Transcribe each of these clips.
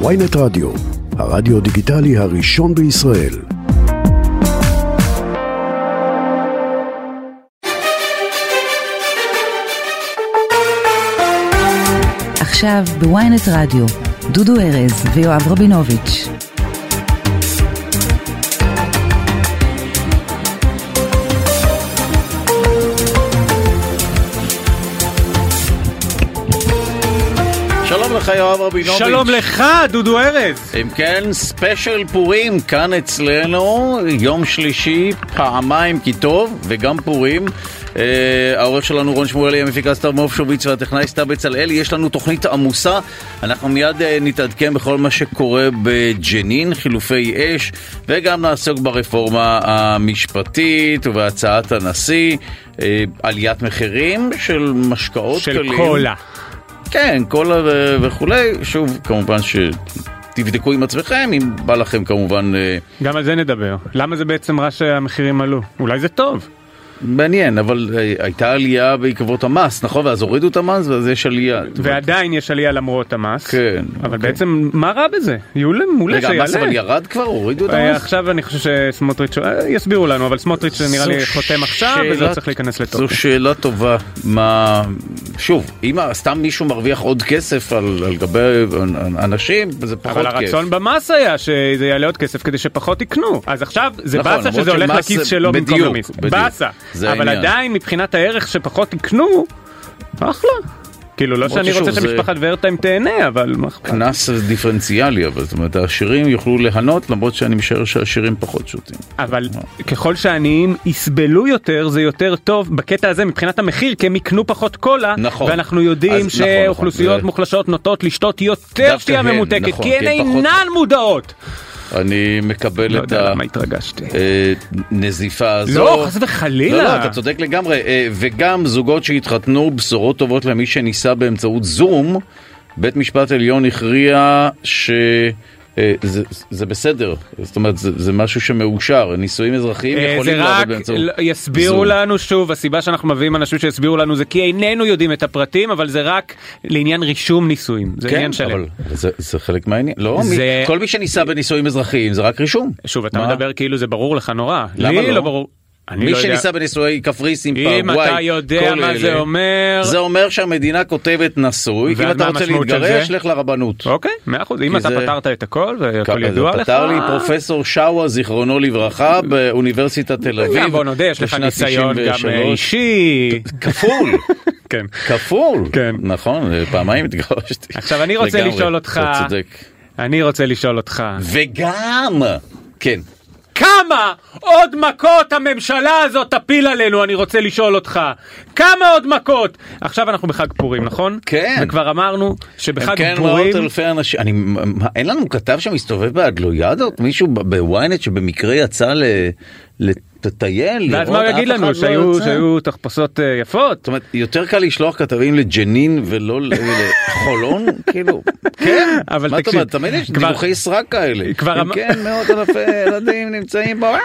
ויינט רדיו, הרדיו דיגיטלי הראשון בישראל. עכשיו בוויינט רדיו, דודו ארז ויואב רבינוביץ'. לך יואב רבינוביץ'. שלום לך, דודו ארז. אם כן, ספיישל פורים כאן אצלנו, יום שלישי, פעמיים כי טוב, וגם פורים. Uh, העורך שלנו רון שמואלי, המפיקה סתיו מופשוביץ והטכנאי סתיו בצלאל. יש לנו תוכנית עמוסה, אנחנו מיד uh, נתעדכן בכל מה שקורה בג'נין, חילופי אש, וגם נעסוק ברפורמה המשפטית ובהצעת הנשיא, uh, עליית מחירים של משקאות קלים. קולה. כן, קולה ו- וכולי, שוב, כמובן שתבדקו עם עצמכם, אם בא לכם כמובן אה, גם על זה נדבר. למה זה בעצם רע שהמחירים עלו? אולי זה טוב. מעניין, אבל אה, הייתה עלייה בעקבות המס, נכון? ואז הורידו את המס ואז יש עלייה. ועדיין יש עלייה למרות המס. כן, אבל אוקיי. בעצם, מה רע בזה? יעולה, מעולה רגע, המס שיעלה. אבל ירד כבר? הורידו את אה, המס? עכשיו אני חושב שסמוטריץ' אה, יסבירו לנו, אבל סמוטריץ' נראה לי זו חותם עכשיו, וזה לא צריך להיכנס זו לתוקף. שאלה טובה, מה... שוב, אם סתם מישהו מרוויח עוד כסף על, על גבי אנשים, זה פחות אבל כיף. הרצון במס היה שזה יעלה עוד כסף כדי שפחות יקנו. אז עכשיו זה נכון, באסה שזה הולך לכיס שלו במקום למיס. באסה. זה אבל העניין. עדיין מבחינת הערך שפחות יקנו, אחלה. כאילו לא שאני רוצה ששוב, זה- שמשפחת ורטהיים תהנה, אבל מה אכפת? קנס דיפרנציאלי, אבל זאת אומרת העשירים יוכלו ליהנות למרות שאני משער שהעשירים פחות שותים. אבל ככל שהעניים יסבלו יותר זה יותר טוב בקטע הזה מבחינת המחיר כי הם יקנו פחות קולה נכון. ואנחנו יודעים אז נכון, שאוכלוסיות נכון, מוחלשות נוטות לשתות יותר שתייה ממותקת נכון, כי הן כי הן פחות- אינן מודעות. אני מקבל לא את יודע למה התרגשתי. הנזיפה הזו. לא חס לא, לא, וחלילה. אתה צודק לגמרי, אה, וגם זוגות שהתחתנו, בשורות טובות למי שניסה באמצעות זום, בית משפט עליון הכריע ש... אה, זה, זה בסדר, זאת אומרת זה, זה משהו שמאושר, נישואים אזרחיים אה, יכולים זה לעבוד רק באמצעות לא, יסבירו זום. לנו שוב הסיבה שאנחנו מביאים אנשים שיסבירו לנו זה כי איננו יודעים את הפרטים אבל זה רק לעניין רישום נישואים זה כן, עניין שלם. אבל זה, זה חלק מהעניין, לא, זה- מי, כל מי שניסה בנישואים אזרחיים זה רק רישום. שוב אתה מה? מדבר כאילו זה ברור לך נורא. למה לי לא? לא ברור. מי לא יודע. שניסה בנישואי קפריסין, אם פרגוואי, אתה יודע מה אלה, זה אומר זה אומר שהמדינה כותבת נשוי, אם אתה רוצה להתגרש? לך לרבנות. אוקיי, מאה אחוז, אם אתה זה- פתרת את הכל והכל אז ידוע לך. פתר לי פרופסור שאווה, זיכרונו לברכה, באוניברסיטת תל אביב. גם בוא נודה, יש לך ניסיון גם 93. אישי. כפול, כן. כפול. כן. נכון, פעמיים התגרשתי. עכשיו אני רוצה לשאול אותך. אני רוצה לשאול אותך, וגם, כן, כמה עוד מכות הממשלה הזאת תפיל עלינו, אני רוצה לשאול אותך. כמה עוד מכות? עכשיו אנחנו בחג פורים, נכון? כן. וכבר אמרנו שבחג כן, פורים... מאות אלפי אנשים, אני, אין לנו כתב שמסתובב באדלוידות? מישהו בוויינט שבמקרה יצא ל- לטייל, ואז לראות, מה הוא יגיד לנו? לא שהיו- יצא. שהיו תחפושות אה, יפות? זאת אומרת, יותר קל לשלוח כתבים לג'נין ולא ל- לחולון? כאילו, כן, אבל מה אתה תקשיב, אומר, תמיד יש כבר- דיווחי סרק כאלה. כבר אם אמ- כן, מאות אלפי ילדים נמצאים פה.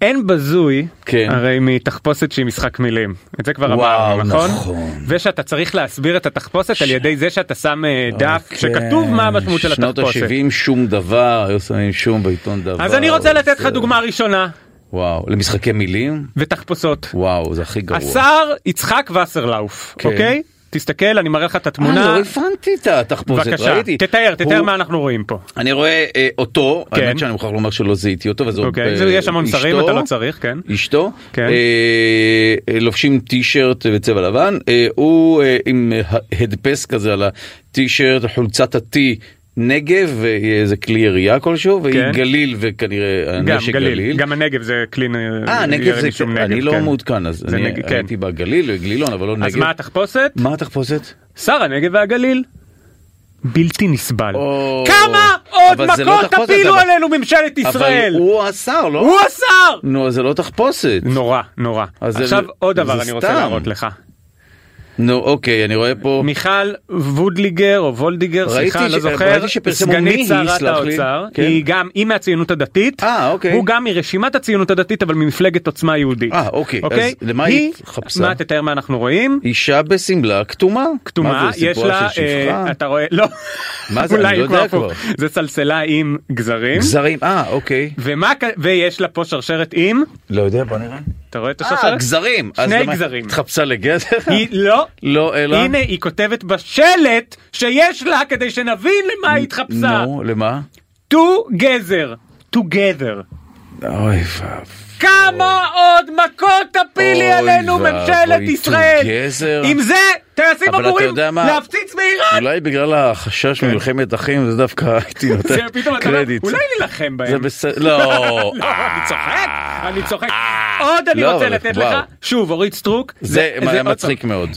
אין בזוי, כן. הרי מתחפושת שהיא משחק מילים. את זה כבר אמרנו, נכון? נכון. ושאתה צריך להסביר את התחפושת על ידי זה שאתה שם אה, דף כן, שכתוב מה המשמעות של שנות התחפושת. ה-70 שום דבר, היו שמים שום בעיתון דבר. אז אני רוצה לתת לך דוגמה ראשונה, וואו, למשחקי מילים? ותחפושות. וואו, זה הכי גרוע. השר יצחק וסרלאוף, כן. אוקיי? תסתכל, אני מראה לך את אה, התמונה. לא הבנתי את התחפושת, בבקשה, ראיתי. תתאר, תתאר הוא- מה אנחנו רואים פה. אני רואה אה, אותו, כן. האמת שאני מוכרח לומר שלא זיהיתי אותו, וזה עוד אוקיי, אה, זה- יש המון שרים, אתה לא צריך, כן. אשתו, כן. אה, אה, לובשים טישרט בצבע לבן, אה, הוא אה, עם אה, הדפס כזה על הטישרט, חולצת הטי. נגב ואיזה כלי ירייה כלשהו והיא כן. גליל וכנראה גם הנשק גליל, גליל. גם הנגב זה כלי אה נגב זה משום אני נגב, לא כן. מעודכן אז אני נגב, כן. הייתי בגליל גלילון אבל לא נגב. אז מה התחפושת? מה התחפושת? שר הנגב והגליל. בלתי נסבל. או- כמה עוד לא מכות תחפושת, תפילו אבל- עלינו ממשלת ישראל? אבל הוא השר לא? הוא השר! נו זה לא תחפושת. נורא, נורא. אז זה- עכשיו עוד דבר אני רוצה. להראות לך. נו אוקיי אני רואה פה מיכל וודליגר או וולדיגר, ראיתי סליחה, ש- לא זוכר, סגנית היא, שרת. האוצר, כן. היא גם, היא מהציונות הדתית, אה, אוקיי. הוא גם מרשימת הציונות הדתית אבל ממפלגת עוצמה יהודית. אה, אוקיי. אז למה היא התחפשה? מה תתאר מה אנחנו רואים? אישה בשמלה כתומה. כתומה, יש לה? אה, אתה רואה, לא, מה זה? אולי אני לא יודע. כבר. זה סלסלה עם גזרים. גזרים, אה, אוקיי. ומה, ויש לה פה שרשרת עם, לא יודע, בוא נראה. אתה רואה את אה, השרשרת? גזרים. שני גזרים. התחפשה לגזר? היא לא, לא, אלא? הנה היא כותבת בשלט שיש לה כדי שנבין למה היא התחפשה. נו, למה? together, together. אוי ואבוי. כמה עוד מכות תפילי עלינו ממשלת ישראל? עם זה טייסים אמורים? להפציץ באיראן. אולי בגלל החשש ממלחמת אחים זה דווקא הייתי נותן קרדיט. אולי נילחם בהם. זה בסדר, לא. לא, אני צוחק, אני צוחק. עוד אני לא, רוצה לתת. לך, שוב, אורית סטרוק. זה היה מצחיק. מאוד.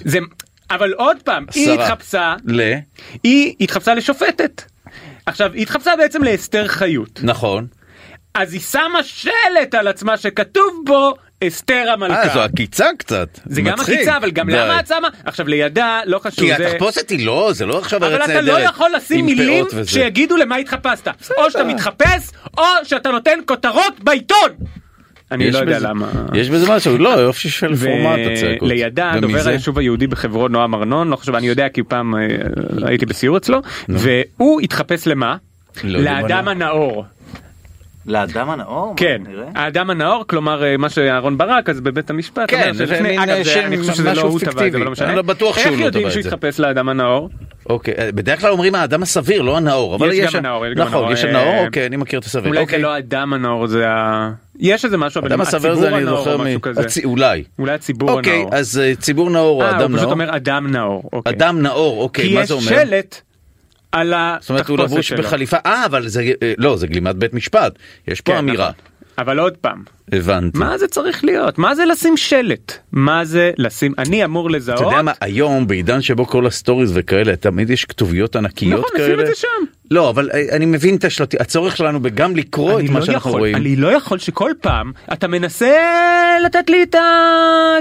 אבל עוד פעם, היא. התחפשה, ל? היא התחפשה לשופטת. עכשיו, היא התחפשה בעצם לאסתר חיות. נכון. אז היא שמה שלט על עצמה שכתוב בו אסתר המלכה. אה, זו עקיצה קצת. זה גם מצחיק. עקיצה, אבל גם די. למה את שמה? עכשיו לידה, לא חשוב. כי זה- התחפושת היא לא, זה לא עכשיו אבל ארץ אתה נהדרת. לא יכול לשים מילים. שיגידו למה התחפשת. או שאתה מתחפש, או שאתה נותן כותרות בעיתון. אני לא יודע בזה- למה. יש בזה משהו, לא, יופי של פורמט הצעקות. ולידה דובר? היישוב היהודי בחברון נועם ארנון לא חושב אני יודע כי פעם אה, הייתי בסיור אצלו והוא התחפש למה? לא לאדם לא. הנאור. לאדם הנאור? כן. האדם הנאור כלומר אה, מה שאהרון ברק אז בבית המשפט כן, אומר זה מין, אגב אה, זה- שם אני חושב שזה לא הוא טבע את זה. אבל לא משנה. אני לא בטוח שהוא איך לא יודעים טבע שהוא את זה. התחפש לאדם הנאור? אוקיי, אה, בדרך כלל אומרים האדם הסביר, לא הנאור. אבל יש גם הנאור, יש גם נכון, יש אה, הנאור, אוקיי, אני מכיר את הסביר. אולי זה אוקיי. לא האדם הנאור זה ה... יש איזה משהו אבל אדם הסביר זה אני הציבור זוכר הנאור או מ... משהו כזה. הצי- אולי. אולי הציבור אוקיי, הנאור. אז אה, ציבור נאור או אה, אדם הוא פשוט נאור? אומר אדם נאור. אוקיי. אדם נאור, אוקיי, כי מה יש זה אומר? שלט על זאת אומרת הוא התחפושת לבוש שלו. בחליפה, אה אבל זה, אה, לא זה גלימת בית משפט, יש פה כן, אמירה, נכון. אבל עוד פעם, הבנתי. מה זה צריך להיות? מה זה לשים שלט? מה זה לשים... אני אמור לזהות? אתה יודע מה, היום בעידן שבו כל הסטוריז וכאלה, תמיד יש כתוביות ענקיות נכון, כאלה. נשים את זה שם. לא, אבל אה, אני מבין את השלטי, הצורך שלנו בגם לקרוא את אני מה לא שאנחנו יכול, רואים. אני לא יכול שכל פעם אתה מנסה לתת לי את ה...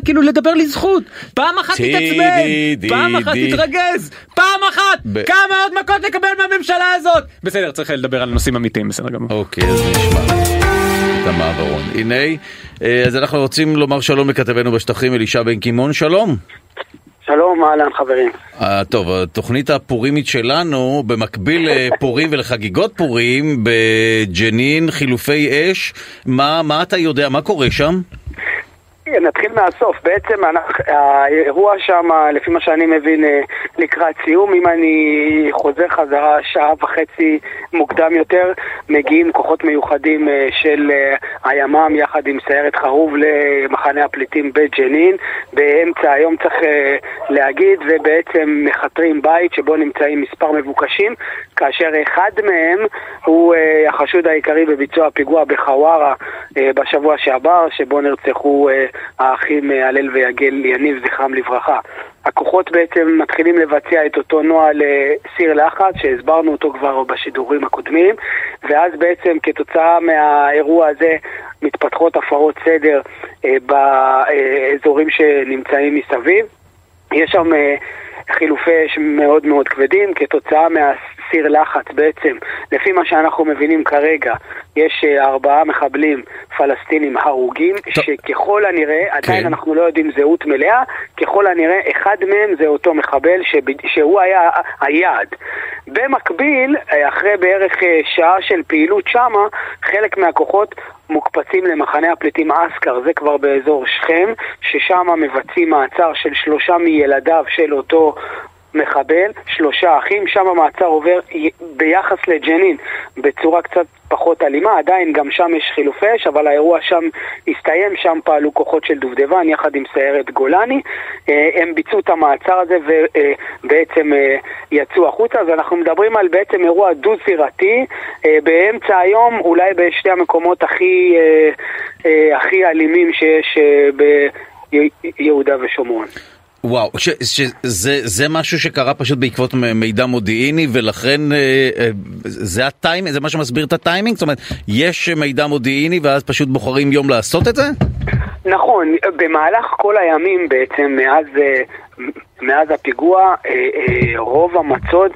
כאילו לדבר לי זכות. פעם אחת תתעצבן, פעם אחת. תתרגז, פעם אחת ב- כמה עוד מכות נקבל מהממשלה הזאת. בסדר, צריך לדבר על נושאים אמיתיים, בסדר גמור. אוקיי, אז נשמע. את המעברון. הנה, אה, אז אנחנו רוצים לומר שלום לכתבנו בשטחים אלישע בן קימון, שלום. שלום, אהלן חברים. אה, טוב, התוכנית הפורימית שלנו, במקביל לפורים ולחגיגות פורים, בג'נין, חילופי אש, מה, מה אתה יודע, מה קורה שם? נתחיל מהסוף, בעצם האירוע שם, לפי מה שאני מבין, אה, לקראת סיום, אם אני חוזר חזרה שעה וחצי מוקדם יותר, מגיעים כוחות מיוחדים אה, של אה, הימ"מ יחד עם סיירת חרוב למחנה הפליטים בג'נין, באמצע היום צריך להגיד, ובעצם מכתרים בית שבו נמצאים מספר מבוקשים, כאשר אחד מהם הוא החשוד העיקרי בביצוע פיגוע בחווארה בשבוע שעבר, שבו נרצחו האחים אה, הלל ויגל יניב, זכרם לברכה. הכוחות בעצם מתחילים לבצע את אותו נוהל אה, סיר לחץ, שהסברנו אותו כבר בשידורים הקודמים, ואז בעצם כתוצאה מהאירוע הזה מתפתחות הפרות סדר אה, באזורים שנמצאים מסביב. יש שם חילופי אש מאוד מאוד כבדים כתוצאה מהסיר לחץ בעצם. לפי מה שאנחנו מבינים כרגע, יש אה, ארבעה מחבלים פלסטינים הרוגים, טוב. שככל הנראה, עדיין כן. אנחנו לא יודעים זהות מלאה, ככל הנראה אחד מהם זה אותו מחבל שב- שהוא היה היעד. במקביל, אה, אחרי בערך אה, שעה של פעילות שמה, חלק מהכוחות מוקפצים למחנה הפליטים אסכר, זה כבר באזור שכם, ששם מבצעים מעצר של שלושה מילדיו של אותו מחבל, שלושה אחים, שם המעצר עובר ביחס לג'נין בצורה קצת פחות אלימה, עדיין גם שם יש חילופי אש, אבל האירוע שם הסתיים, שם פעלו כוחות של דובדבן יחד עם סיירת גולני, אה, הם ביצעו את המעצר הזה ובעצם אה, יצאו החוצה, אז אנחנו מדברים על בעצם אירוע דו-זירתי אה, באמצע היום, אולי בשתי המקומות הכי, אה, אה, הכי אלימים שיש אה, ביהודה ושומרון. וואו, ש, שזה זה משהו שקרה פשוט בעקבות מידע מודיעיני ולכן אה, אה, זה הטיימינג, זה מה שמסביר את הטיימינג? זאת אומרת, יש מידע מודיעיני ואז פשוט בוחרים יום לעשות את זה? נכון, במהלך כל הימים בעצם מאז, אה, מאז הפיגוע רוב המצוד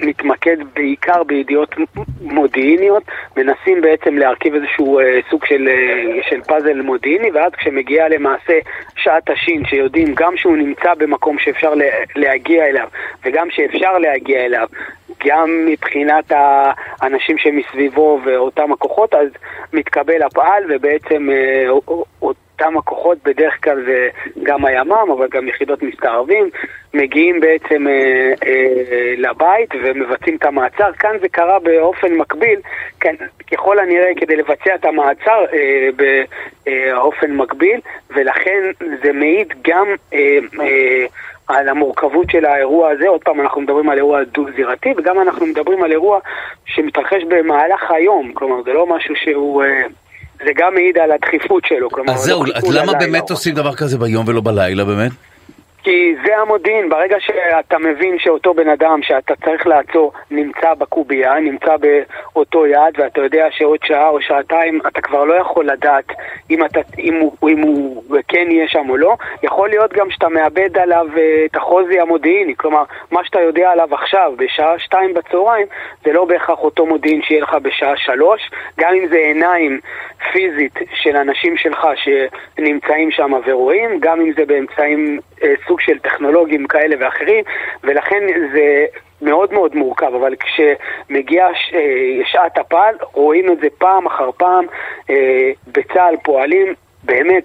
מתמקד בעיקר בידיעות מודיעיניות, מנסים בעצם להרכיב איזשהו אה, סוג של, אה, של פאזל מודיעיני ואז כשמגיעה למעשה שעת השין שיודעים גם שהוא נמצא במקום שאפשר לה- להגיע אליו וגם שאפשר להגיע אליו גם מבחינת האנשים שמסביבו ואותם הכוחות, אז מתקבל הפעל ובעצם אה, אותם הכוחות, בדרך כלל זה גם הימ"מ, אבל גם יחידות מסתערבים, מגיעים בעצם אה, אה, לבית ומבצעים את המעצר. כאן זה קרה באופן מקביל, כן, ככל הנראה כדי לבצע את המעצר אה, באופן מקביל, ולכן זה מעיד גם... אה, אה, על המורכבות של האירוע הזה, עוד פעם אנחנו מדברים על אירוע דו-זירתי וגם אנחנו מדברים על אירוע שמתרחש במהלך היום, כלומר זה לא משהו שהוא... אה, זה גם מעיד על הדחיפות שלו, כלומר... אז זהו, אז למה באמת עושים דבר כזה ביום ולא בלילה באמת? כי זה המודיעין, ברגע שאתה מבין שאותו בן אדם שאתה צריך לעצור נמצא בקובייה, נמצא באותו יעד, ואתה יודע שעוד שעה או שעתיים אתה כבר לא יכול לדעת אם, אתה, אם, הוא, אם הוא כן יהיה שם או לא, יכול להיות גם שאתה מאבד עליו אה, את החוזי המודיעיני, כלומר, מה שאתה יודע עליו עכשיו, בשעה שתיים בצהריים, זה לא בהכרח אותו מודיעין שיהיה לך בשעה שלוש, גם אם זה עיניים פיזית של אנשים שלך שנמצאים שם ורואים, גם אם זה באמצעים סוג של טכנולוגים כאלה ואחרים, ולכן זה מאוד מאוד מורכב, אבל כשמגיעה ש... אה, שעת הפעל, רואים את זה פעם אחר פעם, אה, בצה"ל פועלים באמת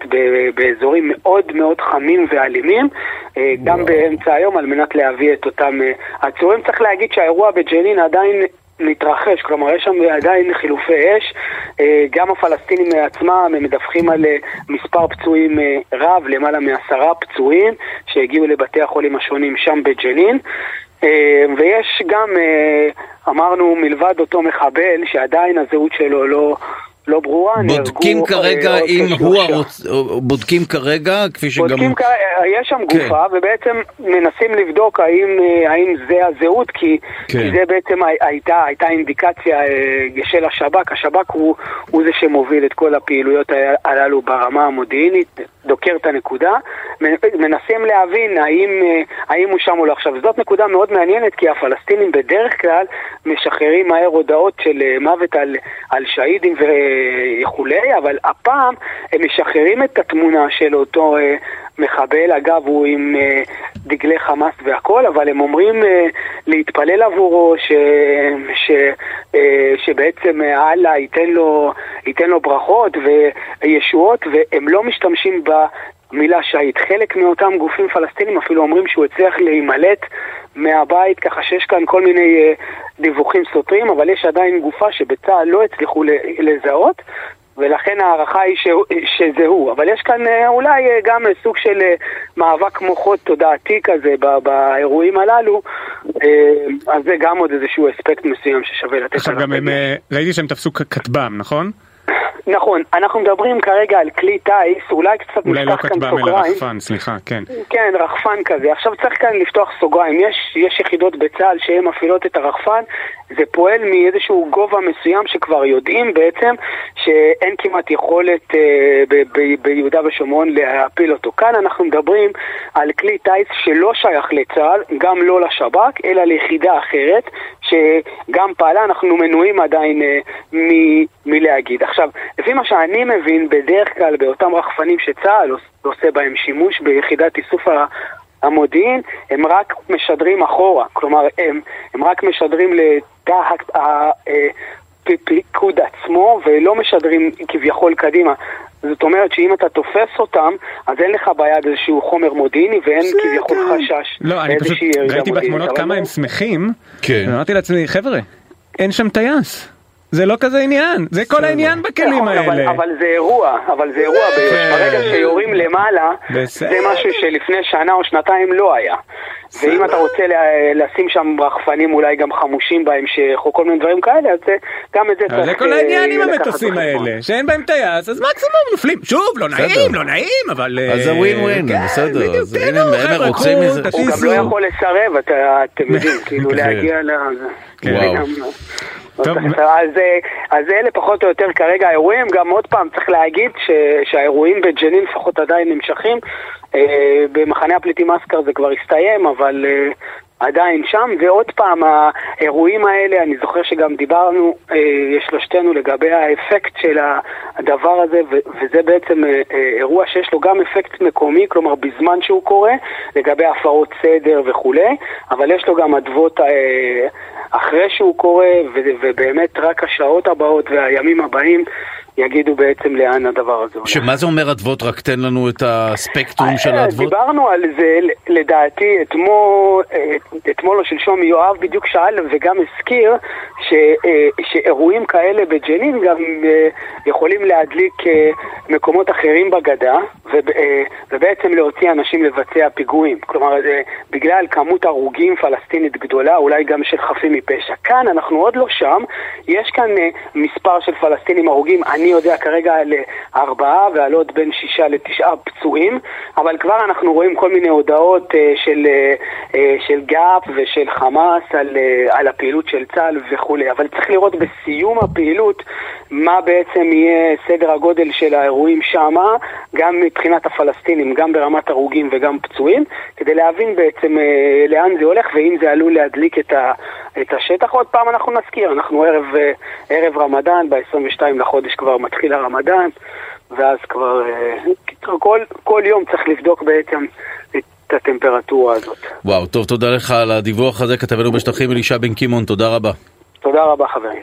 באזורים מאוד מאוד חמים ואלימים, אה, גם באמצע היום על מנת להביא את אותם עצורים. צריך להגיד שהאירוע בג'נין עדיין מתרחש, כלומר יש שם עדיין חילופי אש, אה, גם הפלסטינים עצמם מדווחים על אה, מספר פצועים אה, רב, למעלה מעשרה פצועים שהגיעו לבתי החולים השונים שם בג'נין. ויש גם, אמרנו, מלבד אותו מחבל שעדיין הזהות שלו לא, לא ברורה. בודקים כרגע אם הוא הרוצ... בודקים כרגע, כפי שגם... בודקים כרגע, יש שם כן. גופה, ובעצם מנסים לבדוק האם, האם זה הזהות, כי, כן. כי זה בעצם הייתה, הייתה אינדיקציה אה, של השב"כ. השב"כ הוא, הוא זה שמוביל את כל הפעילויות הללו ברמה המודיעינית, דוקר את הנקודה. מנסים להבין האם, אה, האם הוא שם או לא. עכשיו, זאת נקודה מאוד מעניינת, כי הפלסטינים בדרך כלל משחררים מהר הודעות של אה, מוות על, על שהידים ו... וכולי, אבל הפעם הם משחררים את התמונה של אותו אה, מחבל, אגב הוא עם אה, דגלי חמאס והכל, אבל הם אומרים אה, להתפלל עבורו, ש, ש, שבעצם אללה ייתן ייתן לו ברכות וישועות, והם לא משתמשים ב... מילה שהיד. חלק מאותם גופים פלסטינים אפילו אומרים שהוא הצליח להימלט מהבית, ככה שיש כאן כל מיני דיווחים סותרים, אבל יש עדיין גופה שבצה"ל לא הצליחו לזהות, ולכן ההערכה היא ש... שזה הוא. אבל יש כאן אה, אולי אה, גם סוג של אה, מאבק מוחות תודעתי כזה באירועים הללו, אז זה גם עוד איזשהו אספקט מסוים ששווה לתת עליו. עכשיו גם הם, ראיתי שהם תפסו כטב"ם, נכון? נכון, אנחנו מדברים כרגע על כלי טיס, אולי קצת נפתח לא כאן סוגריים. אולי לא כטב"ם אלא רחפן, סליחה, כן. כן, רחפן כזה. עכשיו צריך כאן לפתוח סוגריים. יש, יש יחידות בצה"ל שהן מפעילות את הרחפן, זה פועל מאיזשהו גובה מסוים שכבר יודעים בעצם שאין כמעט יכולת אה, ב- ב- ביהודה ושומרון להפיל אותו. כאן אנחנו מדברים על כלי טיס שלא שייך לצה"ל, גם לא לשב"כ, אלא ליחידה אחרת, שגם פעלה, אנחנו מנועים עדיין אה, מ- מלהגיד. עכשיו, לפי מה שאני מבין, בדרך כלל באותם רחפנים שצה"ל עושה בהם שימוש ביחידת איסוף המודיעין, הם רק משדרים אחורה, כלומר הם, הם רק משדרים לתא הפיקוד עצמו ולא משדרים כביכול קדימה. זאת אומרת שאם אתה תופס אותם, אז אין לך ביד איזשהו חומר מודיעיני ואין כביכול חשש. לא, אני פשוט ראיתי בתמונות כמה הם שמחים, כן. ואמרתי לעצמי, חבר'ה, אין שם טייס. זה לא כזה עניין, זה כל העניין בכלים נכון, האלה. אבל זה אירוע, אבל זה אירוע, ברגע שיורים למעלה, זה משהו שלפני שנה או שנתיים לא היה. ואם אתה רוצה לשים שם רחפנים אולי גם חמושים בהמשך, או כל מיני דברים כאלה, אז גם את זה צריך... זה כל העניין עם המטוסים האלה, שאין בהם טייס, אז מקסימום נופלים. שוב, לא נעים, לא נעים, אבל... אז זה ווין ווין, כן, בסדר. אז הנה, הם רוצים מזה. הוא גם לא יכול לסרב, אתם יודעים, כאילו כן. להגיע ל... וואו. טוב. אז, אז אלה פחות או יותר כרגע האירועים, גם עוד פעם צריך להגיד ש, שהאירועים בג'נין לפחות עדיין נמשכים, אה, במחנה הפליטים אסקר זה כבר הסתיים, אבל אה, עדיין שם, ועוד פעם, האירועים האלה, אני זוכר שגם דיברנו, אה, שלושתנו, לגבי האפקט של הדבר הזה, וזה בעצם אה, אה, אירוע שיש לו גם אפקט מקומי, כלומר בזמן שהוא קורה, לגבי הפרות סדר וכולי, אבל יש לו גם אדוות אחרי שהוא קורה, ובאמת רק השעות הבאות והימים הבאים יגידו בעצם לאן הדבר הזה הולך. שמה זה אומר אדוות? רק תן לנו את הספקטרום של אה, האדוות. דיברנו על זה, לדעתי, אתמול, אה, אתמול או שלשום יואב בדיוק שאל וגם הזכיר ש, אה, שאירועים כאלה בג'נין גם יכולים להדליק מקומות אחרים בגדה וב- ובעצם להוציא אנשים לבצע פיגועים. כלומר, בגלל כמות הרוגים פלסטינית גדולה, אולי גם של חפים מפשע. כאן אנחנו עוד לא שם, יש כאן מספר של פלסטינים הרוגים, אני יודע כרגע על ארבעה ועל עוד בין שישה לתשעה פצועים, אבל כבר אנחנו רואים כל מיני הודעות אה, של, אה, אה, של גאפ ושל חמאס על, על הפעילות של צה"ל וכולי, אבל צריך לראות בסיום הפעילות מה בעצם יהיה סדר הגודל של האירועים שמה, גם מבחינת הפלסטינים, גם ברמת הרוגים וגם פצועים, כדי להבין בעצם לאן זה הולך ואם זה עלול להדליק את, ה, את השטח. עוד פעם אנחנו נזכיר, אנחנו ערב, ערב רמדאן, ב-22 לחודש כבר מתחיל הרמדאן, ואז כבר אה, קיצור, כל, כל יום צריך לבדוק בעצם את הטמפרטורה הזאת. וואו, טוב, תודה לך על הדיווח הזה, כתבנו בשטחים אלישע בן קימון, תודה רבה. תודה רבה חברים.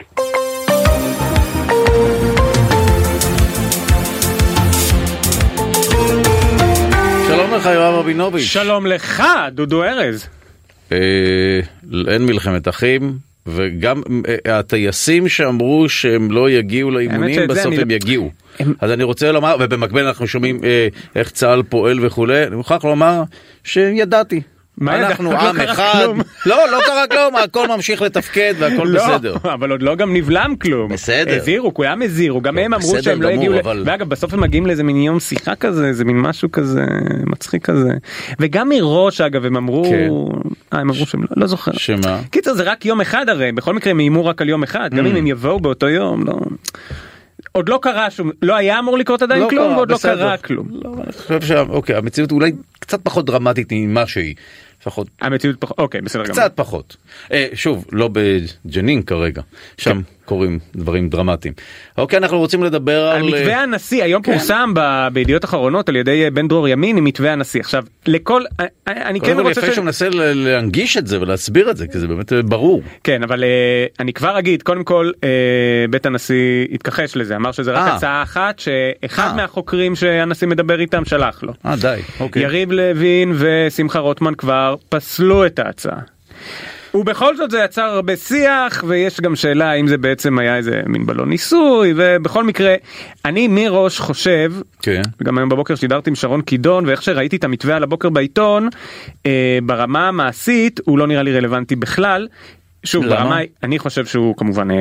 שלום לך, יואב רבינוביץ'. שלום לך, דודו ארז. אה, אין מלחמת אחים, וגם אה, הטייסים שאמרו שהם לא יגיעו לאימונים, בסוף הם לא- יגיעו. הם- אז אני רוצה לומר, ובמקביל אנחנו שומעים אה, איך צה"ל פועל וכולי, אני מוכרח לומר שידעתי. אנחנו לא עם אחד. לא, לא קרה כלום, הכל ממשיך לתפקד והכל לא, בסדר. אבל עוד לא גם נבלם כלום. בסדר. הזהירו, כולם הזהירו, גם לא, הם אמרו שהם לא אבל- ואגב בסוף הם מגיעים לאיזה מין יום שיחה כזה, איזה מין משהו כזה מצחיק כזה, וגם מראש אגב הם אמרו, כן. אה, הם אמרו שהם לא, לא זוכר. שמה? קיצר זה רק יום אחד הרי, בכל מקרה הם איימו רק על יום אחד, Mm. גם אם הם יבואו באותו יום, לא. עוד לא קרה שום, לא היה אמור לקרות עדיין לא כלום, קרה, ועוד לא בסדר. קרה כלום. לא, אני חושב שאוקיי, המציאות אולי קצת פחות דרמטית ממה שהיא. לפחות המציאות פחות, אוקיי בסדר גמור. קצת פחות. אה, שוב, לא בג'נין כרגע, שם כן. קורים דברים דרמטיים. אוקיי, אנחנו רוצים לדבר על... על מתווה אה, הנשיא היום כן. פורסם ב- בידיעות אחרונות על ידי אה, בן דרור ימין עם מתווה הנשיא עכשיו לכל אה, אני כן קודם כל רוצה יפה ש... שהוא מנסה להנגיש את זה ולהסביר את זה, כי זה באמת ברור. כן אבל אני כבר אגיד קודם כל בית הנשיא התכחש לזה אמר שזה רק אה. הצעה אחת שאחד אה. מהחוקרים שהנשיא מדבר איתם שלח לו. אה, די, אוקיי. יריב לוין ושמחה רוטמן כבר פסלו את ההצעה. ובכל זאת זה יצר הרבה שיח ויש גם שאלה האם זה בעצם היה איזה מין בלון ניסוי ובכל מקרה אני מראש חושב כן. גם היום בבוקר שידרתי עם שרון קידון ואיך שראיתי את המתווה על הבוקר בעיתון אה, ברמה המעשית הוא לא נראה לי רלוונטי בכלל. שוב למה? ברמה אני חושב שהוא כמובן אה,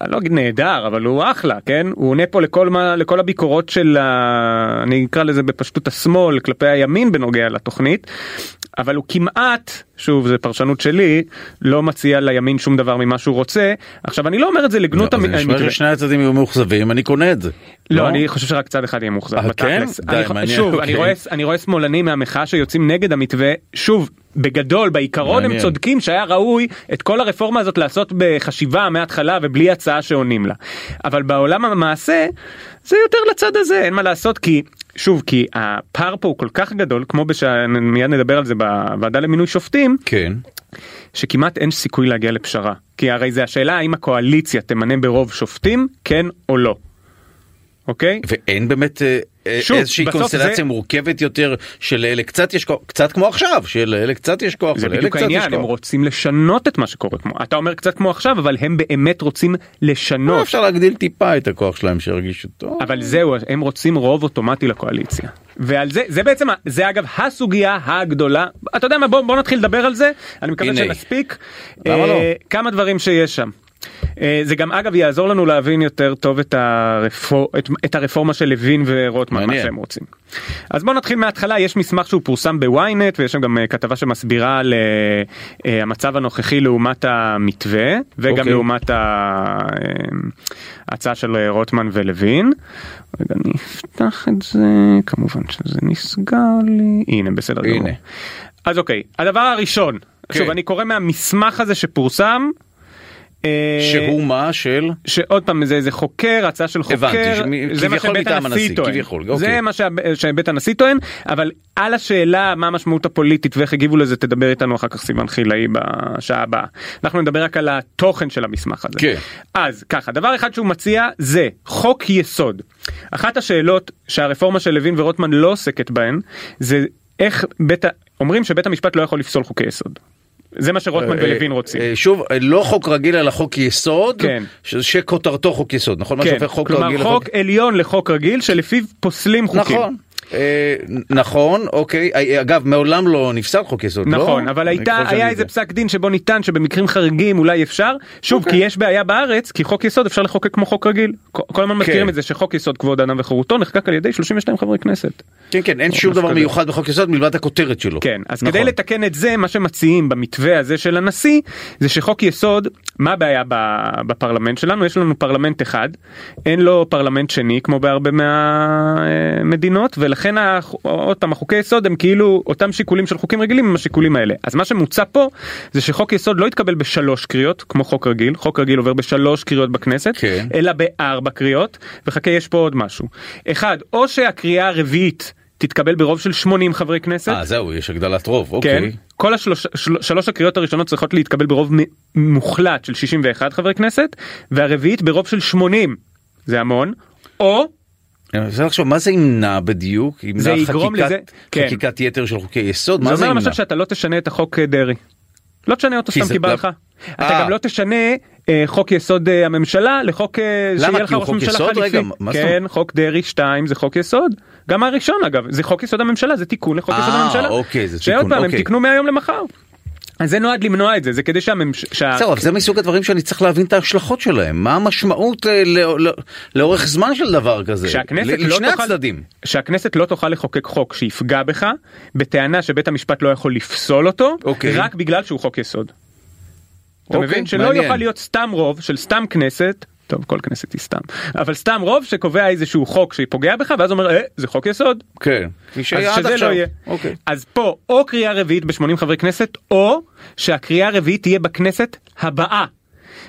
אני לא אגיד נהדר אבל הוא אחלה כן הוא עונה פה לכל מה לכל הביקורות של ה... אני אקרא לזה בפשטות השמאל כלפי הימין בנוגע לתוכנית אבל הוא כמעט שוב זה פרשנות שלי לא מציע לימין שום דבר ממה שהוא רוצה עכשיו אני לא אומר את זה לגנות לא, המ- המתווה. ששני הצדדים יהיו מאוכזבים, אני קונה את זה. לא, אני חושב שרק צד אחד יהיה מאוכזב. אה, כן? בתכלס. די, אני שוב, אוקיי. אני רואה- אני רואה שמאלנים מהמחאה שיוצאים נגד המתווה, שוב, בגדול, בעיקרון הם מעניין. צודקים שהיה ראוי את כל הרפורמה הזאת לעשות בחשיבה מההתחלה ובלי הצעה שעונים לה. אבל בעולם המעשה, זה יותר לצד הזה, אין מה לעשות, כי... שוב כי הפער פה הוא כל כך גדול כמו מיד נדבר על זה בוועדה למינוי שופטים כן. שכמעט אין סיכוי להגיע לפשרה כי הרי זה השאלה האם הקואליציה תמנה ברוב שופטים כן או לא. אוקיי? ואין באמת אה, אה, שוב, איזושהי קונסטלציה זה- מורכבת יותר שלאלה קצת יש כוח, קצת כמו עכשיו, שלאלה קצת יש כוח זה בדיוק העניין הם. רוצים לשנות את מה שקורה כמו אתה אומר קצת כמו עכשיו אבל הם באמת רוצים לשנות אפשר להגדיל טיפה את הכוח שלהם שירגישו טוב. אבל זהו הם רוצים רוב אוטומטי לקואליציה ועל זה זה בעצם זה אגב הסוגיה הגדולה אתה יודע מה בוא, בוא נתחיל לדבר על זה אני מקווה הנה. שנספיק למה אה, לא? כמה דברים שיש שם. אה, זה גם אגב יעזור לנו להבין יותר טוב את, הרפור... את, את הרפורמה של לוין ורוטמן מה. שהם רוצים. אז בוא נתחיל מההתחלה יש מסמך שהוא פורסם בוויינט ויש שם גם אה, כתבה שמסבירה על אה, המצב הנוכחי לעומת המתווה וגם אוקיי. לעומת ההצעה של רוטמן ולוין. רגע אני אפתח את זה כמובן שזה נסגר לי הנה בסדר גמור. אז אוקיי הדבר הראשון כן. שוב אני קורא מהמסמך הזה שפורסם. אה, שהוא מה של? שעוד פעם זה איזה חוקר הצעה של חוקר הבנתי, זה מה שבית הנשיא טוען כביכול, זה אוקיי. מה שבית הנשיא טוען אבל על השאלה מה המשמעות הפוליטית ואיך הגיבו לזה תדבר איתנו אחר כך סיוון חילאי בשעה הבאה אנחנו נדבר רק על התוכן של המסמך הזה כן. אז ככה דבר אחד שהוא מציע זה חוק יסוד אחת השאלות שהרפורמה של לוין ורוטמן לא עוסקת בהן זה איך בית אומרים שבית המשפט לא יכול לפסול חוקי יסוד. זה מה שרוטמן ולוין רוצים. אה, שוב, אה, לא חוק רגיל אלא חוק יסוד, כן. שכותרתו חוק יסוד, נכון? מה כן, שהופך חוק כלומר רגיל חוק עליון לחוק רגיל שלפיו פוסלים חוקים. נכון. אה, נכון, אוקיי. אה, אגב, מעולם לא נפסל חוק יסוד, לא? נכון, אבל הייתה, היה. איזה פסק דין שבו ניתן שבמקרים חריגים אולי אפשר, שוב אוקיי. כי יש בעיה בארץ, כי חוק יסוד אפשר לחוקק כמו חוק רגיל. כל הזמן כן. את זה שחוק יסוד כבוד האדם וחירותו נחקק על ידי 32 חברי כנסת. כן, כן, אין שום דבר כזה. מיוחד בחוק יסוד מלבד הכותרת שלו. כן, אז נכון. כדי לתקן את זה, מה שמציעים במתווה הזה של הנשיא, זה שחוק יסוד, מה הבעיה בפרלמנט שלנו? יש לנו פרלמנט אחד, אין לו פרלמנט שני כמו בהרבה מהמדינות, ולכן ה- עוד פעם החוקי יסוד הם כאילו אותם שיקולים של חוקים רגילים הם השיקולים האלה. אז מה שמוצע פה זה שחוק יסוד לא יתקבל בשלוש קריאות כמו חוק רגיל, חוק רגיל עובר בשלוש קריאות בכנסת, כן. אלא בארבע קריאות, וחכה יש פה עוד משהו. אחד, או שהקריאה הרביעית תתקבל ברוב של 80 חברי כנסת, אה, זהו, יש הגדלת רוב, כן, אוקיי. כל השלוש, של, שלוש הקריאות הראשונות צריכות להתקבל ברוב מוחלט של 61 חברי כנסת והרביעית ברוב של 80 זה המון או אני רוצה לחשוב, מה זה ימנע בדיוק? ימנע זה יגרום לזה- כן. חקיקת יתר של חוקי יסוד? זה מה זה אומר ימנע? למשל שאתה לא תשנה את החוק אה, דרעי. לא תשנה אותו סתם זה- כי בא לא- לך. אתה אה. גם לא תשנה אה, חוק יסוד אה, הממשלה לחוק אה? שיהיה לך ראש ממשלה? חליפי. כן חוק דרעי 2 זה חוק יסוד. גם הראשון אגב זה חוק יסוד הממשלה זה תיקון לחוק יסוד אה, הממשלה. אוקיי, זה שעוד תיקון, פעם הם אוקיי. תיקנו מהיום למחר. אז זה נועד למנוע את זה זה כדי שהממשלה. זהו, אבל זה מסוג הדברים שאני צריך להבין את ההשלכות שלהם. מה המשמעות אה, לא- לא- לאורך זמן של דבר כזה? לא לשני הצדדים. שהכנסת לא תוכל לחוקק חוק שיפגע בך בטענה שבית המשפט לא יכול לפסול אותו אוקיי. רק בגלל שהוא חוק יסוד. אתה אוקיי, מבין שלא. יוכל להיות סתם רוב של סתם כנסת. טוב כל כנסת היא סתם אבל סתם רוב שקובע איזשהו חוק שפוגע בך ואז אומר אה, זה חוק יסוד כן. אז שזה עכשיו. לא יהיה. אוקיי. אז פה או קריאה רביעית ב-80 חברי כנסת או שהקריאה הרביעית תהיה בכנסת הבאה.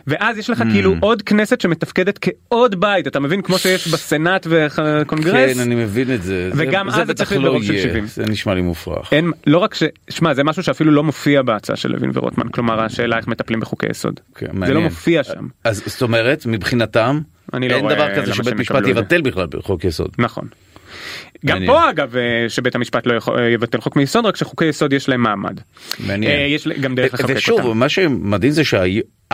ואז יש לך Hmm. כאילו עוד כנסת שמתפקדת כעוד בית אתה מבין כמו שיש בסנאט וקונגרס. כן, אני מבין את זה. זה- וגם זה אז זה צריך להיות לא ברוב של יהיה. 70. זה נשמע לי מופרך. אין לא רק ש... שמע זה משהו שאפילו לא מופיע בהצעה של לוין ורוטמן כלומר השאלה איך מטפלים בחוקי יסוד. כן, זה מעניין. לא מופיע שם. אז זאת אומרת, מבחינתם, אני לא אין דבר כזה שבית משפט זה. יבטל בכלל בחוק יסוד. נכון. גם מעניין. פה אגב אה, שבית המשפט לא יכול, אה, יבטל חוק מיסוד רק שחוקי יסוד יש להם מעמד. מעניין. אה, יש גם דרך לחוקק ושוב, אותם. מה שמדהים זה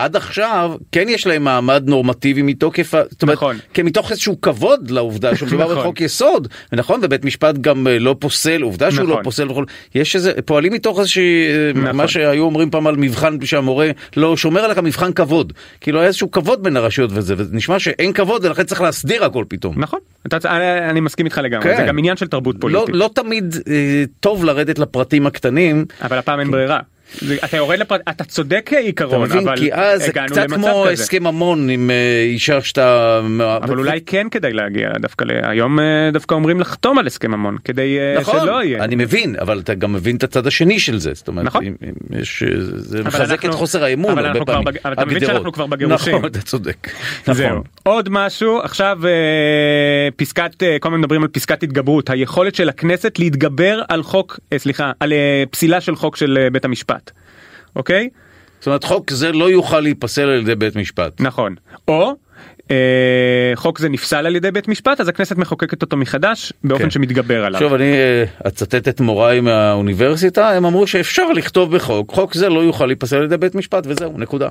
שעד עכשיו כן יש להם מעמד נורמטיבי מתוקף, זאת אומרת, נכון. כן, מתוך איזשהו כבוד לעובדה שמדובר נכון. בחוק יסוד, ונכון, ובית משפט גם אה, לא פוסל, עובדה שהוא לא נכון. פוסל וכל, יש איזה, פועלים מתוך איזושהי, אה, נכון. מה שהיו אומרים פעם על מבחן שהמורה לא שומר עליך מבחן כבוד, כאילו היה איזשהו כבוד בין הרשויות וזה, ונשמע שאין כבוד ולכן צריך להסדיר הכל פתאום. נכון אתה, אני, אני מסכים איתך לגמרי כן. זה גם עניין של תרבות לא, פוליטית לא תמיד אה, טוב לרדת לפרטים הקטנים, אבל הפעם אין ברירה. אתה יורד לפרט אתה צודק אתה כעיקרון מבין? אבל כי אז זה קצת כמו כזה. הסכם ממון עם אה, אישה שאתה... אבל אולי כן כדאי להגיע דווקא. היום אה, דווקא אומרים לחתום על הסכם ממון כדי אה, נכון, שלא יהיה. אני מבין, אבל אתה גם מבין את הצד השני של זה, זאת אומרת, נכון. אם, אם יש, אה, זה מחזק אנחנו- את חוסר האמון הרבה פעמים. בג- אבל אתה מבין. שאנחנו כבר בגירושים. נכון, אתה צודק. זהו. נכון. עוד משהו עכשיו אה, פסקת אה, כל הזמן מדברים על פסקת התגברות היכולת של הכנסת להתגבר על חוק אה, סליחה על אה, פסילה של חוק של אה, בית המשפט. אוקיי זאת אומרת, חוק זה לא יוכל להיפסל על ידי בית משפט. נכון או אה, חוק זה נפסל על ידי בית משפט אז הכנסת מחוקקת אותו מחדש באופן כן. שמתגבר עליו. עכשיו אני אה, אצטט את מוריי מהאוניברסיטה, הם אמרו שאפשר לכתוב בחוק, חוק זה לא יוכל להיפסל על ידי בית משפט וזהו, נקודה.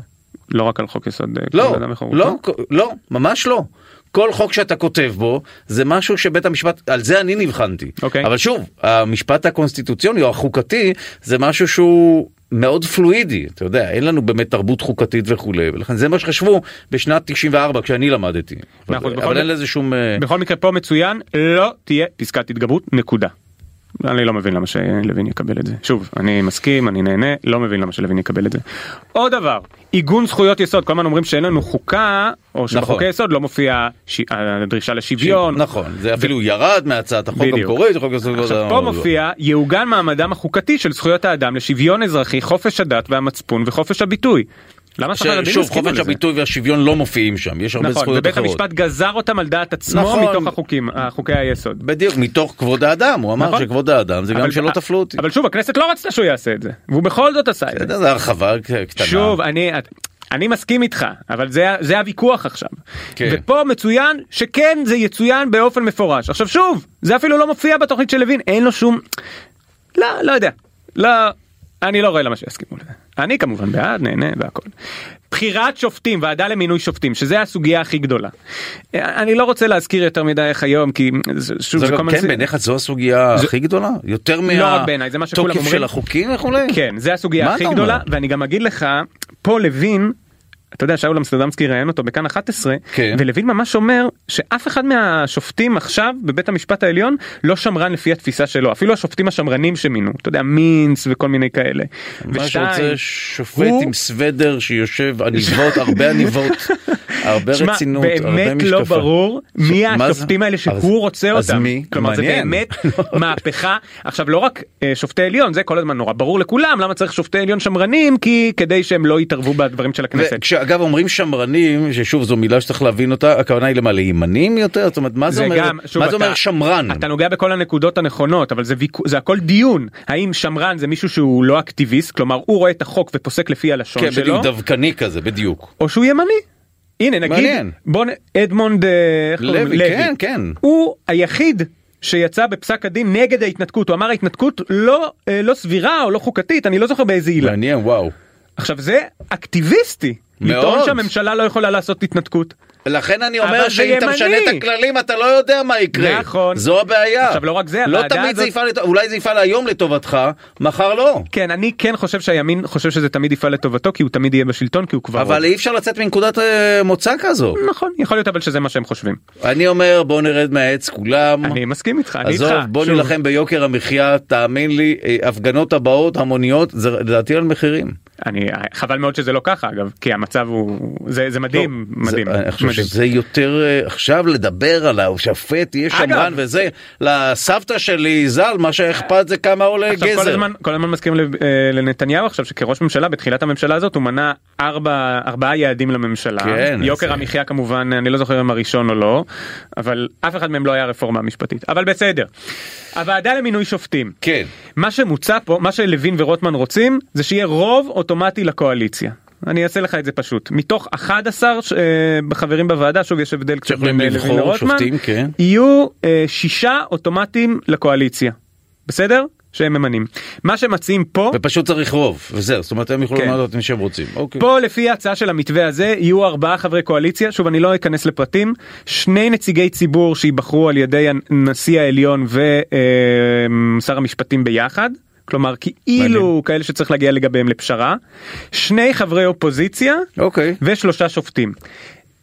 לא רק על חוק יסוד אה, לא. לא, לא, ממש לא. כל חוק שאתה כותב בו זה משהו שבית המשפט, על זה אני נבחנתי. אוקיי. אבל שוב, המשפט הקונסטיטוציוני או החוקתי זה משהו שהוא מאוד פלואידי, אתה יודע, אין לנו באמת תרבות חוקתית וכולי, ולכן זה מה שחשבו בשנת 94 כשאני למדתי. אחוז, אבל, אבל אין לזה שום... אה, בכל מקרה פה מצוין לא תהיה פסקת התגברות נקודה. אני לא מבין למה שלוין יקבל את זה. שוב, אני מסכים, אני נהנה, לא מבין למה שלוין יקבל את זה. עוד דבר, עיגון זכויות יסוד, כל הזמן אומרים שאין לנו חוקה, או שבחוקי נכון. יסוד לא מופיע ש... הדרישה לשוויון. נכון, זה אפילו ירד מהצעת החוק. המקורית, עכשיו האדם פה. מופיע יעוגן מעמדם החוקתי של זכויות האדם לשוויון אזרחי, חופש הדת והמצפון וחופש הביטוי. למה ספרדים שוב, הסכימו חופש? הביטוי והשוויון לא מופיעים שם, יש הרבה נכון, זכויות ובית אחרות. המשפט גזר אותם על דעת עצמו נכון. מתוך החוקים, חוקי היסוד. בדיוק, מתוך כבוד האדם, הוא אמר נכון. שכבוד האדם זה גם אבל- שלא תפלו אותי. אבל שוב, הכנסת לא רצתה שהוא יעשה את זה, והוא בכל זאת עשה את זה. זה הרחבה קטנה. שוב, אני, אני מסכים איתך, אבל זה, זה הוויכוח עכשיו. כן. ופה מצוין שכן זה יצוין באופן מפורש. עכשיו שוב, זה אפילו לא מופיע בתוכנית של לוין, אין לו שום... לא, לא יודע. לא, אני לא רואה למה שיסכימו לזה. אני כמובן בעד, נהנה והכל. בחירת שופטים, ועדה למינוי שופטים, שזה הסוגיה הכי גדולה. אני לא רוצה להזכיר יותר מדי איך היום, כי שוב, זה. כן, בעיניך זו הסוגיה הכי גדולה? יותר לא מהתוקף. של החוקים וכולי? כן, זה הסוגיה הכי גדולה? ואני גם אגיד לך, פה לוין, אתה יודע, שאול אמסטרדמסקי ראיין אותו בכאן 11, כן. ולוין ממש אומר שאף אחד מהשופטים עכשיו בבית המשפט העליון לא שמרן לפי התפיסה שלו, אפילו השופטים השמרנים שמינו, אתה יודע, מינץ וכל מיני כאלה. מה שרוצה שופט הוא- עם סוודר שיושב עניבות, הרבה עניבות, הרבה שמע, רצינות, הרבה באמת לא משקפה. ברור מי זה? השופטים האלה אז- שהוא רוצה אז אותם. מי? כלומר זה מעניין. באמת מהפכה. עכשיו לא רק אה, שופטי עליון, זה כל הזמן נורא ברור לכולם למה צריך שופטי עליון שמרנים, כי כדי שהם לא יתערבו בדברים של הכנסת. וכשאגב אומרים שמרנים, ששוב זו מילה שצריך להבין אותה, הכוונה היא למה, לימנים יותר? זאת אומרת, מה זה זה אומר, גם, שוב, מה זה אתה- אומר שמרן? אתה נוגע בכל הנקודות הנכונות, אבל זה, ויכו- זה הכל דיון. האם שמרן זה מישהו שהוא לא אקטיביסט, כלומר הוא רואה את החוק ופוסק לפי הלשון כן, שלו, בדיוק, דווקני כזה, בדיוק. או שהוא ימני. הנה נגיד, מעניין. בוא נ... אדמונד אה, קוראים? לוי, כן, כן. הוא היחיד שיצא בפסק הדין נגד ההתנתקות, הוא אמר ההתנתקות לא, אה, לא סבירה או לא חוקתית, אני לא זוכר באיזה עילה. מעניין, וואו. עכשיו זה אקטיביסטי. לטעון שהממשלה לא יכולה לעשות התנתקות. לכן אני אומר שאם אתה. משנה את הכללים אתה לא יודע מה יקרה. נכון. זו הבעיה. עכשיו, לא רק זה, לא תמיד זה יפעל, אולי זה יפעל היום לטובתך, מחר לא. כן, אני כן חושב שהימין חושב שזה תמיד יפעל לטובתו, כי הוא תמיד יהיה בשלטון, כי הוא כבר... אבל אי אפשר לצאת מנקודת אה, מוצא כזו. נכון, יכול להיות אבל שזה מה שהם חושבים. אני אומר בוא נרד מהעץ כולם. אני מסכים איתך, אני איתך. עזוב, בוא שוב, נילחם ביוקר המחיה, תאמין לי, אה, הפגנות הבאות המוניות, זה לדעתי על מחירים. אני, חבל מאוד שזה לא ככה אגב, כי המצב הוא... זה, זה מדהים, לא, מדהים. זה, אני חושב מדהים. שזה יותר אה, עכשיו לדבר על השופט יהיה שמרן וזה לסבתא שלי ז"ל מה שאכפת זה כמה עולה עכשיו כל גזר. הזמן, כל הזמן מזכירים לב- אה, לנתניהו עכשיו שכראש ממשלה בתחילת הממשלה הזאת הוא מנה ארבע, ארבעה יעדים לממשלה. כן, יוקר זה- המחיה כמובן, אני לא זוכר אם הראשון או לא, אבל אף אחד מהם לא היה רפורמה משפטית. אבל בסדר. הוועדה למינוי שופטים. כן. מה שמוצע פה, מה שלוין ורוטמן רוצים, זה שיהיה רוב אוטומטי לקואליציה. אני אעשה לך את זה פשוט. מתוך 11 ש- אה, חברים בוועדה, שוב יש הבדל קצת בין אה, לוין לרוטמן, כן. יהיו אה, שישה אוטומטים לקואליציה. בסדר? שהם ממנים. מה שמציעים פה, ופשוט צריך רוב וזהו זאת אומרת הם יוכלו כן. למנות את מי שהם רוצים. אוקיי. פה לפי ההצעה של המתווה הזה יהיו ארבעה חברי קואליציה, שוב אני לא אכנס לפרטים, שני נציגי ציבור שייבחרו על ידי הנשיא העליון ושר המשפטים ביחד. כלומר כאילו מעניין. כאלה שצריך להגיע לגביהם לפשרה, שני חברי אופוזיציה אוקיי. ושלושה שופטים.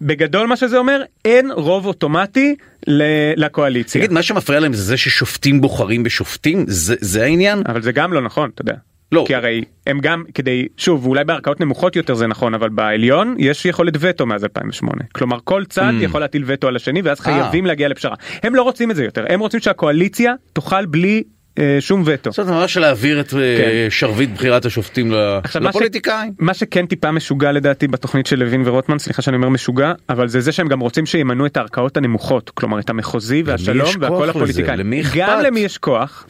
בגדול מה שזה אומר אין רוב אוטומטי לקואליציה. תגיד מה שמפריע להם זה זה ששופטים בוחרים בשופטים זה זה העניין? אבל זה גם לא נכון אתה יודע. לא. כי הרי הם גם כדי שוב אולי בערכאות נמוכות יותר זה נכון אבל בעליון יש יכולת וטו מאז 2008 כלומר כל צד Mm. יכול להטיל וטו על השני ואז אה. חייבים להגיע לפשרה הם לא רוצים את זה יותר הם רוצים שהקואליציה תוכל בלי שום וטו. זאת אומרת ממש להעביר את אה, כן. שרביט בחירת השופטים לפוליטיקאים. מה שכן טיפה משוגע לדעתי בתוכנית של לוין ורוטמן סליחה שאני אומר משוגע אבל זה זה שהם גם רוצים שימנו את הערכאות הנמוכות כלומר את המחוזי והשלום והכל? הפוליטיקאים? גם למי יש כוח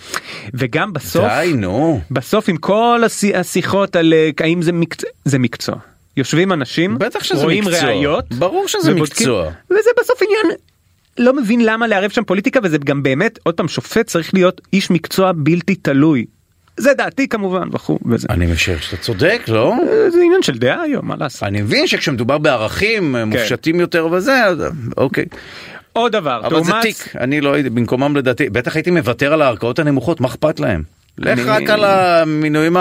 וגם בסוף די נו. בסוף עם כל השי- השיחות על אה, האם זה מקצוע זה מקצוע יושבים אנשים רואים מקצוע. ראיות ברור שזה ובודקים, מקצוע. וזה בסוף עניין לא מבין למה לערב שם פוליטיקה וזה גם באמת עוד פעם שופט צריך להיות איש מקצוע בלתי תלוי. זה דעתי כמובן וכו' וזה אני משער שאתה צודק לא? זה עניין של דעה היום מה לעשות. אני מבין שכשמדובר בערכים כן. מופשטים יותר וזה אז, אוקיי. עוד דבר אבל זה תאומץ- תיק אני לא הייתי במקומם לדעתי בטח הייתי מוותר על הערכאות הנמוכות מה אכפת להם. לך אני- רק על המינויים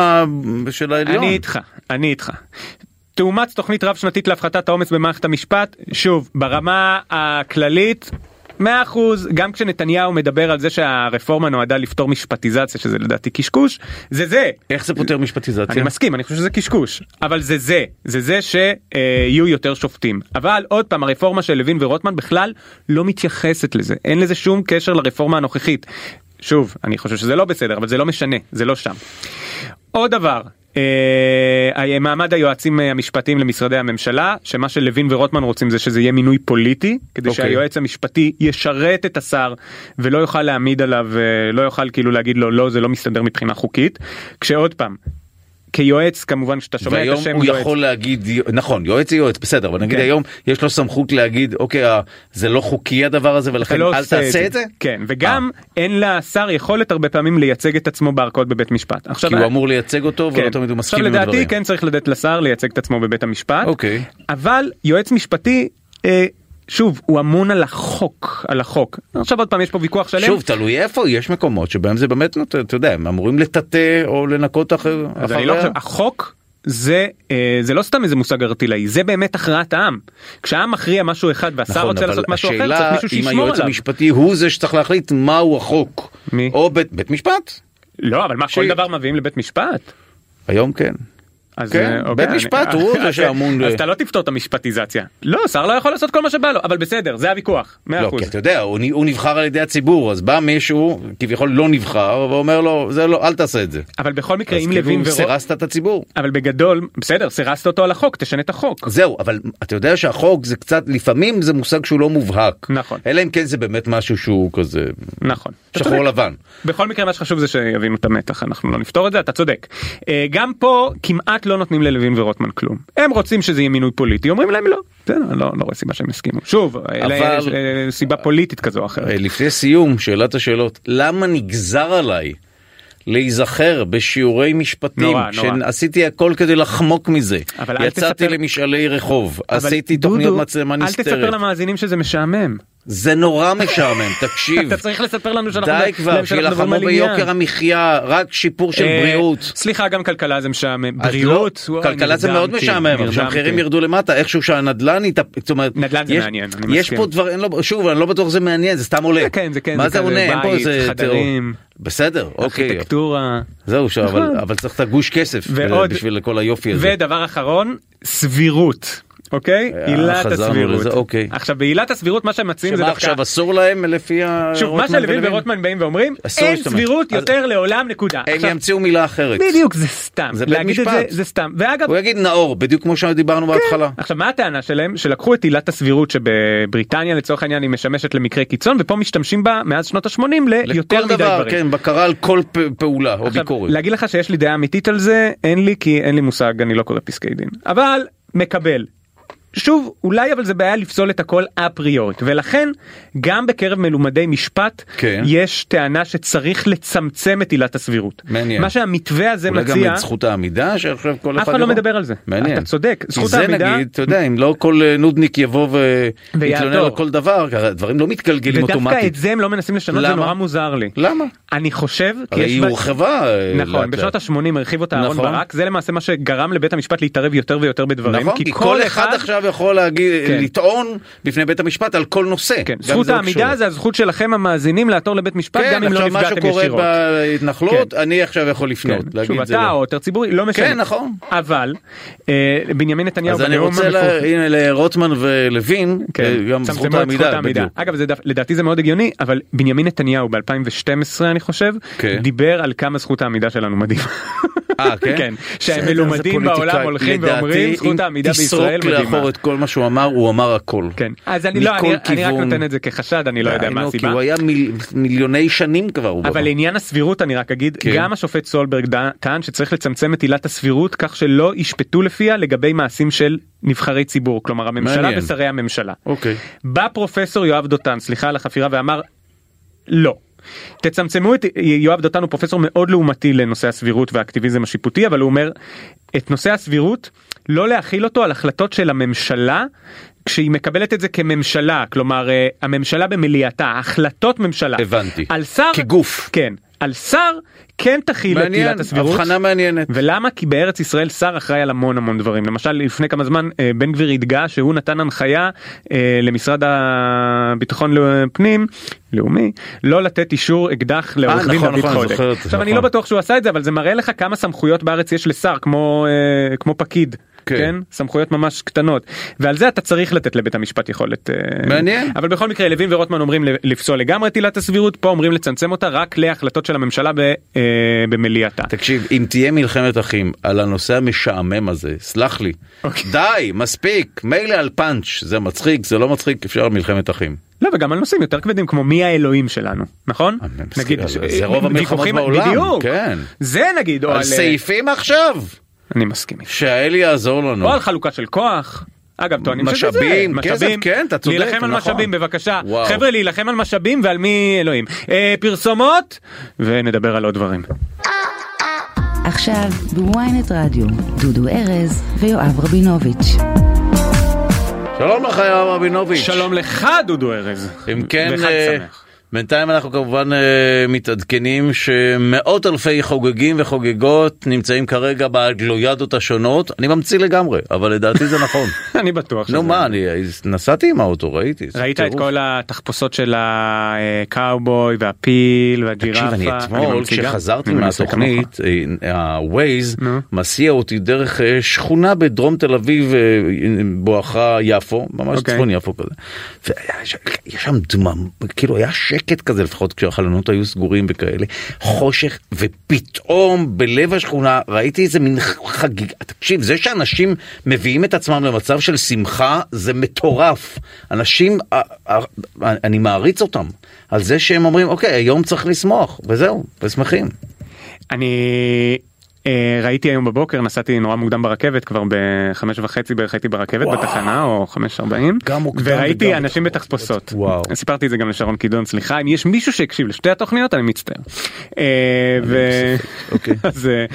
של העליון. אני איתך, אני איתך. תאומץ תוכנית רב שנתית להפחתת העומס במערכת המשפט, שוב, ברמה הכללית, 100% גם כשנתניהו מדבר על זה שהרפורמה נועדה לפתור משפטיזציה שזה לדעתי קשקוש זה זה איך זה פותר משפטיזציה? אני מסכים אני חושב שזה קשקוש אבל זה זה זה זה שיהיו יותר שופטים אבל עוד פעם הרפורמה של לוין ורוטמן בכלל לא מתייחסת לזה אין לזה שום קשר לרפורמה הנוכחית. שוב אני חושב שזה לא בסדר אבל זה לא משנה זה לא שם. עוד דבר אה, מעמד היועצים המשפטיים למשרדי הממשלה שמה שלוין ורוטמן רוצים זה שזה יהיה מינוי פוליטי כדי אוקיי. שהיועץ המשפטי ישרת את השר ולא יוכל להעמיד עליו אה, לא יוכל כאילו להגיד לו לא זה לא מסתדר מבחינה חוקית כשעוד פעם. כיועץ כמובן שאתה שומע את והיום השם הוא יועץ. יכול להגיד, נכון, יועץ זה יועץ, בסדר, אבל נגיד כן. היום יש לו סמכות להגיד, אוקיי, זה לא חוקי הדבר הזה ולכן לא אל תעשה את זה? כן וגם אין לשר יכולת הרבה פעמים לייצג את עצמו בערכאות בבית משפט. עכשיו כי הוא אמור לייצג אותו ולא תמיד הוא מסכים עם עכשיו הדברים. לדעתי כן צריך לתת לשר לייצג את עצמו בבית המשפט. אוקיי. אבל יועץ משפטי אה, שוב הוא אמון על החוק על החוק עכשיו עוד פעם יש פה ויכוח שלם. שוב, תלוי איפה, יש מקומות שבהם זה באמת, אתה יודע, הם אמורים לטאטא או לנקות אחר- לא. חושב, החוק זה אה, זה לא סתם איזה מושג ארטילאי זה באמת הכרעת העם. כשהעם מכריע משהו אחד והשר נכון, רוצה לעשות משהו אחר צריך השאלה מישהו אם שישמור היועץ עליו. המשפטי הוא זה שצריך להחליט מהו החוק. מי? או בית בית משפט. לא אבל מה ש- כל דבר מביאים לבית משפט. היום כן. אז כן, אה, אוקיי, בית אני- משפט הוא זה שאמון אז אתה לא תפתור את המשפטיזציה. לא, שר לא יכול לעשות כל מה שבא לו, אבל בסדר, זה הוויכוח, מאה לא, אחוז. כי אתה יודע, הוא הוא נבחר על ידי הציבור, אז בא מישהו, כביכול לא נבחר, ואומר לו, זה לא, אל תעשה את זה. אבל בכל מקרה, אם לוין כאילו ורוט... סירסת את הציבור. אבל בגדול, בסדר, סירסת אותו על החוק, תשנה את החוק. זהו, אבל אתה יודע שהחוק זה קצת, לפעמים זה מושג שהוא לא מובהק. נכון. אלא אם כן זה באמת משהו שהוא כזה נכון. שחור. לבן. בכל מקרה מה שחשוב זה שיבינו את המתח אנחנו לא נפתור את זה אתה צודק. אה, גם פה כמעט לא נותנים ללוין ורוטמן כלום הם רוצים שזה יהיה מינוי פוליטי אומרים להם לא. בסדר, אני לא לא רואה סיבה שהם יסכימו שוב אלא אבל- אה, סיבה פוליטית כזו או אחרת. אה, לפני סיום, שאלת השאלות, למה נגזר עליי להיזכר בשיעורי משפטים, נורא, נורא. שעשיתי הכל כדי לחמוק מזה, יצאתי תספר- למשאלי רחוב, עשיתי דודו, תוכניות מצלמה אל תספר נסתרת, למאזינים שזה משעמם. זה נורא משעמם, תקשיב, אתה צריך לספר לנו שאנחנו די כבר, שילחמו. ביוקר המחיה, רק שיפור של אה, בריאות. סליחה גם כלכלה זה משעמם. בריאות. לא, וואי, כלכלה זה מאוד משעמם. שהמחירים ירדו למטה, איכשהו שהנדל"ן. זאת אומרת, נדל"ן זה יש- מעניין, אני יש מסכים. פה דבר, לו, שוב, אני לא בטוח שזה מעניין, זה סתם עולה. זה כן, זה כן, מה זה עונה? אין פה איזה... חדרים. בסדר, אוקיי. ארכיטקטורה. זהו, אבל נכון. אבל צריך את הגוש כסף ועוד- בשביל כל היופי הזה. ודבר אחרון סבירות. אוקיי? אה, עילת הסבירות. לזה, אוקיי. עכשיו בעילת הסבירות מה שהם מציעים זה שמה דווקא... עכשיו אסור להם לפי ה... שוב מה שלוין? ורוטמן באים ואומרים אין להשתמש. סבירות אז- יותר לעולם נקודה. הם עכשיו, ימציאו מילה אחרת. בדיוק זה סתם. זה בית משפט. זה זה סתם. ואגב הוא יגיד נאור, בדיוק כמו שדיברנו בהתחלה. עכשיו מה הטענה שלהם שלקחו את עילת הסבירות שבבריטניה לצורך העניין היא משמשת למקרה קיצון ופה משתמשים בה מאז שנות ה-80 ליותר מדי דבר, דברים. כן, בקרה על כל פעולה או ביקורת. להגיד לך שיש לי דעה אמיתית על זה אין לי כי אין לי מושג אני לא קורא פסקי דין אבל מקבל. שוב אולי אבל זה בעיה לפסול את הכל אפריורית ולכן גם בקרב מלומדי משפט כן. יש טענה שצריך לצמצם את עילת הסבירות. מעניין. מה שהמתווה הזה אולי גם מציע את זכות העמידה שעכשיו כל אחד... אף אחד לא יבוא? מדבר על זה. מעניין. אתה צודק, זכות זה העמידה- נגיד, אתה יודע, אם לא כל אה, נודניק יבוא ויתלונן. על כל דבר, דברים לא מתגלגלים ודווקא אוטומטית. את זה הם לא מנסים לשנות זה למה? נורא מוזר לי. למה? אני חושב הרי היא בה- הורחבה. אה, נכון לאט בשנות לאט. ה-80 הרחיב אותה אהרון נכון. ברק זה למעשה מה שגרם לבית המשפט להתערב יותר ויותר בדברים נכון, כי כל אחד עכשיו יכול להגיד, כן. לטעון בפני בית המשפט על כל נושא. כן, זכות לא העמידה. זה הזכות שלכם המאזינים לעתור לבית משפט כן, גם אם לא עכשיו משהו נפגעתם קורה ישירות. בהתנחלות, אני עכשיו יכול כן, לפנות. להגיד שוב זה אתה לא. או יותר ציבורי לא משנה. כן, נכון. אבל אה, בנימין נתניהו אז אני רוצה, לה- הנה לרוטמן ולוין, כן, אה, גם זכות העמידה. אגב זה דף- לדעתי זה מאוד הגיוני אבל בנימין נתניהו ב2012 אני חושב כן. דיבר על כמה זכות העמידה שלנו מדהים. אה, כן? כן, שהם בסדר, מלומדים זה בעולם. הולכים ואומרים זכות העמידה בישראל אם מדהימה. את כל מה שהוא אמר, הוא אמר הכל. כן, אז אני לא, אני, אני רק כיוון. נותן את זה כחשד, אני לא יודע די, מה נו, הסיבה. הוא היה מיל- מיליוני שנים כבר. אבל. לעניין הסבירות אני רק אגיד כן. גם השופט סולברג טען שצריך לצמצם את עילת הסבירות כך שלא ישפטו לפיה לגבי מעשים של נבחרי ציבור כלומר הממשלה מעניין. ושרי הממשלה. אוקיי. בא פרופסור יואב דותן סליחה על החפירה ואמר לא. תצמצמו את יואב דותן הוא פרופסור מאוד לעומתי לנושא הסבירות והאקטיביזם השיפוטי אבל הוא אומר את נושא הסבירות לא להכיל אותו על החלטות של הממשלה כשהיא מקבלת את זה כממשלה כלומר אה, הממשלה במליאתה החלטות ממשלה הבנתי. על שר כגוף. כן על שר כן תכיל את מעניין, עילת הסבירות הבחנה מעניינת. ולמה כי בארץ ישראל שר אחראי על המון המון דברים למשל לפני כמה זמן אה, בן גביר התגאה שהוא נתן הנחיה אה, למשרד הביטחון לפנים לאומי לא לתת אישור אקדח לעורך דין נכון, דוד נכון, חודק. עכשיו אני נכון. לא בטוח שהוא עשה את זה אבל זה מראה לך כמה סמכויות בארץ יש לשר כמו אה, כמו פקיד. כן. כן. סמכויות ממש קטנות ועל זה אתה צריך לתת לבית המשפט יכולת אה, מעניין. אבל בכל מקרה לוין ורוטמן אומרים לפסול לגמרי את עילת הסבירות פה אומרים לצמצם אותה רק להחלטות של הממשלה ב, אה, במליאתה. תקשיב, אם תהיה מלחמת אחים על הנושא המשעמם הזה, סלח לי, אוקיי. די, מספיק, מילא על פאנץ', זה מצחיק, זה לא מצחיק, אפשר מלחמת אחים. לא וגם על נושאים יותר כבדים כמו מי האלוהים שלנו נכון מסכים, נגיד זה רוב המלחמות בעולם, בדיוק כן. זה נגיד או על על סעיפים עכשיו, אני מסכים. שהאל יעזור לנו. או על חלוקה של כוח. אגב טוענים שזה זה, משאבים, כסף, כן, אתה צודק, להילחם על נכון. משאבים בבקשה. חבר'ה להילחם על משאבים ועל מי אלוהים אה, פרסומות ונדבר על עוד דברים. עכשיו בוויינט רדיו, דודו ארז ויואב רבינוביץ'. שלום לך יואב רבינוביץ'. שלום לך דודו ארז. אם כן, וחג אה, שמח. בינתיים אנחנו כמובן אה, מתעדכנים שמאות אלפי חוגגים וחוגגות נמצאים כרגע בגלוידות השונות. אני ממציא לגמרי, אבל לדעתי זה נכון. אני בטוח נו שזה- מה, אני נסעתי עם האוטו, ראיתי. ראית את. כל התחפושות של הקאובוי והפיל והג'ירפה? תקשיב, אני אתמול. כשחזרתי מהתוכנית, אה, נו. מסיע אותי דרך אה, שכונה בדרום תל אביב אה, בואכה יפו, ממש אוקיי. צפון יפו כזה. והיה ש- יש שם דמם, כאילו היה שקט כזה לפחות כשהחלונות היו סגורים וכאלה, חושך, ופתאום בלב השכונה ראיתי איזה מין חגיגה. תקשיב, זה שאנשים מביאים את עצמם למצב של שמחה זה מטורף. אנשים, אני מעריץ אותם על זה שהם אומרים, אוקיי, היום צריך לשמוח, וזהו, ושמחים. אני ראיתי היום בבוקר נסעתי נורא מוקדם ברכבת כבר בחמש וחצי בערך הייתי ברכבת וואו. בתחנה או חמש ארבעים וראיתי אנשים בתחפושות. סיפרתי את זה גם לשרון קידון סליחה אם יש מישהו שהקשיב לשתי התוכניות אני מצטער. אה, ו... אוקיי. אז אה,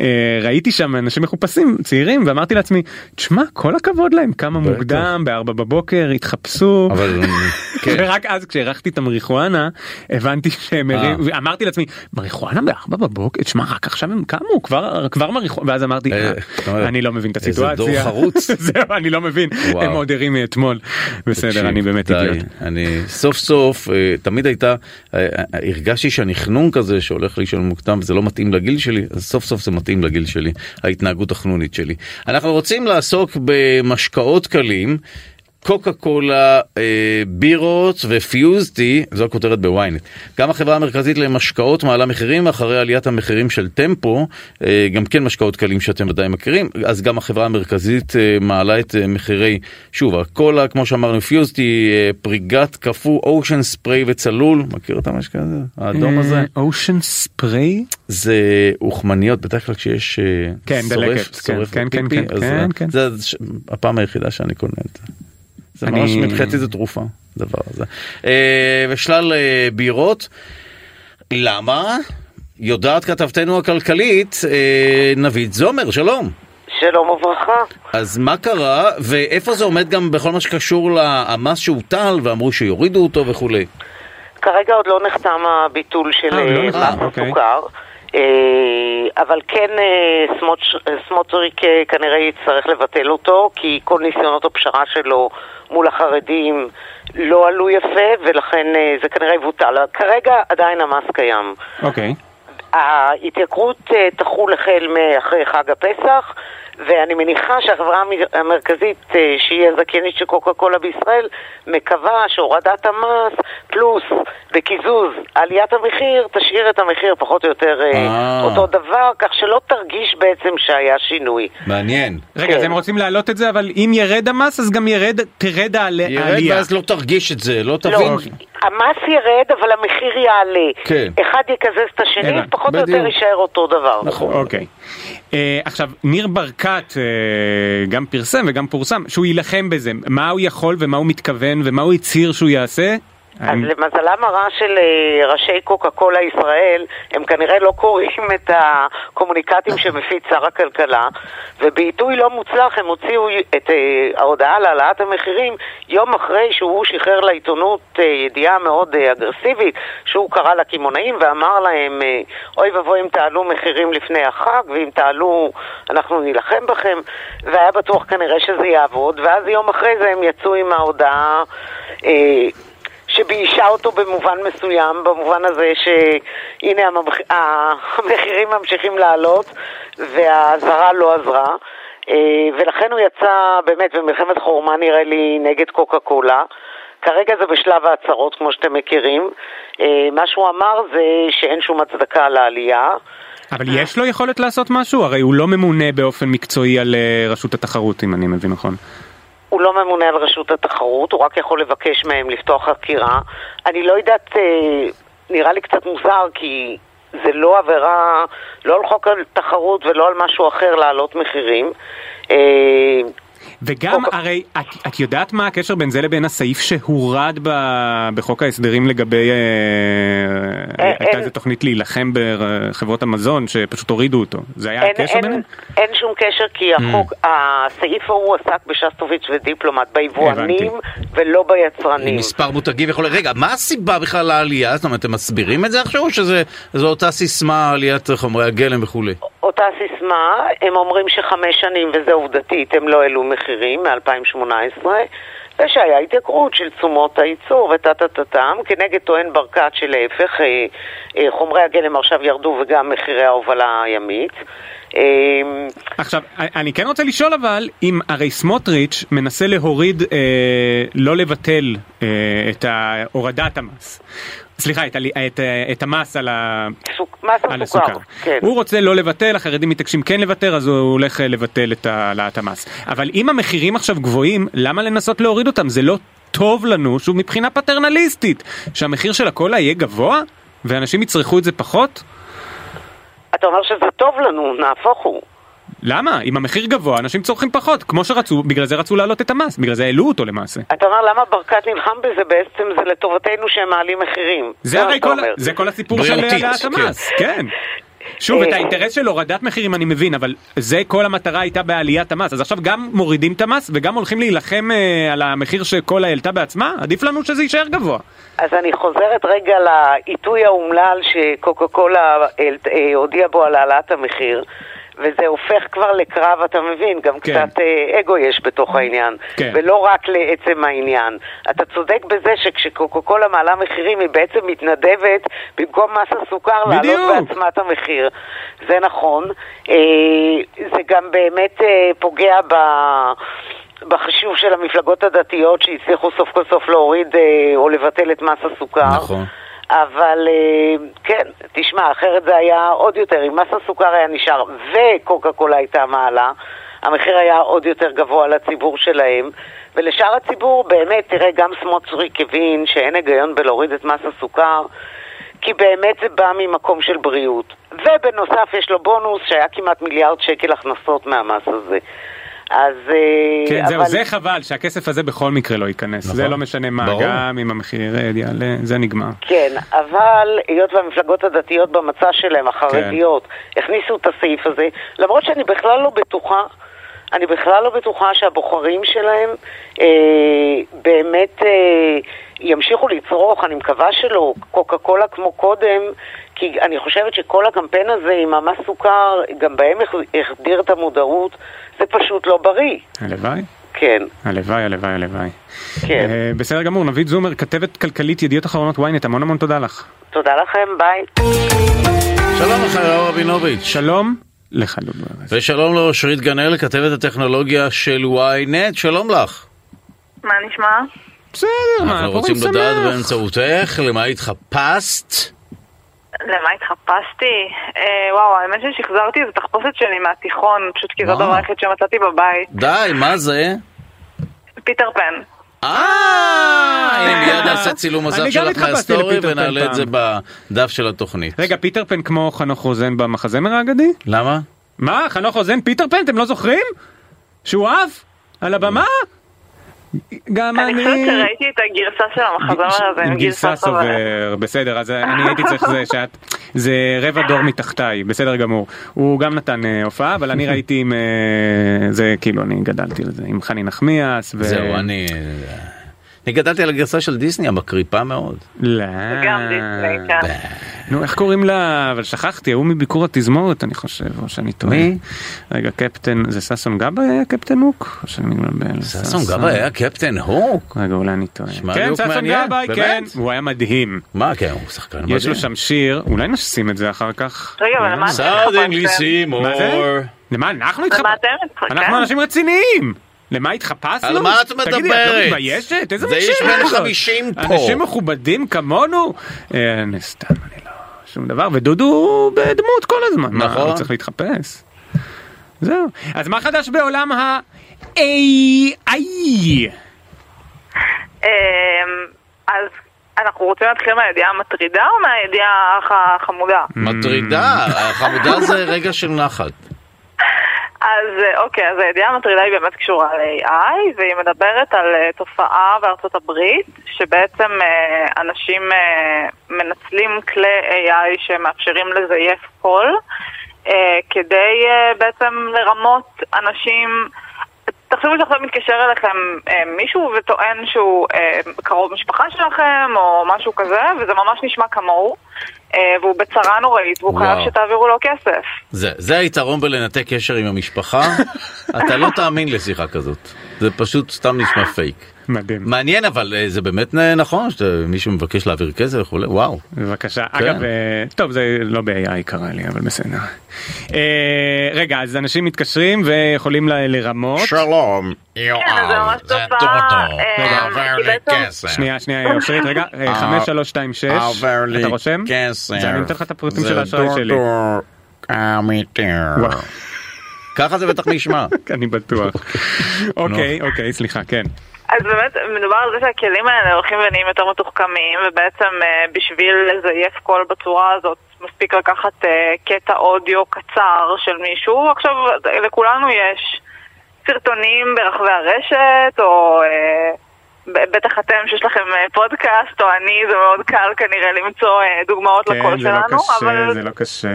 אה, ראיתי שם אנשים מחופשים צעירים ואמרתי לעצמי תשמע כל הכבוד להם כמה. מוקדם בארבע בבוקר התחפשו. אבל כן. ורק אז כשהרחתי את המריחואנה הבנתי שהם אה. אמרתי לעצמי מריחואנה בארבע בבוקר תשמע רק עכשיו הם קמו כבר כבר מריחואנה ואז אמרתי אה, "אה, אני לא מבין את איזה הסיטואציה דור חרוץ. זהו אני לא מבין. הם עוד הרים מאתמול בסדר אני באמת אידיוט. אני סוף סוף אה, תמיד הייתה הרגשתי שהנכנון כזה שהולך לישון מוקדם זה לא מתאים לגיל שלי אז סוף סוף זה מתאים לגיל שלי ההתנהגות החנונית שלי. אנחנו רוצים לעסוק במשקאות קלים. קוקה קולה, אה, בירות ופיוזטי, זו הכותרת בוויינט. גם החברה המרכזית למשקאות מעלה מחירים אחרי עליית המחירים של טמפו, אה, גם כן משקאות קלים שאתם ודאי מכירים, אז גם החברה המרכזית אה, מעלה את מחירי, שוב, הקולה, כמו שאמרנו, פיוזטי, פריגת, קפוא, אושן ספרי וצלול, מכיר את המשקה הזה? האדום הזה? אושן ספרי זה אוכמניות, בדרך כלל כשיש כן, שורף, דלקת, שורף כן, כן, בפיפי, כן, אז כן, זה- כן. זה ש- הפעם היחידה שאני קונה את זה. זה אני- ממש מבחינתי זה תרופה, הדבר הזה. אה, ושלל אה, בירות. למה? יודעת כתבתנו הכלכלית, אה, נבית זומר, שלום. שלום וברכה. אז מה קרה, ואיפה זה עומד גם בכל מה שקשור למס שהוטל, ואמרו שיורידו אותו וכולי. כרגע עוד לא נחתם הביטול של אה, לא אה, מס אוקיי. הסוכר, אה, אבל כן אה, אה, סמוטריק אה, כנראה יצטרך לבטל אותו, כי כל ניסיונות הפשרה שלו מול החרדים לא עלו יפה, ולכן אה, זה כנראה יבוטל. כרגע עדיין המס קיים. אוקיי ההתייקרות אה, תחול החל מאחרי חג הפסח, ואני מניחה שהחברה המ- המרכזית, אה, שהיא הזכיינית של קוקה קולה בישראל, מקווה שהורדת המס פלוס בקיזוז עליית המחיר, תשאיר את המחיר פחות או יותר אה, אה. אותו דבר, כך שלא תרגיש בעצם שהיה שינוי. מעניין. רגע אז כן. הם רוצים להעלות את זה אבל אם ירד המס אז גם ירד תרד העל- ירד העלייה. ואז לא תרגיש את זה, לא לא, תבין. המס ירד, אבל המחיר יעלה. כן. אחד יקזז את השני. פחות או יותר. יישאר אותו דבר. נכון. אוקיי. עכשיו ניר ברקת אה, גם פרסם וגם פורסם שהוא יילחם בזה מה הוא יכול ומה הוא מתכוון ומה הוא הצהיר שהוא יעשה. אז למזלם הרע של אה, ראשי קוקה קולה ישראל, הם כנראה לא קוראים את הקומוניקטים שמפיץ שר הכלכלה, ובעיתוי לא מוצלח הם הוציאו את אה, ההודעה על העלאת המחירים יום אחרי שהוא שחרר לעיתונות אה, ידיעה מאוד אגרסיבית, שהוא קרא לקמעונאים ואמר להם, אוי ואבוי אם תעלו מחירים לפני החג, ואם תעלו אנחנו נילחם בכם, והיה בטוח כנראה שזה יעבוד, ואז יום אחרי זה הם יצאו עם ההודעה שביישה אותו במובן מסוים, במובן הזה שהנה הממח... המחירים ממשיכים לעלות והאזהרה לא עזרה. אה, ולכן הוא יצא באמת במלחמת חורמה נראה לי נגד קוקה קולה. כרגע זה בשלב ההצהרות כמו שאתם מכירים. אה, מה שהוא אמר זה שאין שום הצדקה לעלייה. אבל יש לו יכולת לעשות משהו? הרי הוא לא ממונה באופן מקצועי על אה, רשות התחרות, אם אני מבין נכון. הוא לא ממונה על רשות התחרות, הוא רק יכול לבקש מהם לפתוח חקירה. אני לא יודעת, אה, נראה לי קצת מוזר, כי זה לא עבירה, לא על חוק התחרות ולא על משהו אחר להעלות מחירים. אה, וגם חוק- הרי את, את יודעת מה הקשר בין זה לבין הסעיף שהורד ב, בחוק ההסדרים לגבי אה, אין- הייתה איזה תוכנית להילחם בחברות המזון שפשוט הורידו אותו זה היה אין, הקשר אין, ביניהם? אין שום קשר כי החוק, הסעיף ההוא עסק בשסטוביץ' ודיפלומט, ביבואנים ולא עם ביצרנים. מספר מותגים וכו'. רגע, מה הסיבה בכלל לעלייה? זאת אומרת, אתם מסבירים את זה עכשיו, או שזו אותה סיסמה, עליית חומרי הגלם וכולי? אותה סיסמה, הם אומרים שחמש שנים, וזה עובדתית, הם לא העלו מחירים מ-2018, ושהיה התייקרות של תשומות הייצור וטה-טה-טה-טם, כנגד טוען ברקת שלהפך, אה, אה, חומרי הגלם עכשיו ירדו וגם מחירי ההובלה הימית. אה, עכשיו אני כן רוצה לשאול אבל אם הרי סמוטריץ' מנסה להוריד אה, לא לבטל אה, את הורדת המס. סליחה, את, ה- את, ה- את המס על, ה, סוכ- מס על הסוכר, הסוכר. כן. הוא רוצה לא לבטל, החרדים מתעקשים כן לוותר, אז הוא הולך אה, לבטל את העלאת המס. אבל אם המחירים עכשיו גבוהים, למה לנסות להוריד אותם? זה לא טוב לנו, שוב, מבחינה פטרנליסטית, שהמחיר של הקולה יהיה גבוה, ואנשים יצרכו את זה פחות? אתה אומר שזה טוב לנו, נהפוך הוא. למה? אם המחיר גבוה, אנשים צורכים פחות, כמו שרצו, בגלל זה רצו להעלות את המס, בגלל זה העלו אותו למעשה. אתה אומר למה ברקת נלחם בזה? בעצם זה לטובתנו שהם מעלים מחירים. זה הרי כל. זה כל הסיפור של העלאת כן. המס, כן. שוב, את אה, האינטרס של הורדת מחירים אני מבין, אבל זה כל המטרה הייתה בעליית המס. אז עכשיו גם מורידים את המס וגם הולכים להילחם אה, על המחיר שקולה העלתה בעצמה? עדיף לנו שזה יישאר גבוה. אז אני חוזרת רגע לעיתוי האומלל שקוקה קולה העלת- אה, הודיעה בו על העלאת המחיר. וזה הופך כבר לקרב, אתה מבין, גם כן. קצת אה, אגו יש בתוך העניין, כן. ולא רק לעצם העניין. אתה צודק בזה שכשקוקה קולה מעלה מחירים היא בעצם מתנדבת במקום מס הסוכר בדיוק. להעלות בעצמה את המחיר. זה נכון. אה, זה גם באמת אה, פוגע ב... בחישוב של המפלגות הדתיות שהצליחו סוף כל סוף להוריד או לבטל את מס הסוכר. נכון. אבל אה, כן, תשמע, אחרת זה היה עוד יותר, אם מס הסוכר היה נשאר וקוקה קולה הייתה מעלה, המחיר היה עוד יותר גבוה לציבור שלהם. ולשאר הציבור, באמת, תראה, גם סמוטריק הבין שאין היגיון בלהוריד את מס הסוכר, כי באמת זה בא ממקום של בריאות. ובנוסף יש לו בונוס שהיה כמעט מיליארד שקל הכנסות מהמס הזה. אז... אה, כן, זהו, אבל- זה חבל שהכסף הזה בכל מקרה לא ייכנס. נכון. זה לא משנה מה, ברור. גם אם המחיר אה, יעלה, זה נגמר. כן, אבל היות והמפלגות הדתיות במצע שלהם, החרדיות, הכניסו את הסעיף הזה, למרות שאני בכלל לא בטוחה, אני בכלל לא בטוחה שהבוחרים שלהם אה, באמת אה, ימשיכו לצרוך, אני מקווה שלא, קוקה קולה כמו קודם, כי אני חושבת שכל הקמפיין הזה עם המס סוכר, גם בהם החדיר את המודעות, זה פשוט לא בריא. הלוואי, כן, הלוואי, הלוואי, הלוואי. כן. אה, בסדר גמור, נבית זומר, כתבת כלכלית ידיעות אחרונות ynet, המון המון תודה לך. תודה לכם, ביי. שלום לך, יואב רבינוביץ'. שלום לך דודו. ושלום לאושרית גנאל, כתבת הטכנולוגיה של ynet, שלום לך. מה נשמע? בסדר, מה, אנחנו רוצים לדעת. באמצעותך למה התחפשת. למה התחפשתי? אה, וואו, האמת ששחזרתי איזה תחפושת שלי מהתיכון, פשוט כי. הדבר היחיד שמצאתי בבית. די, מה זה? פיטר פן. אה, הנה מיד נעשה צילום אני מסך גם שלך התחפשתי מהסטורי לפיטר פן ונעלה את זה פעם. בדף של התוכנית. רגע, פיטר פן כמו חנוך רוזן במחזמר האגדי? למה? מה, חנוך רוזן פיטר פן, אתם לא זוכרים? שהוא עף? על הבמה? גם אני אני... חושבת שראיתי את הגרסה של המחזמר הזה עם גרסה. סובר, בסדר, אז אני הייתי צריך זה שאת, זה רבע דור מתחתיי, בסדר גמור. הוא גם נתן אה, הופעה, אבל אני ראיתי עם, אה, זה כאילו, אני גדלתי על זה, עם חני נחמיאס. ו- זהו, אני... אני גדלתי על הגרסה של דיסני המקריפה מאוד. לא. גם דיסני, כן. נו, איך קוראים לה? אבל שכחתי, ההוא מביקור התזמורת, אני חושב, או שאני טועה. מי? רגע, קפטן, זה ששון גבאי היה קפטן הוק? או שאני מתבלבל? ששון גבאי היה קפטן הוק? רגע, אולי אני טועה. כן, ששון גבאי? כן. הוא היה מדהים. מה, כן, הוא שחקן מדהים. יש לו שם שיר, אולי נשים את זה אחר כך. רגע, אבל למה אתם סאדנלי התחפשתם? סימור. מה זה? למה אנחנו למה? אתם התחפשתם? אנחנו אנשים רציניים. למה התחפשנו? על מה את תגידי, את לא מדברת? מתביישת? איזה זה מין איש בן זאת? 50 פה. אנשים מכובדים כמונו? אה, אני סתם, אני לא... שום דבר. ודודו הוא בדמות כל הזמן. נכון. הוא צריך להתחפש. זהו. אז מה חדש בעולם ה-AI? אמ, אז אנחנו רוצים להתחיל מהידיעה המטרידה או מהידיעה החמודה? מטרידה, החמודה זה רגע של נחת. אז אה, אוקיי, אז הידיעה המטרידה היא באמת קשורה ל-AI, והיא מדברת על אה, תופעה בארצות הברית, שבעצם אה, אנשים מנצלים כלי AI שמאפשרים לזייף קול, כדי בעצם לרמות אנשים... תחשבו שעכשיו מתקשר אליכם אה, מישהו וטוען שהוא אה, קרוב משפחה שלכם או משהו כזה, וזה ממש נשמע כמוהו, והוא בצרה נוראית והוא וואו. חייב שתעבירו לו כסף. זה, זה היתרון בלנתק קשר עם המשפחה. אתה לא תאמין לשיחה כזאת. זה פשוט סתם נשמע פייק. מדהים. מעניין, אבל אה, זה באמת אה, נכון שמישהו מבקש להעביר כסף וכולי, וואו. בבקשה. כן. אגב, אה, טוב, זה לא ב-AI קרה לי, אבל בסדר. רגע, אז אנשים מתקשרים ויכולים ל- לרמות. שלום, כן, זה עובר לי כסף. שנייה, שנייה, אושרית, רגע, אה, 5326, עובר לי אתה רושם? כסף. זה אני נותן לך את הפרטים של האשראי שלי. ככה זה בטח נשמע. אני בטוח. אוקיי, אוקיי, סליחה, כן. אז באמת מדובר על זה שהכלים האלה הולכים ונהיים יותר מתוחכמים ובעצם אה, בשביל לזייף קול בצורה הזאת מספיק לקחת אה, קטע אודיו קצר של מישהו. עכשיו לכולנו יש סרטונים ברחבי הרשת או אה, בטח אתם שיש לכם פודקאסט או אני זה מאוד קל כנראה למצוא דוגמאות לקול כן, זה לא שלנו קשה, אבל זה לא קשה.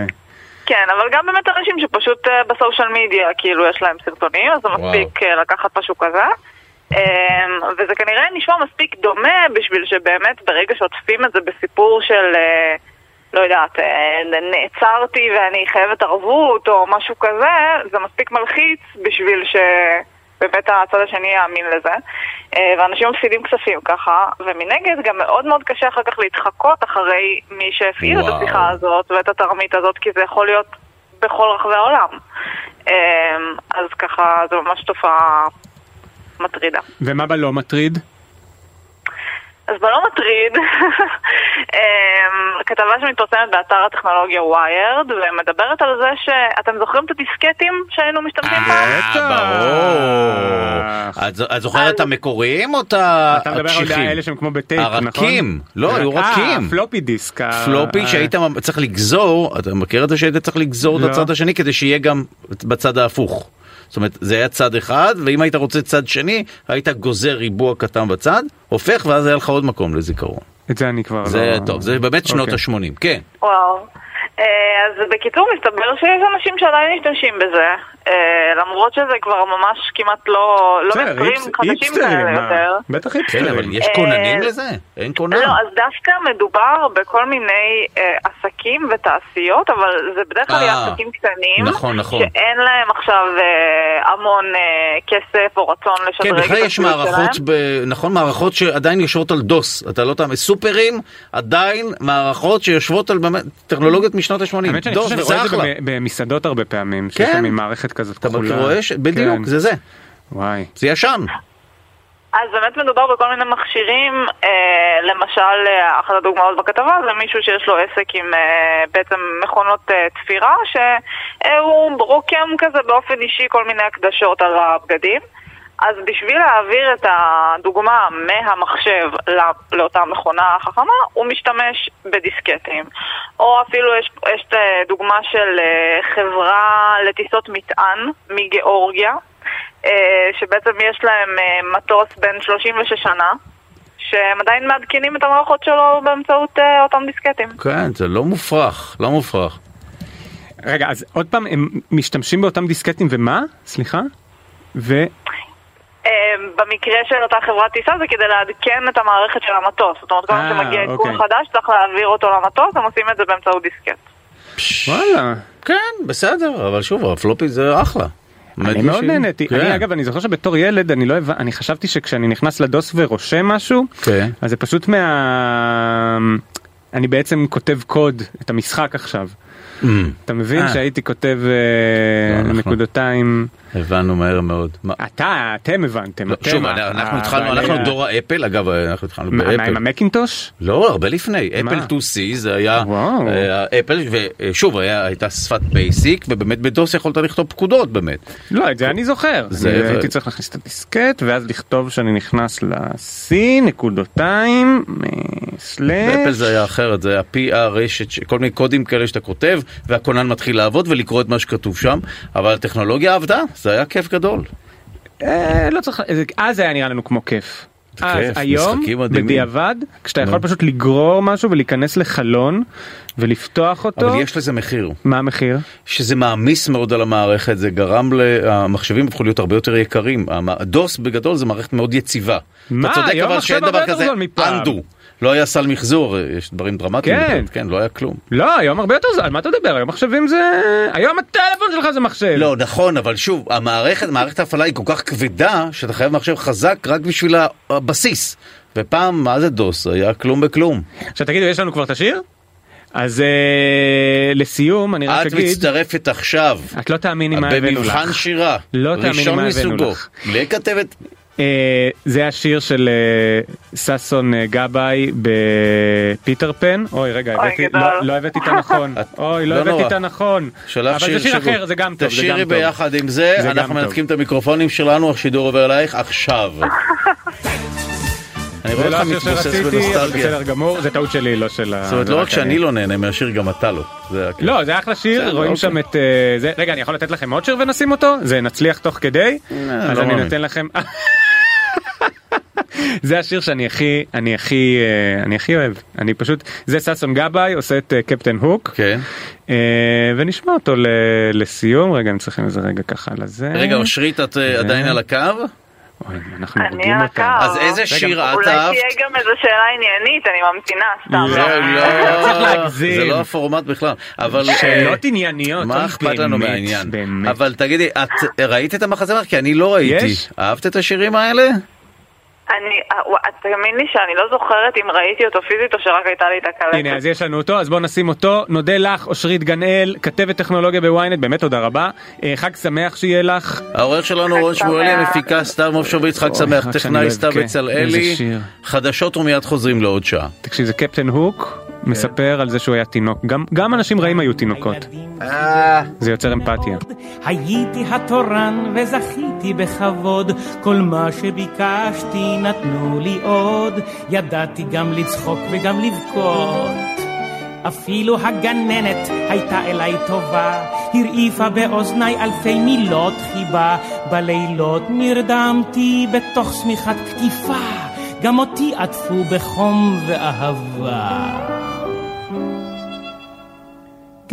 כן, אבל גם באמת אנשים שפשוט בסושיאל מדיה, כאילו יש להם סרטונים, אז זה. מספיק לקחת משהו כזה. אמ, וזה כנראה נשמע מספיק דומה בשביל שבאמת ברגע שעוטפים את זה בסיפור של, אה, לא יודעת, אה, נעצרתי ואני חייבת ערבות או משהו כזה, זה מספיק מלחיץ בשביל שבאמת הצד השני יאמין לזה. אה, ואנשים מפסידים כספים ככה, ומנגד גם מאוד מאוד קשה אחר כך להתחקות אחרי מי שהפעיל את. השיחה הזאת ואת התרמית הזאת, כי זה יכול להיות בכל רחבי העולם. אמ, אז ככה, זו ממש תופעה מטרידה. ומה בלא מטריד? אז בלא מטריד, אמ, כתבה שמתפרסמת באתר הטכנולוגיה ויירד, ומדברת על זה שאתם זוכרים את הדיסקטים שהיינו משתמשים פעם? אה, ברור. את ז- את זוכרת את המקוריים או את אתה מדבר על הקשיחים? אלה שהם כמו בטייפ, נכון? הרכים. לא, היו אה, רכים. פלופי דיסק. פלופי שהיית צריך לגזור, אתה מכיר את זה שהיית צריך לגזור את לא. הצד השני כדי שיהיה גם בצד ההפוך. זאת אומרת, זה היה צד אחד, ואם היית רוצה צד שני, היית גוזר ריבוע קטן בצד, הופך, ואז היה לך עוד מקום לזיכרון. את זה אני כבר זה לא... טוב, זה באמת שנות אוקיי. ה-80, כן. וואו. אה, אז בקיצור, מסתבר שיש אנשים שעדיין משתמשים בזה, למרות שזה כבר ממש כמעט לא לא היפס- חדשים כאלה מה? יותר. בטח כן, היפסטרים. אבל יש אה, כוננים לזה? אין כונן. לא, אז דווקא מדובר בכל מיני אה, עסקים ותעשיות, אבל זה בדרך כלל אה, יהיה עסקים קטנים, נכון, נכון. שאין להם עכשיו אה, המון אה, כסף או רצון לשדרג כן, את בכלל יש מערכות. נכון, מערכות שעדיין יושבות על דוס, אתה לא תאמין, סופרים עדיין מערכות שיושבות על טכנולוגיות משנות ה-80, האמת שאני חושב שאני רואה את זה במסעדות הרבה פעמים, שיש כן. להם מין מערכת כזאת אתה כחולה. רואה ש... בדיוק, כן. זה זה, וואי. זה ישן. אז באמת מדובר בכל מיני מכשירים, אה, למשל, אה, אחת הדוגמאות בכתבה זה מישהו שיש לו עסק עם אה, בעצם מכונות אה, תפירה, שהוא רוקם כזה באופן אישי כל מיני הקדשות על הבגדים. אז בשביל להעביר את הדוגמה מהמחשב ל- לאותה מכונה חכמה, הוא משתמש בדיסקטים. או אפילו יש, יש אה, דוגמה של אה, חברה לטיסות מטען מגיאורגיה, אה, שבעצם יש להם מטוס בן 36 שנה, שהם עדיין מעדכנים את המערכות שלו באמצעות אה, אותם דיסקטים. כן, זה לא מופרך, לא מופרך. רגע, אז עוד פעם, הם משתמשים באותם דיסקטים ומה? סליחה? ו... אה, במקרה של אותה חברת טיסה זה כדי לעדכן את המערכת של המטוס. זאת אומרת, כל פעם אה, שמגיע עדכון אוקיי. חדש צריך להעביר אותו למטוס, הם עושים את זה באמצעות דיסקט. וואלה. כן, בסדר, אבל שוב, הפלופי זה אחלה. אני מאוד נהניתי, כן. אני אגב אני זוכר שבתור ילד אני לא הבנ... אני חשבתי שכשאני נכנס לדוס ורושם משהו, כן. אז זה פשוט מה... אני בעצם כותב קוד את המשחק עכשיו. אתה מבין אה. שהייתי כותב לא, אה, אנחנו- נקודתיים, הבנו מהר מאוד. אתה, אתם הבנתם, לא, שוב, אנחנו התחלנו, אנחנו דור האפל, אגב, אנחנו התחלנו מה מה עם באפל. המקינטוש? לא, הרבה לפני? אפל 2C זה היה. אה, אפל, ושוב, היה- הייתה שפת בייסיק, ובאמת בדוס יכולת לכתוב פקודות באמת. לא, את זה אני זוכר. הייתי צריך להכניס את הדיסקט ואז לכתוב שאני נכנס ל-C נקודתיים סלאש. באפל זה היה אחרת, זה היה PR כל מיני קודים כאלה שאתה כותב, והכונן מתחיל לעבוד ולקרוא את מה שכתוב שם, אבל הטכנולוגיה עבדה, זה היה כיף גדול. אה, לא צריך, זה- אז זה היה נראה לנו כמו כיף. אז כיף, היום. בדיעבד, כשאתה יכול. פשוט לגרור משהו ולהיכנס לחלון ולפתוח אותו, אבל יש לזה מחיר. מה המחיר? שזה מעמיס מאוד על המערכת, זה גרם למחשבים הפכו להיות הרבה יותר יקרים. הדוס בגדול זה מערכת מאוד יציבה. מה? היום מחשב הרבה יותר זול מפעם. לא היה סל מחזור, יש דברים דרמטיים. כן. כן, לא היה כלום. לא, היום הרבה יותר על מה אתה מדבר? היום מחשבים זה... היום הטלפון שלך זה מחשב. לא, נכון, אבל שוב, המערכת, מערכת ההפעלה היא כל כך כבדה, שאתה חייב מחשב חזק רק בשביל הבסיס. ופעם, מה זה דוס? היה כלום בכלום. עכשיו תגידו, יש לנו כבר את השיר? אז אה, לסיום, אני רק את אגיד... מצטרפת עכשיו. את לא תאמיני מה הבאנו לך. במבחן שירה. לא תאמיני ראשון מה הבאנו מסוגו. לך. בלי כתבת. אה, זה השיר של אה, ששון אה, גבאי בפיטר פן. אוי רגע, אוי, הבאתי. לא, לא הבאתי את הנכון. אוי, לא לא הבאתי. את הנכון. אבל זה שיר שבו. אחר, זה גם טוב, תשאירי. ביחד עם זה, זה אנחנו. מנתקים את המיקרופונים שלנו, השידור עובר אלייך עכשיו. אני רואה לא אותך השיר מתבוסס בנוסטלגיה. בסדר גמור, זה טעות שלי, לא של ה... זאת אומרת, לא רק שאני לא נהנה מהשיר, גם אתה לא. לא, זה אחלה שיר, רואים אוקיי. שם את אה, זה. רגע, אני יכול לתת לכם עוד שיר ונשים אותו? זה נצליח תוך כדי? אז לא אני. נותן לכם... זה השיר שאני הכי, אני הכי, אה, אני הכי אוהב. אני פשוט, זה ששון גבאי עושה את אה, קפטן הוק, כן. אה, ונשמע אותו לסיום. רגע, אני צריך איזה רגע ככה לזה. רגע, אושרית, את אה, עדיין על הקו? אנחנו אני הורגים אותה. אז איזה שיר את אולי אהבת? תהיה גם איזו שאלה עניינית, אני ממתינה, סתם. לא, לא לא. זה לא הפורמט בכלל. אבל... אה, שאלות ענייניות. מה אכפת לנו מהעניין? אבל תגידי, את ראית את המחזמר? כי אני לא ראיתי. אהבת את השירים האלה? אני, אה, תאמין לי שאני לא זוכרת אם ראיתי אותו פיזית או שרק הייתה לי את הקלטת. הנה אז יש לנו אותו אז בוא נשים אותו נודה לך אושרית גנאל כתבת טכנולוגיה בוויינט באמת תודה רבה אה, חג שמח שיהיה לך העורך שלנו רון. שמואלי, המפיקה סתיו מופשוביץ, חג שמח, טכנאי סתיו. בצלאלי, שיר. חדשות ומיד חוזרים לעוד שעה. תקשיב זה קפטן הוק מספר על זה שהוא היה תינוק. גם גם אנשים רעים היו תינוקות. זה יוצר אמפתיה. הייתי התורן וזכיתי בכבוד, כל מה שביקשתי נתנו לי עוד, ידעתי גם לצחוק וגם לבכות. אפילו הגננת הייתה אליי טובה, הרעיפה באוזניי אלפי מילות חיבה, בלילות נרדמתי בתוך שמיכת קטיפה, גם אותי עטפו בחום ואהבה.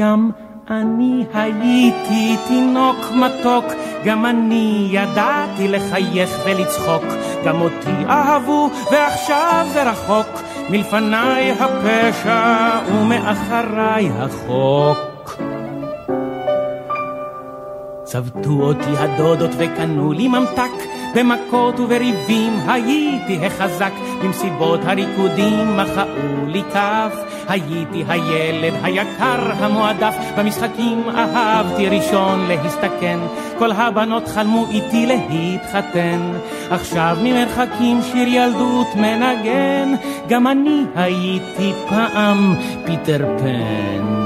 גם אני הייתי תינוק מתוק, גם אני ידעתי לחייך ולצחוק, גם אותי אהבו ועכשיו זה רחוק, מלפניי הפשע ומאחריי החוק. צבטו אותי הדודות וקנו לי ממתק, במכות ובריבים הייתי החזק, במסיבות הריקודים מחאו לי כף, הייתי הילד היקר המועדף, במשחקים אהבתי ראשון להסתכן, כל הבנות חלמו איתי להתחתן, עכשיו ממרחקים שיר ילדות מנגן, גם אני הייתי פעם פיטר פן.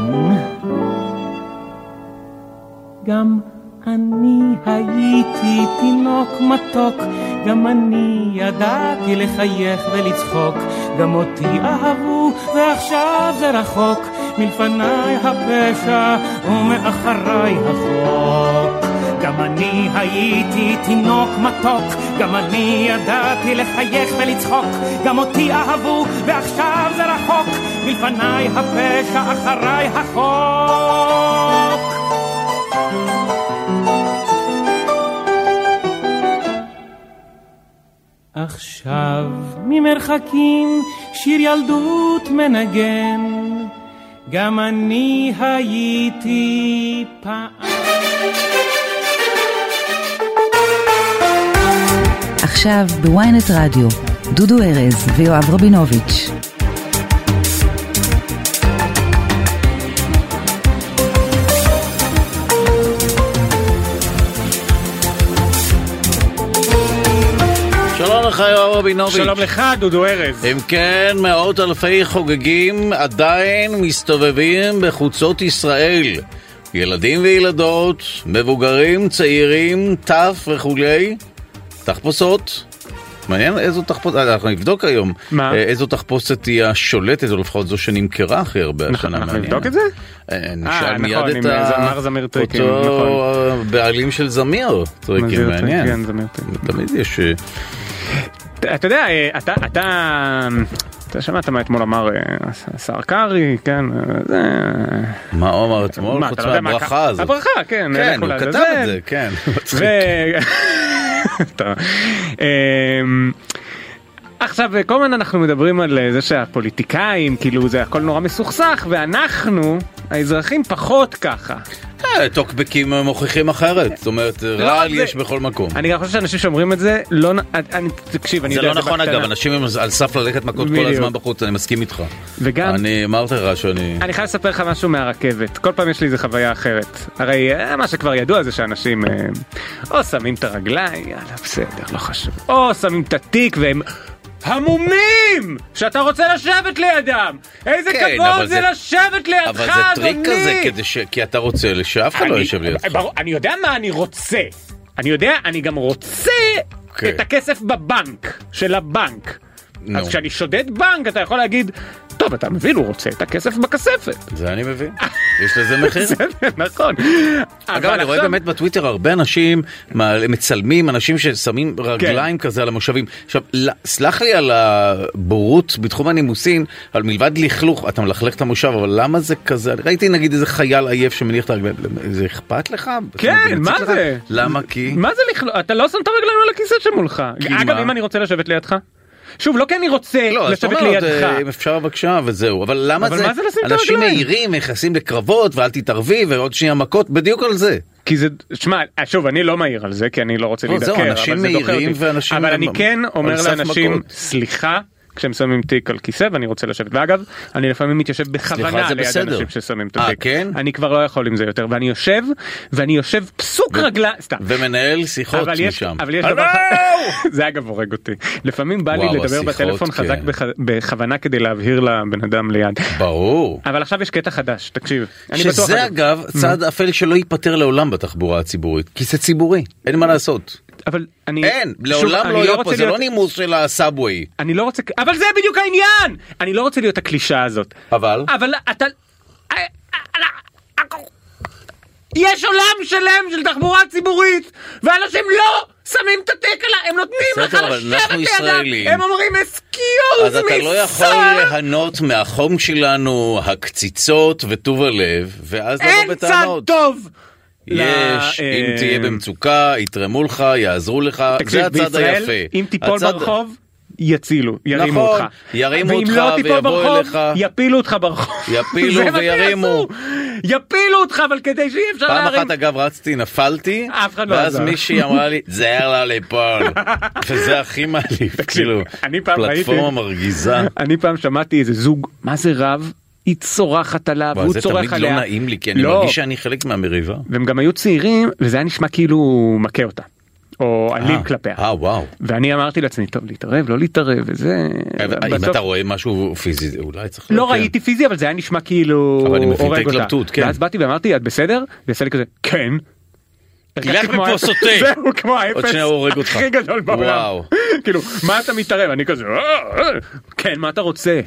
גם אני הייתי תינוק מתוק, גם אני ידעתי לחייך ולצחוק, גם אותי אהבו ועכשיו זה רחוק, מלפניי הפשע ומאחריי החוק. גם אני הייתי תינוק מתוק, גם אני ידעתי לחייך ולצחוק, גם אותי אהבו ועכשיו זה רחוק, מלפניי הפשע אחריי החוק. עכשיו ממרחקים שיר ילדות מנגן, גם אני הייתי פעם. עכשיו בוויינט רדיו, דודו ארז ויואב רבינוביץ'. לך יואב רבינוביץ'. שלום לך דודו ארז. אם כן, מאות אלפי חוגגים עדיין מסתובבים בחוצות ישראל. ילדים וילדות, מבוגרים, צעירים, טף וכולי. תחפושות. מעניין איזו תחפושת, אה, אנחנו נבדוק היום. מה? אה, איזו תחפושת תהיה השולטת, או לפחות זו שנמכרה הכי הרבה השנה. אנחנו מעניין. נבדוק את זה? אה, נשאל מיד נכון, את ה- זמר זמיר טריקים, אותו בעלים של זמיר. טריקים, מעניין. טריקים, זמיר טריקים. תמיד יש... אתה יודע, אה, אתה, אתה, אתה שמעת מה אתמול אמר אה, השר קרעי, כן, אה, זה... מה הוא אמר אתמול? חוץ לא מהברכה הזאת. הברכה, כן. כן, הוא. כתב את זה, כן. עכשיו כל הזמן אנחנו מדברים על אה, זה שהפוליטיקאים כאילו זה הכל נורא מסוכסך ואנחנו האזרחים פחות ככה. אה, טוקבקים מוכיחים אחרת, זאת אומרת רעל לא, זה- יש בכל מקום. אני גם חושב שאנשים שאומרים את זה לא אני תקשיב אני זה יודע לא נכון בקטנה. אגב, אנשים הם על סף ללכת מכות כל. הזמן בחוץ, אני מסכים איתך. וגם אני אמרתי לך שאני... אני חייב לספר לך משהו מהרכבת כל פעם יש לי איזה חוויה אחרת הרי אה, מה שכבר ידוע זה שאנשים אה, או שמים את הרגליים יאללה בסדר לא חשוב או שמים את התיק והם המומים שאתה רוצה לשבת לידם איזה כן, כבוד זה זה- לשבת לידך אבל זה טריק אדוני. כזה, כדי ש... כי אתה רוצה שאף אחד לא יושב לידך. ברור, אני יודע מה אני רוצה אני יודע אני גם רוצה כן. את הכסף בבנק של הבנק. נו. אז כשאני שודד בנק אתה יכול להגיד טוב אתה מבין הוא רוצה את הכסף בכספת. זה אני מבין. יש לזה מחיר. נכון. אגב, אבל אני רואה באמת בטוויטר הרבה אנשים מצלמים אנשים ששמים רגליים כזה על המושבים. עכשיו, סלח לי על הבורות בתחום הנימוסין, על מלבד לכלוך, אתה מלכלך את המושב, אבל למה זה כזה? ראיתי נגיד איזה חייל עייף שמניח את הרגליים, זה אכפת לך? כן, מה? זה? למה כי? מה זה לכלול? אתה לא שם את הרגליים על הכיסא שמולך. אגב? אם אני רוצה לשבת לידך? שוב, לא כי אני רוצה לא, לשבת לידך. אה, אם אפשר בבקשה וזהו, אבל למה אבל זה, מה זה לשים את אנשים? מהירים נכנסים לקרבות ואל תתערבי ועוד שנייה מכות, בדיוק על זה. כי זה, שמע, שוב, אני לא מעיר על זה, כי אני לא רוצה לא, להידקר, אבל אנשים זה דוחה מהירים אותי. ואנשים אבל אני כן אומר לאנשים. סליחה, כשהם שמים תיק על כיסא ואני רוצה לשבת. ואגב, אני לפעמים מתיישב בכוונה ליד בסדר. אנשים ששמים את אה, התיק. כן? אני כבר לא יכול עם זה יותר, ואני יושב, ואני יושב פסוק רגליים, סתם. ומנהל שיחות אבל יש, משם. אבל יש! דבר, זה אגב הורג אותי. לפעמים בא לי וואו, לדבר השיחות, בטלפון חזק כן. בח- בכוונה כדי להבהיר לבן אדם ליד. ברור. אבל עכשיו יש קטע חדש, תקשיב. שזה אגב צעד אפל שלא ייפתר לעולם בתחבורה הציבורית, כי זה ציבורי, אין מה לעשות. אבל אני... אין, לעולם אני לא יהיה פה, זה לא נימוס של הסאבווי. אני לא רוצה... אבל זה בדיוק העניין! אני לא רוצה להיות הקלישאה הזאת. אבל? אבל אתה... יש עולם שלם של תחבורה ציבורית, ואנשים לא שמים את התיק עליי, הם נותנים לך לשבת לידם. הם אומרים אסקיוז אז אתה לא יכול ליהנות מהחום שלנו, הקציצות וטוב הלב, ואז לבוא אין צד בטענות. טוב! יש, ל- אם אה, תהיה במצוקה, יתרמו לך, יעזרו לך, זה הצד בישראל, היפה. אם תיפול הצד- ברחוב, יצילו, ירימו נכון, אותך. ירימו ואם אותך לא ויבואו ברחוב, אליך. יפילו אותך ברחוב. יפילו זה וירימו. יפילו אותך, אבל כדי שיהיה אפשר פעם להרים... אחת אגב רצתי, נפלתי, אף אחד לא ואז עזר. מישהי אמרה לי, זהר לה ליפול. וזה הכי מעליב, כאילו, פעם פלטפורמה מרגיזה. אני פעם שמעתי איזה זוג, מה זה רב? היא צורחת עליו, וואי, והוא זה צורח תמיד לא עליה. נעים לי, כי אני לא. מרגיש שאני חלק מהמריבה. והם גם היו צעירים, וזה היה נשמע כאילו הוא מכה אותה. או אלים אה, כלפיה. אה, וואו. ואני אמרתי לעצמי, טוב, להתערב, לא להתערב, וזה... אם בסוף- אתה רואה משהו פיזי, אולי צריך... לא להוקיע. ראיתי פיזי אבל זה היה נשמע כאילו אבל אני מבין את. ההתלבטות, כן. ואז באתי ואמרתי את בסדר? ועשה לי כזה כן. לך הרגשתי כמו מפה, סוטה. זהו כמו האפס עוד שנייה הוא הורג אותך. הכי גדול בעולם. וואו. כאילו מה אתה מתערב אני כזה "אה, אה." כן מה אתה רוצה.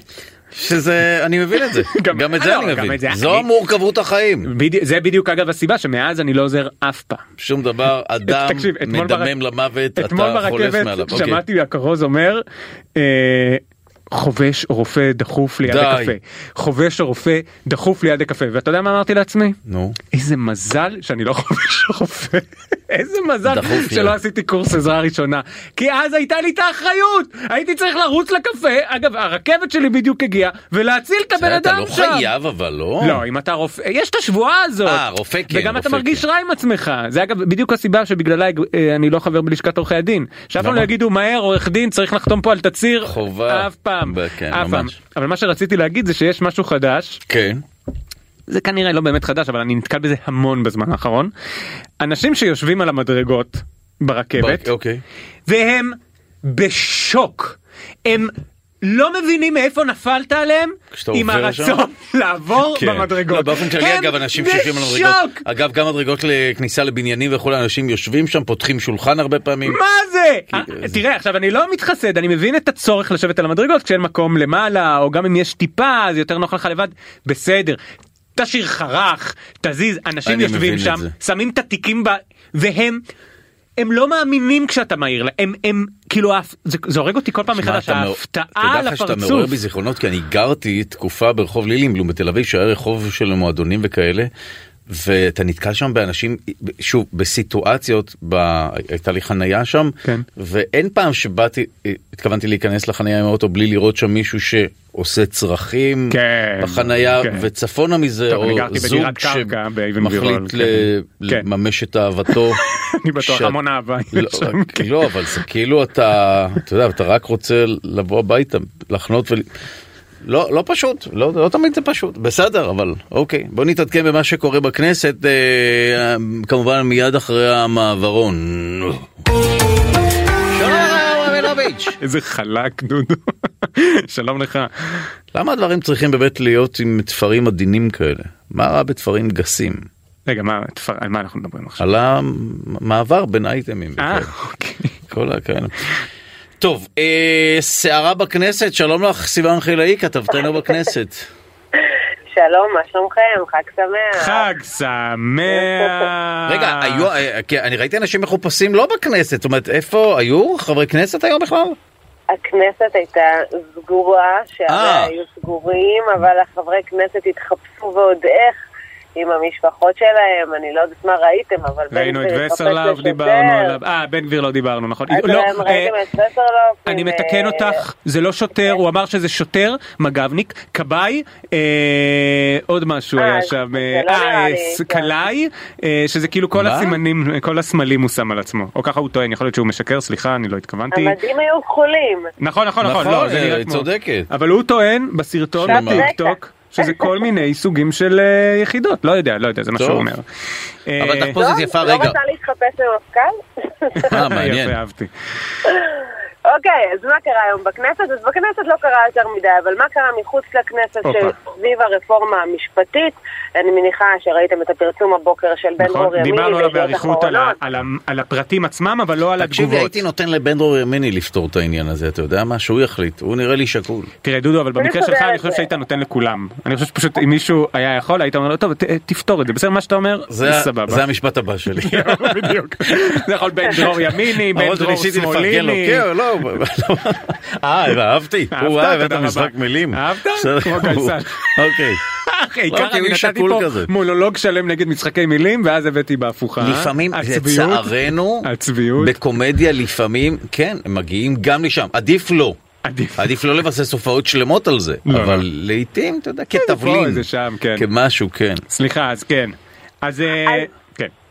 שזה, אני מבין את זה. גם- גם את לא, זה אני גם מבין. את זה זו אני- המורכבות החיים. בדי- זה בדיוק אגב הסיבה שמאז אני לא עוזר אף פעם. שום דבר, אדם תקשיב, אתמול מדמם ברק- למוות, אתמול אתה חולף מעליו. ברכבת אוקיי. שמעתי הכרוז אומר אה, חובש רופא דחוף ליד די. הקפה. חובש רופא דחוף ליד הקפה ואתה יודע מה אמרתי לעצמי? נו. איזה מזל שאני לא חובש רופא. איזה מזל שלא. עשיתי קורס עזרה ראשונה כי אז הייתה לי את האחריות הייתי צריך לרוץ לקפה אגב הרכבת שלי בדיוק הגיעה ולהציל את הבן אתה אדם לא שם. חייב אבל לא. לא אם אתה רופא יש את השבועה הזאת אה, רופא כן, וגם אתה מרגיש כן. רע עם עצמך זה אגב בדיוק הסיבה שבגללה אה, אני לא חבר בלשכת עורכי הדין שאף פעם? לא יגידו מהר עורך דין צריך לחתום פה על תצהיר חובה. אף פעם כן, אף פעם. אבל מה שרציתי להגיד זה שיש משהו חדש כן. זה כנראה לא באמת חדש אבל אני נתקל בזה המון בזמן האחרון אנשים שיושבים על המדרגות ברכבת אוקיי. והם בשוק הם לא מבינים מאיפה נפלת עליהם עם? הרצון לעבור כן. במדרגות. לא, באופן כללי אגב אנשים שיושבים על המדרגות! אגב גם מדרגות לכניסה לבניינים וכולי אנשים יושבים שם פותחים שולחן הרבה פעמים. מה זה? אה, תראה עכשיו אני לא מתחסד אני מבין את הצורך לשבת על המדרגות כשאין מקום למעלה או גם אם יש טיפה אז יותר נוח לך לבד בסדר. תשאיר חרך תזיז אנשים יושבים שם. שמים את התיקים ב... והם. הם לא מאמינים כשאתה מעיר להם הם הם כאילו זה זה הורג אותי כל פעם מחדש אתה מעור- ההפתעה תדע על לך שאתה מעורר הפרצוף. בי זיכרונות כי אני גרתי תקופה ברחוב לילים בתל אביב שהיה רחוב של מועדונים וכאלה. ואתה נתקל שם באנשים שוב בסיטואציות ב... הייתה לי חנייה שם כן. ואין פעם שבאתי התכוונתי להיכנס לחנייה עם האוטו בלי לראות שם מישהו שעושה צרכים כן, בחנייה כן. וצפונה מזה טוב, או זוג שמחליט כן. ל- כן. לממש את אהבתו. אני בטוח המון אהבה לא, שם, כן. לא אבל זה כאילו אתה אתה יודע אתה רק רוצה לבוא הביתה לחנות ול... לא לא פשוט לא, לא תמיד זה פשוט בסדר אבל אוקיי בוא נתעדכן במה שקורה בכנסת אה, כמובן מיד אחרי המעברון. איזה חלק דודו שלום לך למה הדברים צריכים באמת להיות עם תפרים עדינים כאלה? מה רע בתפרים גסים? רגע מה תפר- על מה אנחנו מדברים עכשיו. על המעבר בין אייטמים. אה. אוקיי. כל הכאלה. טוב, אה, סערה בכנסת, שלום לך סיוון חילאי, כתבתנו בכנסת. שלום, מה שלומכם? חג שמח. חג שמח. רגע, היו, אה, אני ראיתי אנשים מחופשים לא בכנסת, זאת אומרת, איפה, היו חברי כנסת היום בכלל? הכנסת הייתה סגורה, אה. שעריה היו סגורים, אבל החברי כנסת התחפשו ועוד איך עם המשפחות שלהם, אני לא יודעת מה ראיתם, אבל בן ראינו את וסרלאוף. דיברנו עליו אה בן גביר לא דיברנו נכון אז לא, הם אה, ראיתם את וסרלאוף אני עם, מתקן אה, אותך זה לא שוטר הוא אמר שזה שוטר מג"בניק כבאי אה, עוד משהו אה, היה שם לא אה, נראה אה, כן. קלעי אה, שזה כאילו כל מה? הסימנים כל הסמלים הוא שם על עצמו או ככה הוא טוען יכול להיות שהוא משקר סליחה אני לא התכוונתי המדים היו כחולים. נכון נכון נכון נכון, לא, זה אה, נראה כמו- צודקת. אבל הוא טוען בסרטון? בטיקטוק שזה כל מיני סוגים של אה, יחידות לא יודע לא יודע זה מה. שהוא אומר. אבל אה, תחפושת יפה, לא רגע. רצה להתחפש למפכ"ל? אה, מעניין. אוקיי, אז מה קרה היום בכנסת? אז בכנסת לא קרה יותר מדי, אבל מה קרה מחוץ לכנסת. שסביב הרפורמה המשפטית? אני מניחה שראיתם את הפרסום הבוקר של בן דרור נכון, ימיני דיברנו עליו באריכות על הפרטים עצמם אבל לא על תקשיבי, התגובות. הייתי נותן לבן דרור ימיני לפתור את העניין הזה, אתה יודע מה? שהוא יחליט, הוא נראה לי שקול. תראה דודו אבל במקרה שלך אני חושב. שהיית נותן לכולם אני חושב שפשוט אם מישהו היה יכול היית אומר לו טוב תפתור את זה בסדר מה שאתה אומר זה סבבה. זה המשפט הבא שלי. בדיוק. זה יכול בן דרור ימיני בן דרור שניסיתי לפרגן לו, שמאליני. לא, אה, אהבתי, אהבת? הוא הבאת תודה משחק. מילים. אהבת? בסדר כמו. גייסן. אוקיי. העיקר אוקיי, אני הוא נתתי פה. מונולוג שלם נגד משחקי מילים ואז הבאתי בהפוכה. לפעמים, לצערנו, הצביעות. בקומדיה לפעמים, כן, הם מגיעים גם לשם. עדיף לא. עדיף. עדיף לא לבסס הופעות שלמות על זה. לא, אבל לא. לעיתים, אתה יודע, כתבלין. כן. כמשהו, כן. סליחה אז כן. אז אה,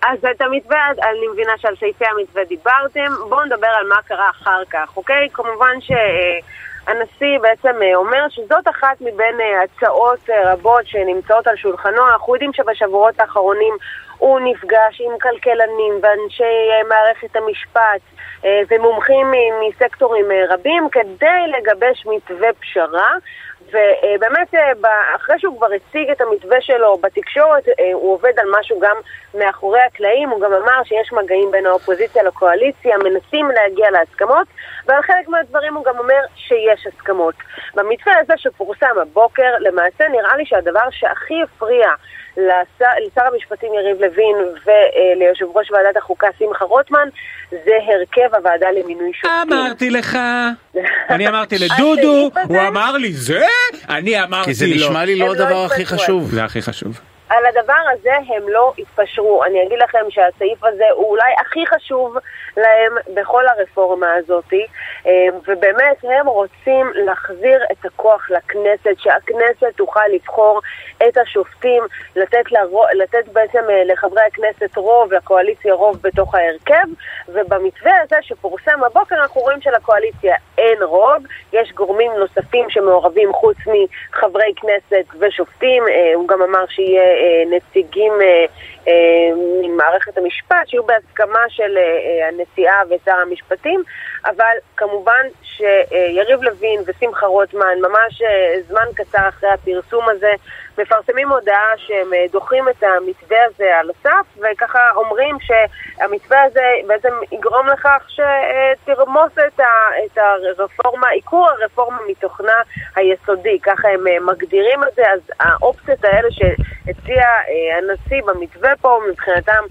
אז- את המתווה, אני מבינה שעל סעיפי המתווה דיברתם, בואו נדבר על מה קרה אחר כך, אוקיי? כמובן שהנשיא בעצם אה, אומר שזאת אחת מבין אה, הצעות אה, רבות שנמצאות על שולחנו, אנחנו יודעים שבשבועות האחרונים הוא נפגש עם כלכלנים ואנשי מערכת המשפט ומומחים מסקטורים רבים כדי לגבש מתווה פשרה. ובאמת, אה, אחרי שהוא כבר הציג את המתווה שלו בתקשורת, אה, הוא עובד על משהו גם מאחורי הקלעים, הוא גם אמר שיש מגעים בין האופוזיציה לקואליציה, מנסים להגיע להסכמות, ועל חלק מהדברים הוא גם אומר שיש הסכמות. במתווה הזה שפורסם הבוקר, למעשה נראה לי שהדבר שהכי הפריע לשר, המשפטים יריב לוין וליושב ראש ועדת החוקה שמחה רוטמן, זה הרכב הוועדה למינוי שופטים. אמרתי לך, אני אמרתי לדודו, הוא אמר לי זה, אני אמרתי לו. כי זה נשמע לי לא לא הדבר הכי. חשוב. זה הכי חשוב. על הדבר הזה הם לא התפשרו. אני אגיד לכם שהסעיף הזה הוא אולי הכי חשוב להם בכל הרפורמה הזאת, אה, ובאמת הם רוצים להחזיר את הכוח לכנסת, שהכנסת תוכל לבחור את השופטים, לתת, לרו, לתת בעצם אה, לחברי הכנסת רוב, לקואליציה רוב בתוך ההרכב, ובמתווה הזה שפורסם הבוקר אנחנו רואים שלקואליציה אין רוב, יש גורמים נוספים שמעורבים חוץ מחברי כנסת ושופטים, אה, הוא גם אמר שיהיה נציגים ממערכת המשפט, שיהיו בהסכמה של הנשיאה ושר המשפטים, אבל כמובן שיריב לוין ושמחה רוטמן, ממש זמן קצר אחרי הפרסום הזה, מפרסמים הודעה שהם אה, דוחים את המתווה הזה על הסף, וככה אומרים שהמתווה הזה בעצם יגרום לכך שתרמוס את, הרפורמה, עיקור הרפורמה מתוכנה היסודי, ככה הם אה, מגדירים את זה, אז האופציות האלה שהציע אה, הנשיא במתווה פה מבחינתם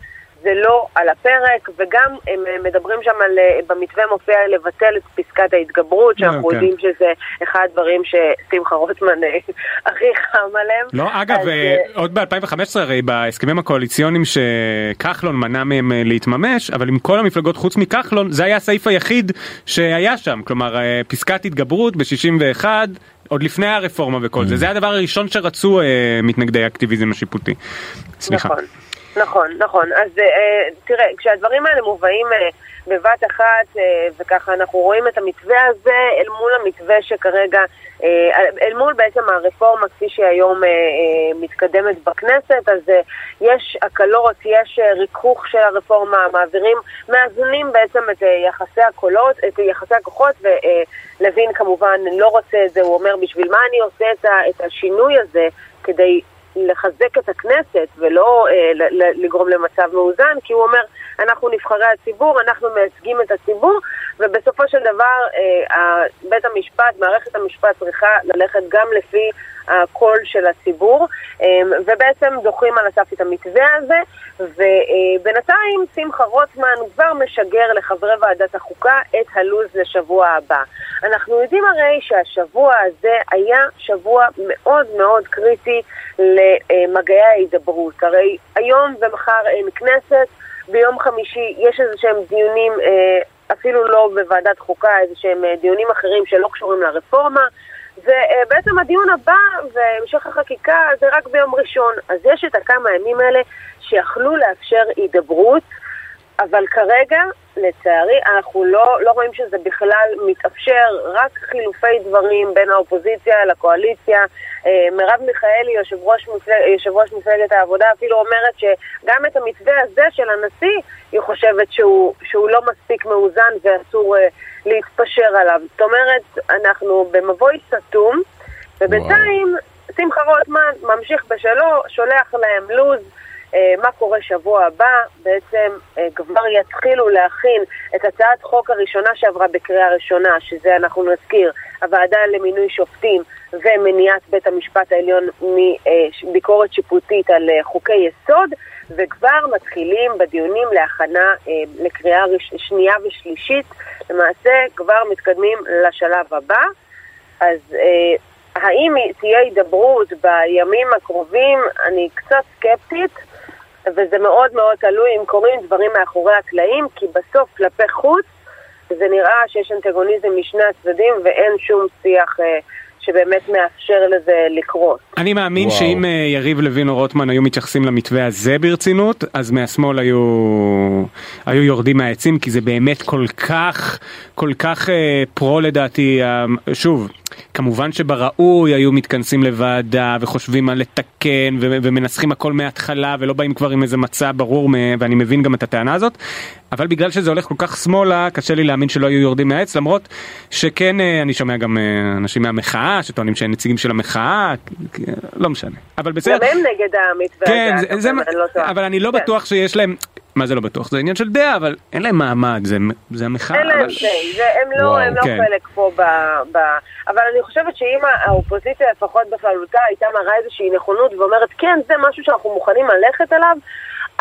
זה לא על הפרק, וגם הם מדברים שם על, אה, במתווה מופיע לבטל את פסקת ההתגברות, שאנחנו okay. אוקיי. יודעים שזה אחד הדברים ששמחה רוטמן אה, הכי חם עליהם. לא, אגב, אז, אה, עוד ב-2015 הרי בהסכמים הקואליציוניים שכחלון מנע מהם להתממש, אבל עם כל המפלגות חוץ מכחלון, זה היה הסעיף היחיד שהיה שם, כלומר פסקת התגברות ב-61, עוד לפני הרפורמה וכל mm. זה, זה הדבר הראשון שרצו אה, מתנגדי האקטיביזם השיפוטי. סליחה. נכון. נכון, נכון. אז אה, תראה, כשהדברים האלה מובאים אה, בבת אחת, אה, וככה אנחנו רואים את המתווה הזה אל מול המתווה שכרגע, אה, אל מול בעצם הרפורמה כפי שהיא היום אה, אה, מתקדמת בכנסת, אז אה, יש הקלות, יש אה, ריכוך של הרפורמה, מעבירים, מאזנים בעצם את אה, יחסי הקולות, את יחסי הכוחות, ולוין אה, כמובן לא רוצה את זה, הוא אומר, בשביל מה אני עושה את, את השינוי הזה? כדי לחזק את הכנסת ולא אה, לגרום למצב מאוזן, כי הוא אומר, אנחנו נבחרי הציבור, אנחנו מייצגים את הציבור, ובסופו של דבר אה, בית המשפט, מערכת המשפט צריכה ללכת גם לפי הקול של הציבור, אה, ובעצם דוחים על הסף את המתווה הזה, ובינתיים שמחה רוטמן כבר משגר לחברי ועדת החוקה את הלו"ז לשבוע הבא. אנחנו יודעים הרי שהשבוע הזה היה שבוע מאוד מאוד קריטי למגעי ההידברות. הרי היום ומחר אין כנסת, ביום חמישי יש איזה שהם דיונים, אה, אפילו לא בוועדת חוקה, איזה שהם אה, דיונים אחרים שלא קשורים לרפורמה. ובעצם הדיון הבא והמשך החקיקה זה רק ביום ראשון. אז יש את הכמה הימים האלה שיכלו לאפשר הידברות. אבל כרגע, לצערי, אנחנו לא, לא רואים שזה בכלל מתאפשר, רק חילופי דברים בין האופוזיציה לקואליציה. אה, מרב מיכאלי, יושב ראש, מפלג, יושב ראש מפלגת העבודה, אפילו אומרת שגם את המתווה הזה של הנשיא, היא חושבת שהוא, שהוא לא מספיק מאוזן ואסור אה, להתפשר עליו. זאת אומרת, אנחנו במבוי סתום, ובינתיים שמחה רוטמן ממשיך בשלו, שולח להם לו"ז. אה, מה קורה שבוע הבא, בעצם אה, כבר יתחילו להכין את הצעת חוק הראשונה שעברה בקריאה ראשונה, שזה אנחנו נזכיר, הוועדה למינוי שופטים ומניעת בית המשפט העליון מביקורת שיפוטית על אה, חוקי יסוד, וכבר מתחילים בדיונים להכנה לקריאה שנייה ושלישית, למעשה כבר מתקדמים לשלב הבא. אז האם תהיה הידברות בימים הקרובים? אני קצת סקפטית. וזה מאוד מאוד תלוי אם קורים דברים מאחורי הקלעים, כי בסוף כלפי חוץ זה נראה שיש אנטגוניזם משני הצדדים ואין שום שיח אה, שבאמת מאפשר לזה לקרות. אני מאמין וואו. שאם אה, יריב לוין או רוטמן היו מתייחסים למתווה הזה ברצינות, אז מהשמאל היו, היו יורדים מהעצים, כי זה באמת כל כך, כל כך אה, פרו לדעתי, אה, שוב. כמובן שבראוי היו מתכנסים לוועדה וחושבים על לתקן ומנסחים הכל מההתחלה ולא באים כבר עם איזה מצע ברור ואני מבין גם את הטענה הזאת אבל בגלל שזה הולך כל כך שמאלה קשה לי להאמין שלא היו יורדים מהעץ למרות שכן אה, אני שומע גם אה, אנשים מהמחאה שטוענים שהם נציגים של המחאה לא משנה אבל בסדר. גם הם נגד המתווה כן, זה, זה, לא אבל אני לא כן. בטוח שיש להם מה זה לא בטוח? זה עניין של דעה, אבל אין להם מעמד, זה, זה המחאה. אין להם אבל... זה, הם לא, וואו, הם לא כן. חלק פה ב, ב... אבל אני חושבת שאם האופוזיציה לפחות בכללותה הייתה מראה איזושהי נכונות ואומרת כן, זה משהו שאנחנו מוכנים ללכת עליו,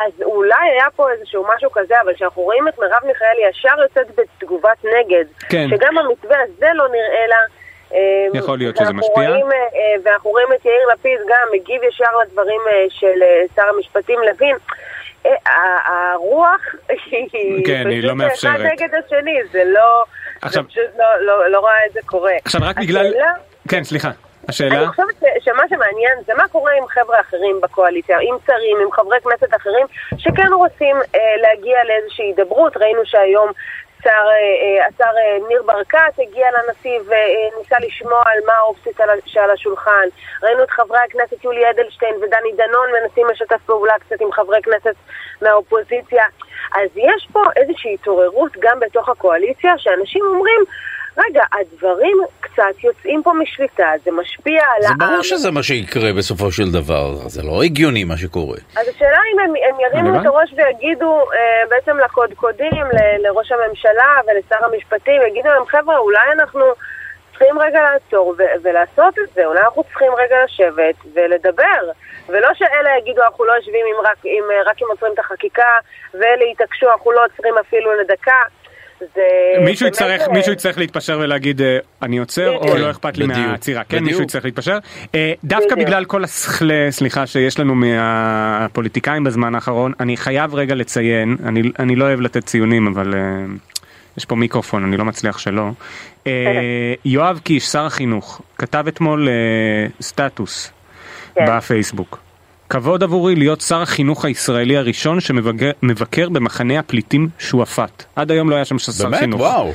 אז אולי היה פה איזשהו משהו כזה, אבל כשאנחנו רואים את מרב מיכאלי ישר יוצאת בתגובת נגד, כן. שגם המתווה הזה לא נראה לה, יכול להיות שזה משפיע. רואים, אה, אה, ואנחנו רואים את יאיר לפיד גם מגיב ישר לדברים אה, של שר המשפטים לוין. הרוח היא כן, היא לא מאפשרת. אחד נגד השני, זה לא... עכשיו- זה פשוט לא- לא לא רואה את זה קורה. עכשיו רק בגלל... השאלה- כן, סליחה. אני השאלה? חושבת ש- שמה שמעניין זה מה קורה עם חבר'ה אחרים בקואליציה, עם שרים, עם חברי כנסת אחרים, שכן רוצים אה, להגיע לאיזושהי הידברות. ראינו שהיום שר, אה, אה, השר אה, ניר ברקת הגיע לנשיא וניסה לשמוע על מה האופציות שעל השולחן. ראינו את חברי הכנסת יולי אדלשטיין ודני דנון מנסים לשתף פעולה קצת עם חברי כנסת מהאופוזיציה. אז יש פה איזושהי התעוררות גם בתוך הקואליציה, שאנשים אומרים, רגע, הדברים קצת יוצאים פה משליטה, זה משפיע על זה העם. ברור שזה מה שיקרה בסופו של דבר, זה לא הגיוני מה שקורה. אז השאלה אם הם, הם ירימו את הראש ויגידו אה, בעצם לקודקודים, ל- לראש הממשלה ולשר המשפטים, יגידו להם, חבר'ה, אולי אנחנו צריכים רגע לעצור ו- ולעשות את זה, אולי אנחנו צריכים רגע לשבת ולדבר. ולא שאלה יגידו, אנחנו לא יושבים עם רק, עם, רק אם עוצרים את החקיקה, ואלה יתעקשו, אנחנו לא עוצרים אפילו לדקה. זה מישהו יצטרך, אה, מישהו יצטרך להתפשר ולהגיד אה, אני עוצר או בדיוק. לא אכפת לי בדיוק. מהעצירה, כן בדיוק. מישהו יצטרך להתפשר. אה, דווקא בדיוק. בגלל כל הסכלה, סליחה, שיש לנו מהפוליטיקאים בזמן האחרון, אני חייב רגע לציין, אני, אני לא אוהב לתת ציונים אבל יש פה מיקרופון, אני לא מצליח שלא. יואב קיש, שר החינוך, כתב אתמול סטטוס כן. בפייסבוק. כבוד עבורי להיות שר החינוך הישראלי הראשון שמבקר במחנה הפליטים שועפאט. עד היום לא היה שם שר באמת? חינוך. וואו.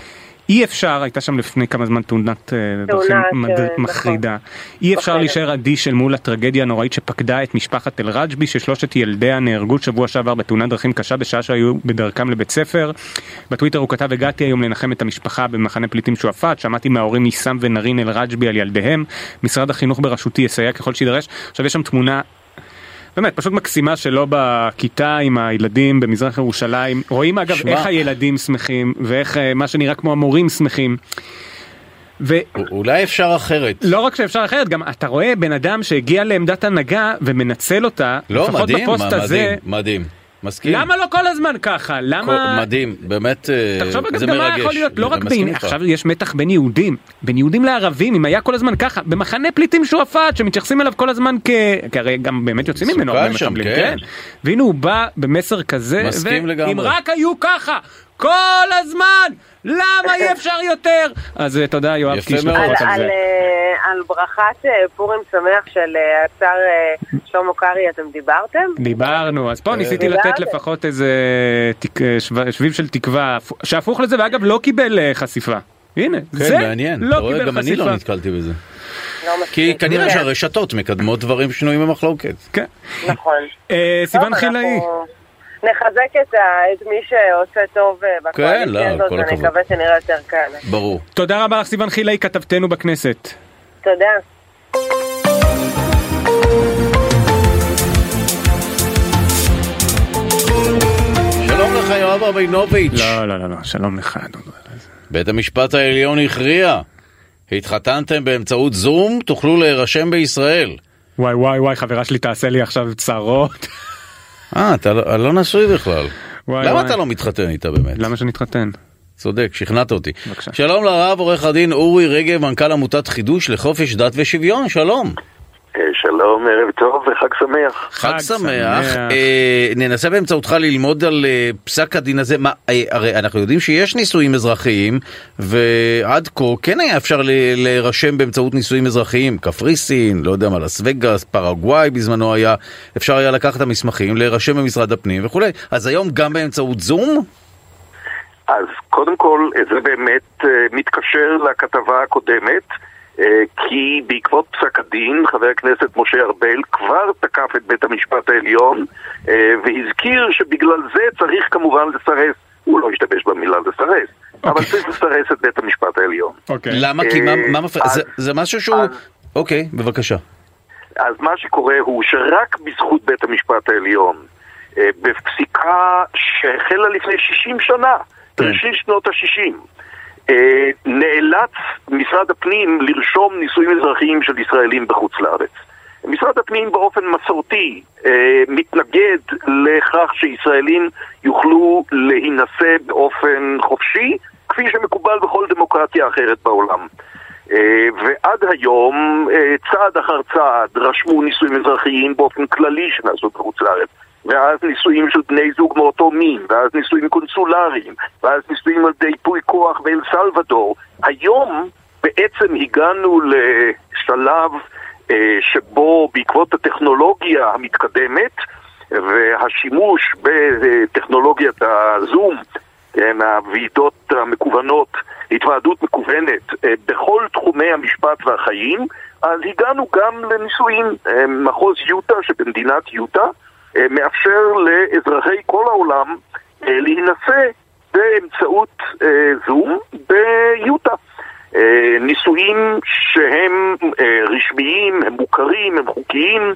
אי אפשר, הייתה שם לפני כמה זמן תאונת אה, דרכים מד- אה, נכון. מחרידה. אי אפשר. להישאר אדיש אל מול הטרגדיה הנוראית שפקדה את משפחת אל-רג'בי, ששלושת ילדיה נהרגו שבוע שעבר בתאונת דרכים קשה בשעה שהיו בדרכם לבית ספר. בטוויטר הוא כתב, הגעתי היום לנחם את המשפחה במחנה פליטים שועפאט, שמעתי מההורים עיסאם ונרין אל-רג'בי על ילדיהם. משרד החינוך בראשותי יסייע ככל שיידרש. עכשיו יש שם תמונה באמת, פשוט מקסימה שלו בכיתה עם הילדים במזרח ירושלים. רואים אגב שמע. איך הילדים שמחים, ואיך אה, מה שנראה כמו המורים שמחים. ולא אולי אפשר אחרת. רק שאפשר אחרת, גם אתה רואה בן אדם שהגיע לעמדת הנהגה ומנצל אותה, לא, לפחות מדהים, בפוסט מה, הזה. מדהים, מדהים. מסכים. למה לא כל הזמן ככה? למה... כל- מדהים, באמת, אה, תחשוב זה גם מה מרגש. יכול להיות, לא רק בין, איתך. עכשיו יש מתח בין יהודים, בין יהודים לערבים, אם היה כל הזמן ככה, במחנה פליטים שועפאט, שמתייחסים אליו כל הזמן כ... כי הרי גם באמת יוצאים ממנו הרבה שם, מחבלים, כן. כן. והנה הוא בא במסר כזה, מסכים לגמרי. אם רק היו ככה, כל הזמן, למה אי אפשר יותר? אז אה, תודה יואב יפה קיש מאוד. על, לפחות על על, זה. אה, על ברכת אה, פורים שמח של השר שלמה קרעי אתם דיברתם? דיברנו, אז פה ניסיתי. לתת לפחות איזה שביב של תקווה, שהפוך לזה, ואגב לא קיבל חשיפה. הנה, זה כן, מעניין. לא רואה, קיבל גם אני לא חשיפה. נתקלתי בזה. לא כי. כנראה כן, שהרשתות מקדמות דברים שנויים במחלוקת. כן. נכון. אה, טוב, חילאי. אנחנו נחזק את, ה, את מי שעושה טוב אה, לא, בקואליציה הזאת, כל הכבוד. ונקווה שנראה יותר קל. ברור. תודה רבה לך סיון חילאי, כתבתנו בכנסת. תודה. שלום לך יואב רבינוביץ'. לא, לא, לא, לא, שלום לך. בית המשפט העליון הכריע. התחתנתם באמצעות זום, תוכלו להירשם בישראל. וואי וואי וואי, חברה שלי תעשה לי עכשיו צרות. אה, אתה לא- לא נשוי בכלל. וואי, למה וואי. אתה לא מתחתן איתה באמת? למה שנתחתן? צודק, שכנעת אותי. בבקשה. שלום לרב עורך הדין אורי רגב, מנכ"ל עמותת חידוש לחופש דת ושוויון, שלום. אה, שלום, ערב טוב וחג שמח. חג חג שמח. שמח. אה, ננסה באמצעותך ללמוד על אה, פסק הדין הזה. מה, אה, הרי אנחנו יודעים שיש נישואים אזרחיים, ועד כה כן היה אפשר ל- להירשם באמצעות נישואים אזרחיים. קפריסין, לא יודע מה, לס וגאס, פרגוואי בזמנו היה, אפשר היה לקחת את המסמכים, להירשם במשרד הפנים וכולי. אז היום גם באמצעות זום? אז קודם כל, זה באמת אה, מתקשר לכתבה הקודמת, כי בעקבות פסק הדין, חבר הכנסת משה ארבל כבר תקף את בית המשפט העליון, אה, והזכיר שבגלל זה צריך כמובן לסרס, הוא לא השתמש במילה לסרס, אבל צריך לסרס את בית המשפט העליון. אוקיי. למה? כי מה- אה, מה מפריע? אז- זה- זה משהו שהוא... אוקיי, בבקשה. אז מה שקורה הוא שרק בזכות בית המשפט העליון, אה, בפסיקה שהחלה לפני 60 שנה, בראשית שנות ה-60, נאלץ משרד הפנים לרשום נישואים אזרחיים של ישראלים בחוץ לארץ. משרד הפנים באופן מסורתי אה, מתנגד לכך שישראלים יוכלו להינשא באופן חופשי, כפי שמקובל בכל דמוקרטיה אחרת בעולם. אה, ועד היום, אה, צעד אחר צעד, רשמו נישואים אזרחיים באופן כללי שנעשו בחוץ לארץ. ואז נישואים של בני זוג מאותו מין, ואז נישואים קונסולריים, ואז נישואים על ידי ייפוי כוח באל סלבדור. היום בעצם הגענו לשלב אה, שבו בעקבות הטכנולוגיה המתקדמת והשימוש בטכנולוגיית הזום, כן, הוועידות המקוונות, התוועדות מקוונת אה, בכל תחומי המשפט והחיים, אז הגענו גם לנישואים. אה, מחוז יוטה שבמדינת יוטה מאפשר לאזרחי כל העולם אה, להינשא באמצעות אה, זום ביוטה. אה, נישואים שהם אה, רשמיים, הם מוכרים, הם חוקיים.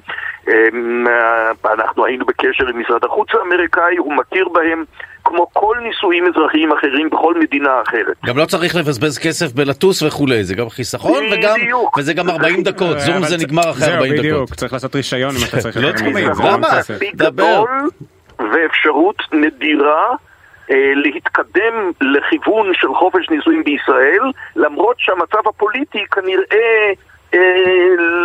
אה, אנחנו היינו בקשר עם משרד החוץ האמריקאי, הוא מכיר בהם כמו כל נישואים אזרחיים אחרים בכל מדינה אחרת. גם לא צריך לבזבז כסף בלטוס וכולי, זה גם חיסכון וגם. וזה גם 40 דקות, זום זה נגמר אחרי 40 זהו, בדיוק, דקות. צריך לעשות רישיון אם אתה צריך לא למה? דבר. ואפשרות נדירה אה, להתקדם לכיוון של חופש נישואים בישראל, למרות שהמצב הפוליטי כנראה אה,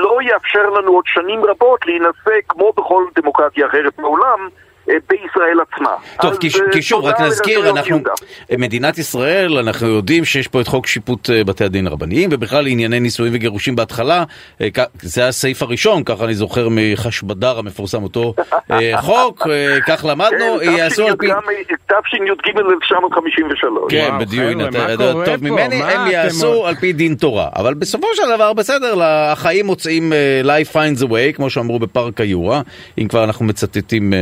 לא יאפשר לנו עוד שנים רבות להינשא כמו בכל דמוקרטיה אחרת בעולם. אה, בישראל עצמה. טוב, אז, כי, אה, כי שוב, רק נזכיר, אנחנו, יהודה. מדינת ישראל, אנחנו יודעים שיש פה את חוק שיפוט אה, בתי הדין הרבניים, ובכלל ענייני נישואים וגירושים בהתחלה, אה, זה הסעיף הראשון, ככה אני זוכר מחשבדר המפורסם, אותו אה, חוק, אה, כך למדנו, כן, יעשו על פי... תשי"ג 1953. כן, בדיוק, אתה יודע טוב? ממני, מה הם יעשו? על פי דין תורה. אבל בסופו של דבר, בסדר, החיים מוצאים אה, life finds a way, כמו שאמרו בפארק היורה, אם כבר אנחנו מצטטים...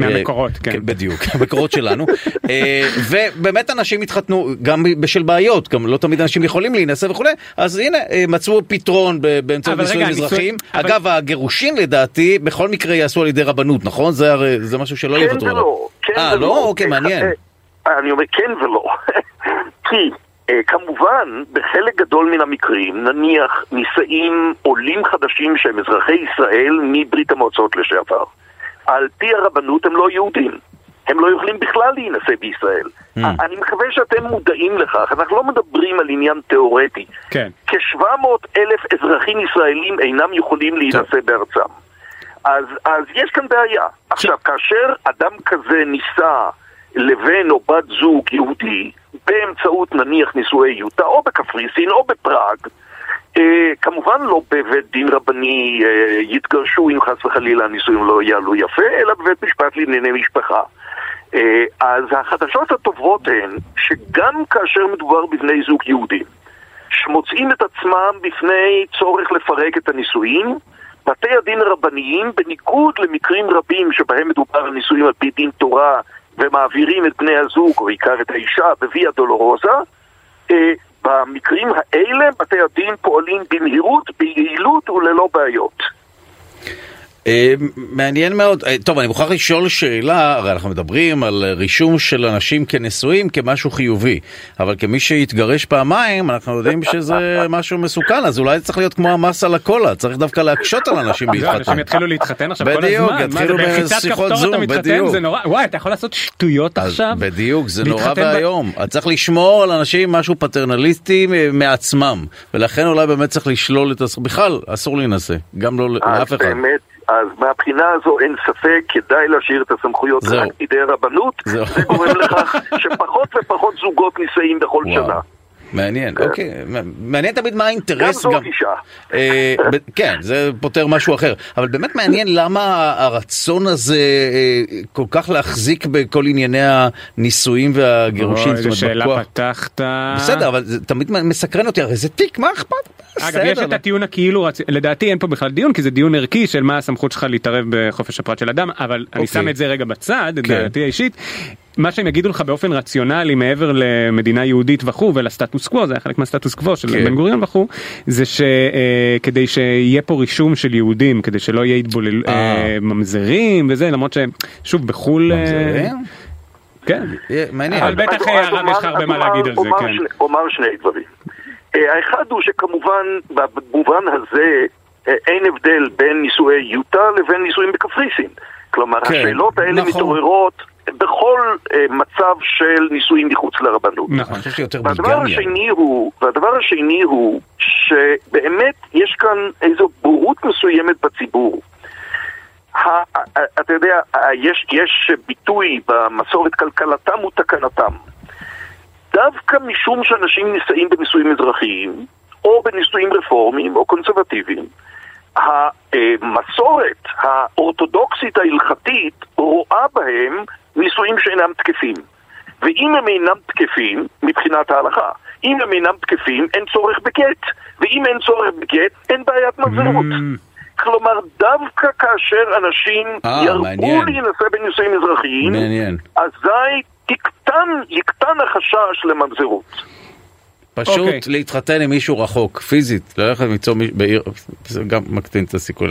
מהמקורות, אה, כן. בדיוק, המקורות שלנו. אה, ובאמת אנשים התחתנו גם בשל בעיות, גם לא תמיד אנשים יכולים להינשא וכולי, אז הנה, אה, מצאו פתרון ב- באמצעות נישואים אזרחיים. אבל- אגב, הגירושין לדעתי, בכל מקרה יעשו על ידי רבנות, נכון? זה הרי, זה משהו שלא כן יוותרו עליו. ולא, כן אה. לא? אוקיי, מעניין. אה, אני אומר כן ולא. כי כמובן, בחלק גדול מן המקרים, נניח נישאים עולים חדשים שהם אזרחי ישראל מברית המועצות לשעבר. על פי הרבנות הם לא יהודים. הם לא יכולים בכלל להינשא בישראל. Hmm. אני מקווה שאתם מודעים לכך, אנחנו לא מדברים על עניין תיאורטי. כן. כ-700 אלף אזרחים ישראלים אינם יכולים להינשא בארצם. אז, אז יש כאן בעיה. עכשיו, כאשר אדם כזה נישא לבן או בת זוג יהודי, באמצעות נניח נישואי יוטה, או בקפריסין או בפראג, כמובן לא בבית דין רבני אה, יתגרשו אם חס וחלילה הנישואים לא יעלו יפה, אלא בבית משפט לענייני משפחה. אה, אז החדשות הטובות הן שגם כאשר מדובר בבני זוג יהודים, שמוצאים את עצמם בפני צורך לפרק את הנישואים, בתי הדין הרבניים, בניגוד למקרים רבים שבהם מדובר על נישואים על פי דין תורה ומעבירים את בני הזוג, או בעיקר את האישה, בוויה דולורוזה, אה, במקרים האלה בתי הדין פועלים במהירות, ביעילות וללא בעיות. אה, מעניין מאוד. אה, טוב, אני מוכרח לשאול שאלה, הרי אנחנו מדברים על רישום של אנשים כנשואים כמשהו חיובי, אבל כמי שהתגרש פעמיים, אנחנו יודעים שזה משהו מסוכן, אז אולי זה צריך להיות כמו המס על הקולה, צריך דווקא להקשות על אנשים לא, להתחתן. אנשים יתחילו להתחתן עכשיו כל הזמן. בדיוק, מה, זה יתחילו בלחיצת בשיחות כפתור זום, אתה מתחתן, בדיוק. זה נורא, וואי, אתה יכול לעשות שטויות עכשיו? בדיוק, זה נורא ואיום. צריך לשמור על אנשים משהו פטרנליסטי אה, מעצמם, ולכן אולי באמת צריך לשלול את בכלל, אסור להינשא, גם לא לאף אחד. אז מהבחינה הזו אין ספק, כדאי להשאיר את הסמכויות זהו. רק בידי הרבנות. זה גורם לכך שפחות ופחות זוגות נישאים בכל וואו. שנה. מעניין, אוקיי. מעניין תמיד מה גם האינטרס זו גם. גישה. אה, כן, זה פותר משהו אחר. אבל באמת מעניין למה הרצון הזה אה, כל כך להחזיק בכל ענייני הנישואים והגירושים. אוי, אומרת, שאלה. פתחת. בסדר, אבל זה תמיד מסקרן אותי, הרי זה תיק, מה אכפת? אגב, יש את הטיעון הכאילו, רצ... לדעתי אין פה בכלל דיון, כי זה דיון ערכי של מה הסמכות שלך להתערב בחופש הפרט של אדם, אבל אני אוקיי. שם את זה רגע בצד, את כן. דעתי האישית. מה שהם יגידו לך באופן רציונלי מעבר למדינה יהודית וכו' ולסטטוס קוו זה היה חלק מהסטטוס קוו של כן. בן גוריון וכו' זה שכדי שיהיה פה רישום של יהודים כדי שלא יהיה התבולל אה. אה, ממזרים וזה למרות ששוב בחו"ל אה, ממזרים? כן אה, מעניין. אבל בטח אה, הרב יש לך הרבה מה להגיד על זה אומר כן. שני- אומר שני דברים. אה, האחד הוא שכמובן, במובן הזה, אה, אין הבדל בין נישואי יוטה לבין נישואים בקפריסין. כלומר, כן, השאלות האלה נכון. מתעוררות בכל אה, מצב של נישואים מחוץ לרבנות. נכון. אני חושב שיותר ביגמיה. והדבר השני הוא שבאמת יש כאן איזו בורות מסוימת בציבור. אתה יודע, יש, יש ביטוי במסורת כלכלתם ותקנתם. דווקא משום שאנשים נישאים בנישואים אזרחיים, או בנישואים רפורמיים או קונסרבטיביים, המסורת האורתודוקסית ההלכתית רואה בהם נישואים שאינם תקפים. ואם הם אינם תקפים, מבחינת ההלכה, אם הם אינם תקפים, אין צורך בגט. ואם אין צורך בגט, אין בעיית מזלות. כלומר, דווקא כאשר אנשים אה, ירבו. להינשא בנישואים אזרחיים, מעניין. אזי תקטן, יקטן החשש לממזרות. פשוט אוקיי. להתחתן עם מישהו רחוק, פיזית, ללכת למצוא מישהו בעיר, זה גם מקטין את הסיכוי,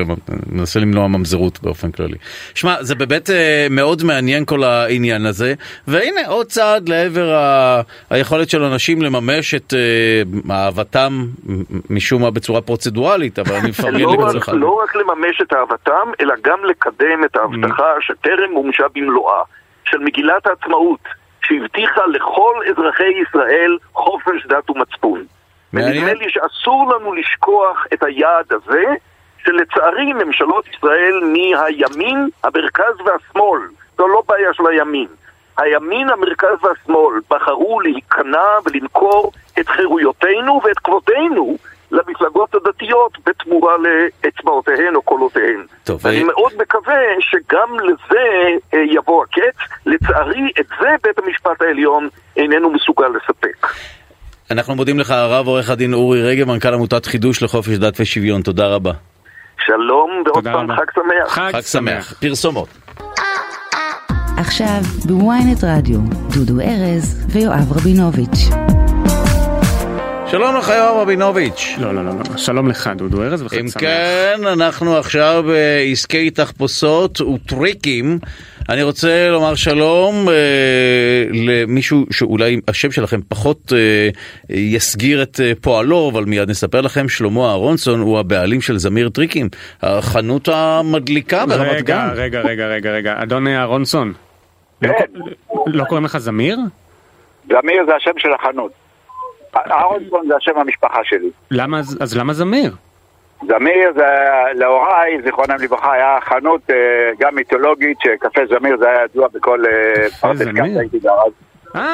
מנסה למנוע ממזרות באופן כללי. שמע, זה באמת אה, מאוד מעניין כל העניין הזה, והנה עוד צעד לעבר ה... היכולת של אנשים לממש את אה, אהבתם משום מה בצורה פרוצדורלית, אבל אני מפרגן לא לכל אחד. לא רק לממש את אהבתם, אלא גם לקדם את ההבטחה שטרם מומשה במלואה, של מגילת העצמאות, שהבטיחה לכל אזרחי ישראל חופש דת ומצפון. ונדמה לי שאסור לנו לשכוח את היעד הזה, שלצערי ממשלות ישראל מהימין, המרכז והשמאל, זו לא בעיה של הימין. הימין, המרכז והשמאל בחרו להיכנע ולנקור את חירויותינו ואת כבודנו למפלגות הדתיות בתמורה לאצבעותיהן או קולותיהן. טוב, אני אה, מאוד מקווה שגם לזה אה, יבוא הקץ. לצערי, את זה בית המשפט העליון איננו מסוגל לספק. אנחנו מודים לך הרב עורך הדין אורי רגב, מנכ"ל עמותת חידוש לחופש דת ושוויון, תודה רבה. שלום, ועוד תודה פעם רבה. חג שמח. חג חג שמח. פרסומות. עכשיו בוויינט רדיו, דודו ארז ויואב רבינוביץ'. שלום לך יואב רבינוביץ'. לא, לא, לא, לא. שלום לך, דודו ארז, וחג אם שמח. כן, אנחנו עכשיו בעסקי תחפושות וטריקים. אני רוצה לומר שלום אה, למישהו שאולי השם שלכם פחות אה, יסגיר את אה, פועלו, אבל מיד נספר לכם, שלמה אהרונסון הוא הבעלים של זמיר טריקים, החנות המדליקה ברמת רגע, גן. רגע, רגע, רגע, רגע. אדון אהרונסון. לא- לא קוראים לך זמיר? זמיר זה השם של החנות. אהרונסון זה השם המשפחה שלי. למה, אז למה זמיר? זמיר זה, להוריי, זיכרונם לברכה, היה חנות אה, גם מיתולוגית, שקפה זמיר זה היה ידוע בכל אה, פרדס זמיר? קאסה הייתי גר אז. אה,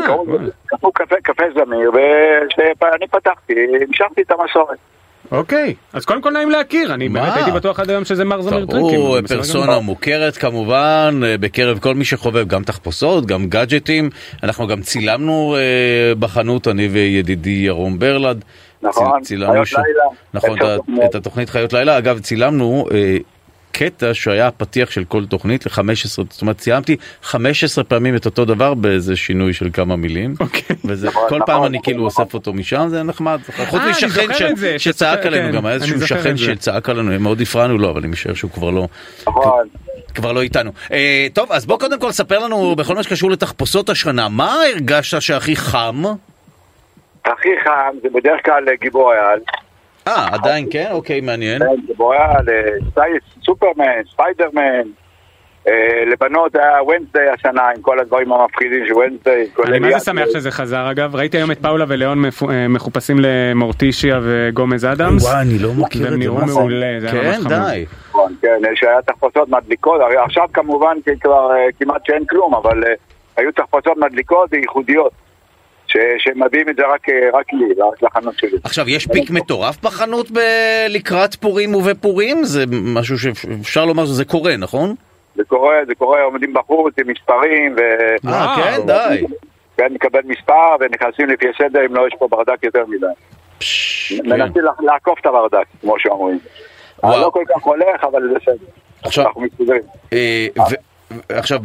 קפה, זמיר, וכשאני פתחתי, המשכתי את המסורת. אוקיי, אז קודם כל נעים להכיר, אני מה? באמת הייתי בטוח עד היום שזה מר זמיר טריקים. הוא בסדר פרסונה. מוכרת כמובן אה, בקרב כל מי שחובב גם תחפושות, גם גאדג'טים. אנחנו גם צילמנו אה, בחנות, אני וידידי ירום ברלד. נכון, ציל- צילמנו חיות ש- לילה, נכון, את-. את התוכנית חיות לילה. אגב, צילמנו אה, קטע שהיה הפתיח של כל תוכנית ל-15, זאת אומרת, ציימתי 15 פעמים את אותו דבר באיזה שינוי של כמה מילים. אוקיי. וזה, כל פעם אני כאילו. אוסף אותו משם, זה נחמד. חוץ אני משכן זוכר ש- את זה, שצעק שצ- עלינו, כן, גם היה איזשהו שכן. שצעק עלינו, מאוד הפרענו לו, אבל אני משער שהוא כבר לא... כבר לא איתנו. אה, טוב, אז בוא קודם כל ספר לנו בכל מה שקשור לתחפושות השנה, מה הרגשת שהכי חם? הכי חם זה בדרך כלל אה, גיבור העל. אה, עדיין כן? אוקיי, מעניין. כן, גיבור העל, אה, סי- סופרמן, ספיידרמן. אה, לבנות היה ונסדיי השנה עם כל הדברים המפחידים של ונסדיי. אני זה שמח שזה חזר אגב, ראיתי היום את פאולה ולאון מפו- אה, מחופשים למורטישיה וגומז אדמס. וואי, אני לא מכיר והם את זה, נראו מה זה? מעולה, זה היה ממש כן, חמוד. די. נכון, כן, שהיה תחפושות מדליקות, הרי עכשיו כמובן כי כבר אה, כמעט שאין כלום, אבל היו תחפושות מדליקות וייחודיות, ש- שמביאים את זה רק, אה, רק לי, רק לחנות שלי. עכשיו, יש פיק מטורף בחנות ב- לקראת פורים ובפורים? זה משהו שאפשר לומר שזה קורה, נכון? זה קורה, זה קורה, עומדים בחוץ עם מספרים, ו... אה, כן, די. כן, מקבל מספר ונכנסים לפי סדר, אם לא יש פה ברדק יותר מדי. כן. מנסים לה- לעקוף את הברדק, כמו שאומרים. לא כל כך הולך, אבל זה בסדר. עכשיו- אנחנו מסתדרים. אה, עכשיו,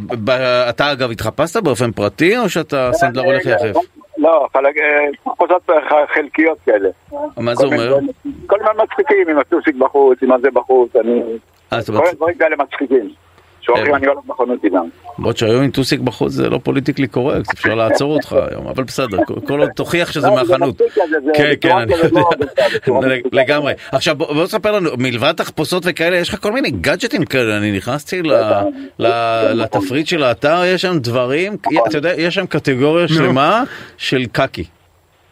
אתה אגב התחפשת באופן פרטי, או שאתה סנדלר הולך יחף? לא, חלק- אה, חלקיות כאלה. מה זה כל אומר? כל מיני מצחיקים, עם הטוסיק בחוץ, עם הזה בחוץ, אני... אה, זאת כל אומרת, מיני דברים כאלה מצחיקים. אני הולך איתם. למרות שהיום עם טוסיק בחוץ זה לא politically correct, אפשר לעצור אותך היום, אבל בסדר, כל- עוד תוכיח שזה לא, מהחנות. כן, כן, אני יודע, לא, בצורה לגמרי. עכשיו בוא תספר לנו, מלבד תחפושות וכאלה, יש לך כל מיני גאדג'טים כאלה, אני נכנסתי לתפריט של האתר, יש שם דברים, אתה יודע, יש שם קטגוריה שלמה של קקי.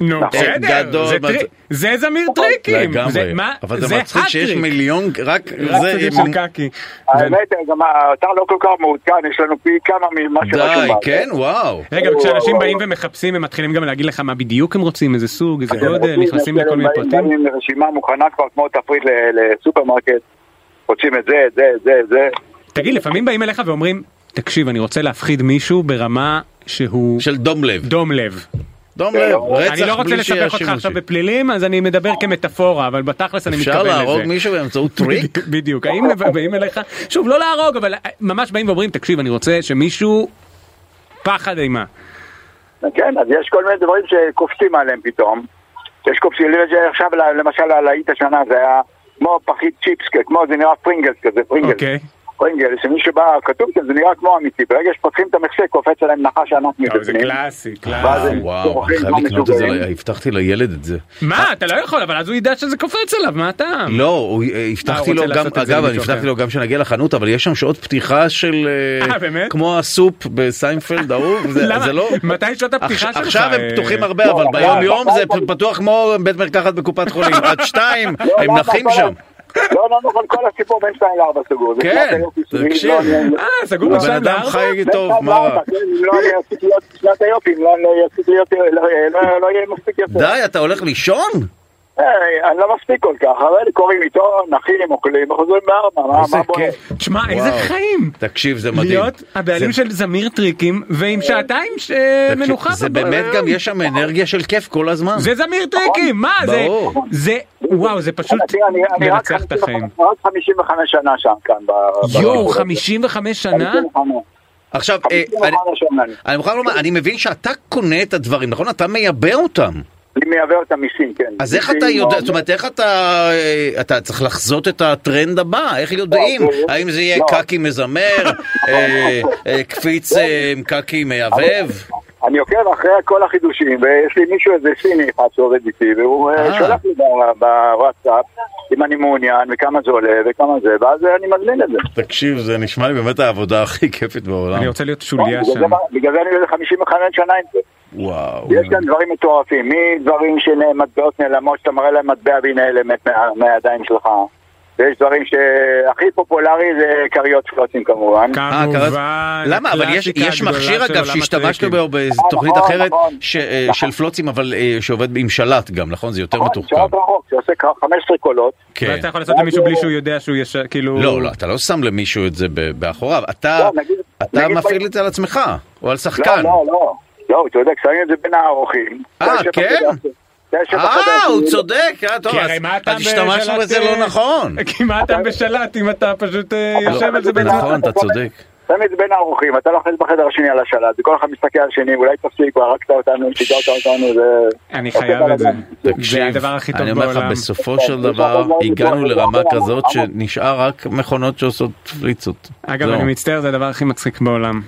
נו, בסדר, גדול, זה מה- טרי- זה זמיר טריקים. לגמרי, מה- אבל זה מצחיק שיש הטריק. מיליון, רק רק זה, צדדים של קקי. האמת, גם האתר לא כל כך מעודכן, יש לנו פי כמה ממה שרשום. די, באתר. כן, וואו. רגע, וכשאנשים באים ומחפשים, הם מתחילים גם להגיד לך מה בדיוק הם רוצים, איזה סוג, איזה גודל, נכנסים לכל מיני באים- פרטים. באים עם רשימה מוכנה כבר כמו תפריט ל- לסופרמרקט, רוצים את זה, את זה, את זה, את זה. תגיד, לפעמים באים אליך ואומרים, תקשיב, אני רוצה להפחיד מישהו ברמה שהוא... של דום לב. דום לב. דום לב, רצח אני לא רוצה בלי לסבך אותך. עכשיו בפלילים, אז אני מדבר כמטאפורה, אבל בתכלס אני מתכוון אפשר לזה. להרוג מישהו באמצעות טריק? בדיוק, האם באים אליך, שוב, לא להרוג, אבל ממש באים ואומרים, תקשיב, אני רוצה שמישהו פחד אימה. כן, אז יש כל מיני דברים שקופצים עליהם פתאום. יש קופצים, עכשיו למשל הלהיט השנה זה היה כמו פחית צ'יפס, כמו זה נראה פרינגלס כזה, פרינגלס. פרינגל, שמישהו בא, כתוב שזה נראה כמו אמיתי, ברגע שפותחים את המכסה קופץ עליהם נחש ענק מבפנים. זה קלאסי, קלאסי. וואו, אני חייב לקנות את זה. הבטחתי לילד את זה. מה, אתה לא יכול, אבל אז הוא ידע שזה קופץ עליו, מה הטעם? לא, אה, הבטחתי לו גם, אגב, אני הבטחתי. לו גם שנגיע לחנות, אבל יש שם שעות פתיחה של... אה, אה, באמת? כמו הסופ בסיינפלד ההוא, זה לא... מתי שעות הפתיחה שלך? עכשיו הם? פתוחים הרבה, לא, אבל ביום יום זה פתוח כמו בית מרקחת בקופת חולים, עד שתיים, לא, הם למה? נחים שם. לא, לא, נכון, כל הסיפור בין 2 ל-4 סגור. כן, תקשיב. לא, אה, סגור הבן בשתיים אדם לארבע? חי בין טוב, מה רע? כן, לא שנת היופי, לא לא- לא- לא יהיה מספיק יפה. די, אתה הולך לישון? אני לא מספיק כל כך, אבל קוראים עיתון, נחים, אוכלים, וחוזרים בארבע, מה איזה מה בוער? כיף. תשמע, איזה. חיים. תקשיב, זה מדהים. להיות הבעלים של זמיר טריקים ועם שעתיים ש- תקשיב, מנוחה. זה. באמת גם, יש שם אנרגיה של כיף כל הזמן. זה זמיר טריקים, מה זה? זה, וואו, זה פשוט אני- אני מנצח את 55 החיים. רק 55 שנה שם, כאן. יואו, ב- 55 שנה? 55. עכשיו, אה, אני- 55 שנה. אני מוכרח לומר, אני מבין שאתה קונה את הדברים, נכון? אתה מייבא אותם. אני מייבא אותם מסין, כן. אז איך אתה יודע, זאת אומרת, איך אתה, אה, אתה צריך לחזות את הטרנד הבא, איך יודעים? לא, האם זה יהיה לא. קקי מזמר, אה, אה, קפיץ עם קקי מייבב? אני עוקב אחרי כל החידושים, ויש לי מישהו, איזה סיני אחד שעובד איתי, והוא. שולח לי בוואטסאפ אם אני מעוניין, וכמה זה עולה, וכמה זה, ואז אני מזמין את זה. תקשיב, זה נשמע לי באמת העבודה הכי כיפית בעולם. אני רוצה להיות שוליה בגלל שם. בגלל זה אני עולה 55 שנה עם זה. וואו. יש כאן דברים מטורפים, מדברים שמטבעות נעלמות, שאתה מראה להם מטבע והיא נעלמת מה- מהידיים שלך. ויש דברים שהכי פופולרי זה כריות פלוצים כמובן. אה? כמובן, למה? אבל יש, מכשיר אגב שהשתמשנו. בו באיזו נכון, תוכנית אחרת נכון. אה, של פלוצים אבל אה, שעובד עם שלט גם, נכון? זה יותר נכון, מתוחכם. שעות רחוק, שעושה כ- 15 קולות. כן. ואתה יכול לעשות למישהו בלי שהוא יודע שהוא יש... כאילו... לא, לא, אתה לא שם למישהו את זה באחוריו, אתה לא, מפעיל את זה על עצמך, או על לא, שחקן. לא, לא. לא, הוא צודק, שמים את זה בין הארוכים. אה, אתה כן? אתה אה, הוא צודק, אה, טוב, אז השתמשנו בזה אה, לא נכון. כי מה אתה בשלט אם אתה פשוט אה, יושב על זה בין נכון, אתה צודק. שם את זה בין הארוכים, אתה לא אוחז בחדר השני על השלט, וכל אחד מסתכל על השני, אולי תפסיק, והרגת אותנו, שיגרת אותנו, זה... אני חייב את זה. זה תקשיב, אני אומר לך, בעולם. בסופו של דבר הגענו לרמה כזאת שנשאר רק מכונות שעושות פליצות. אגב. אני מצטער, זה הדבר הכי מצחיק בעולם.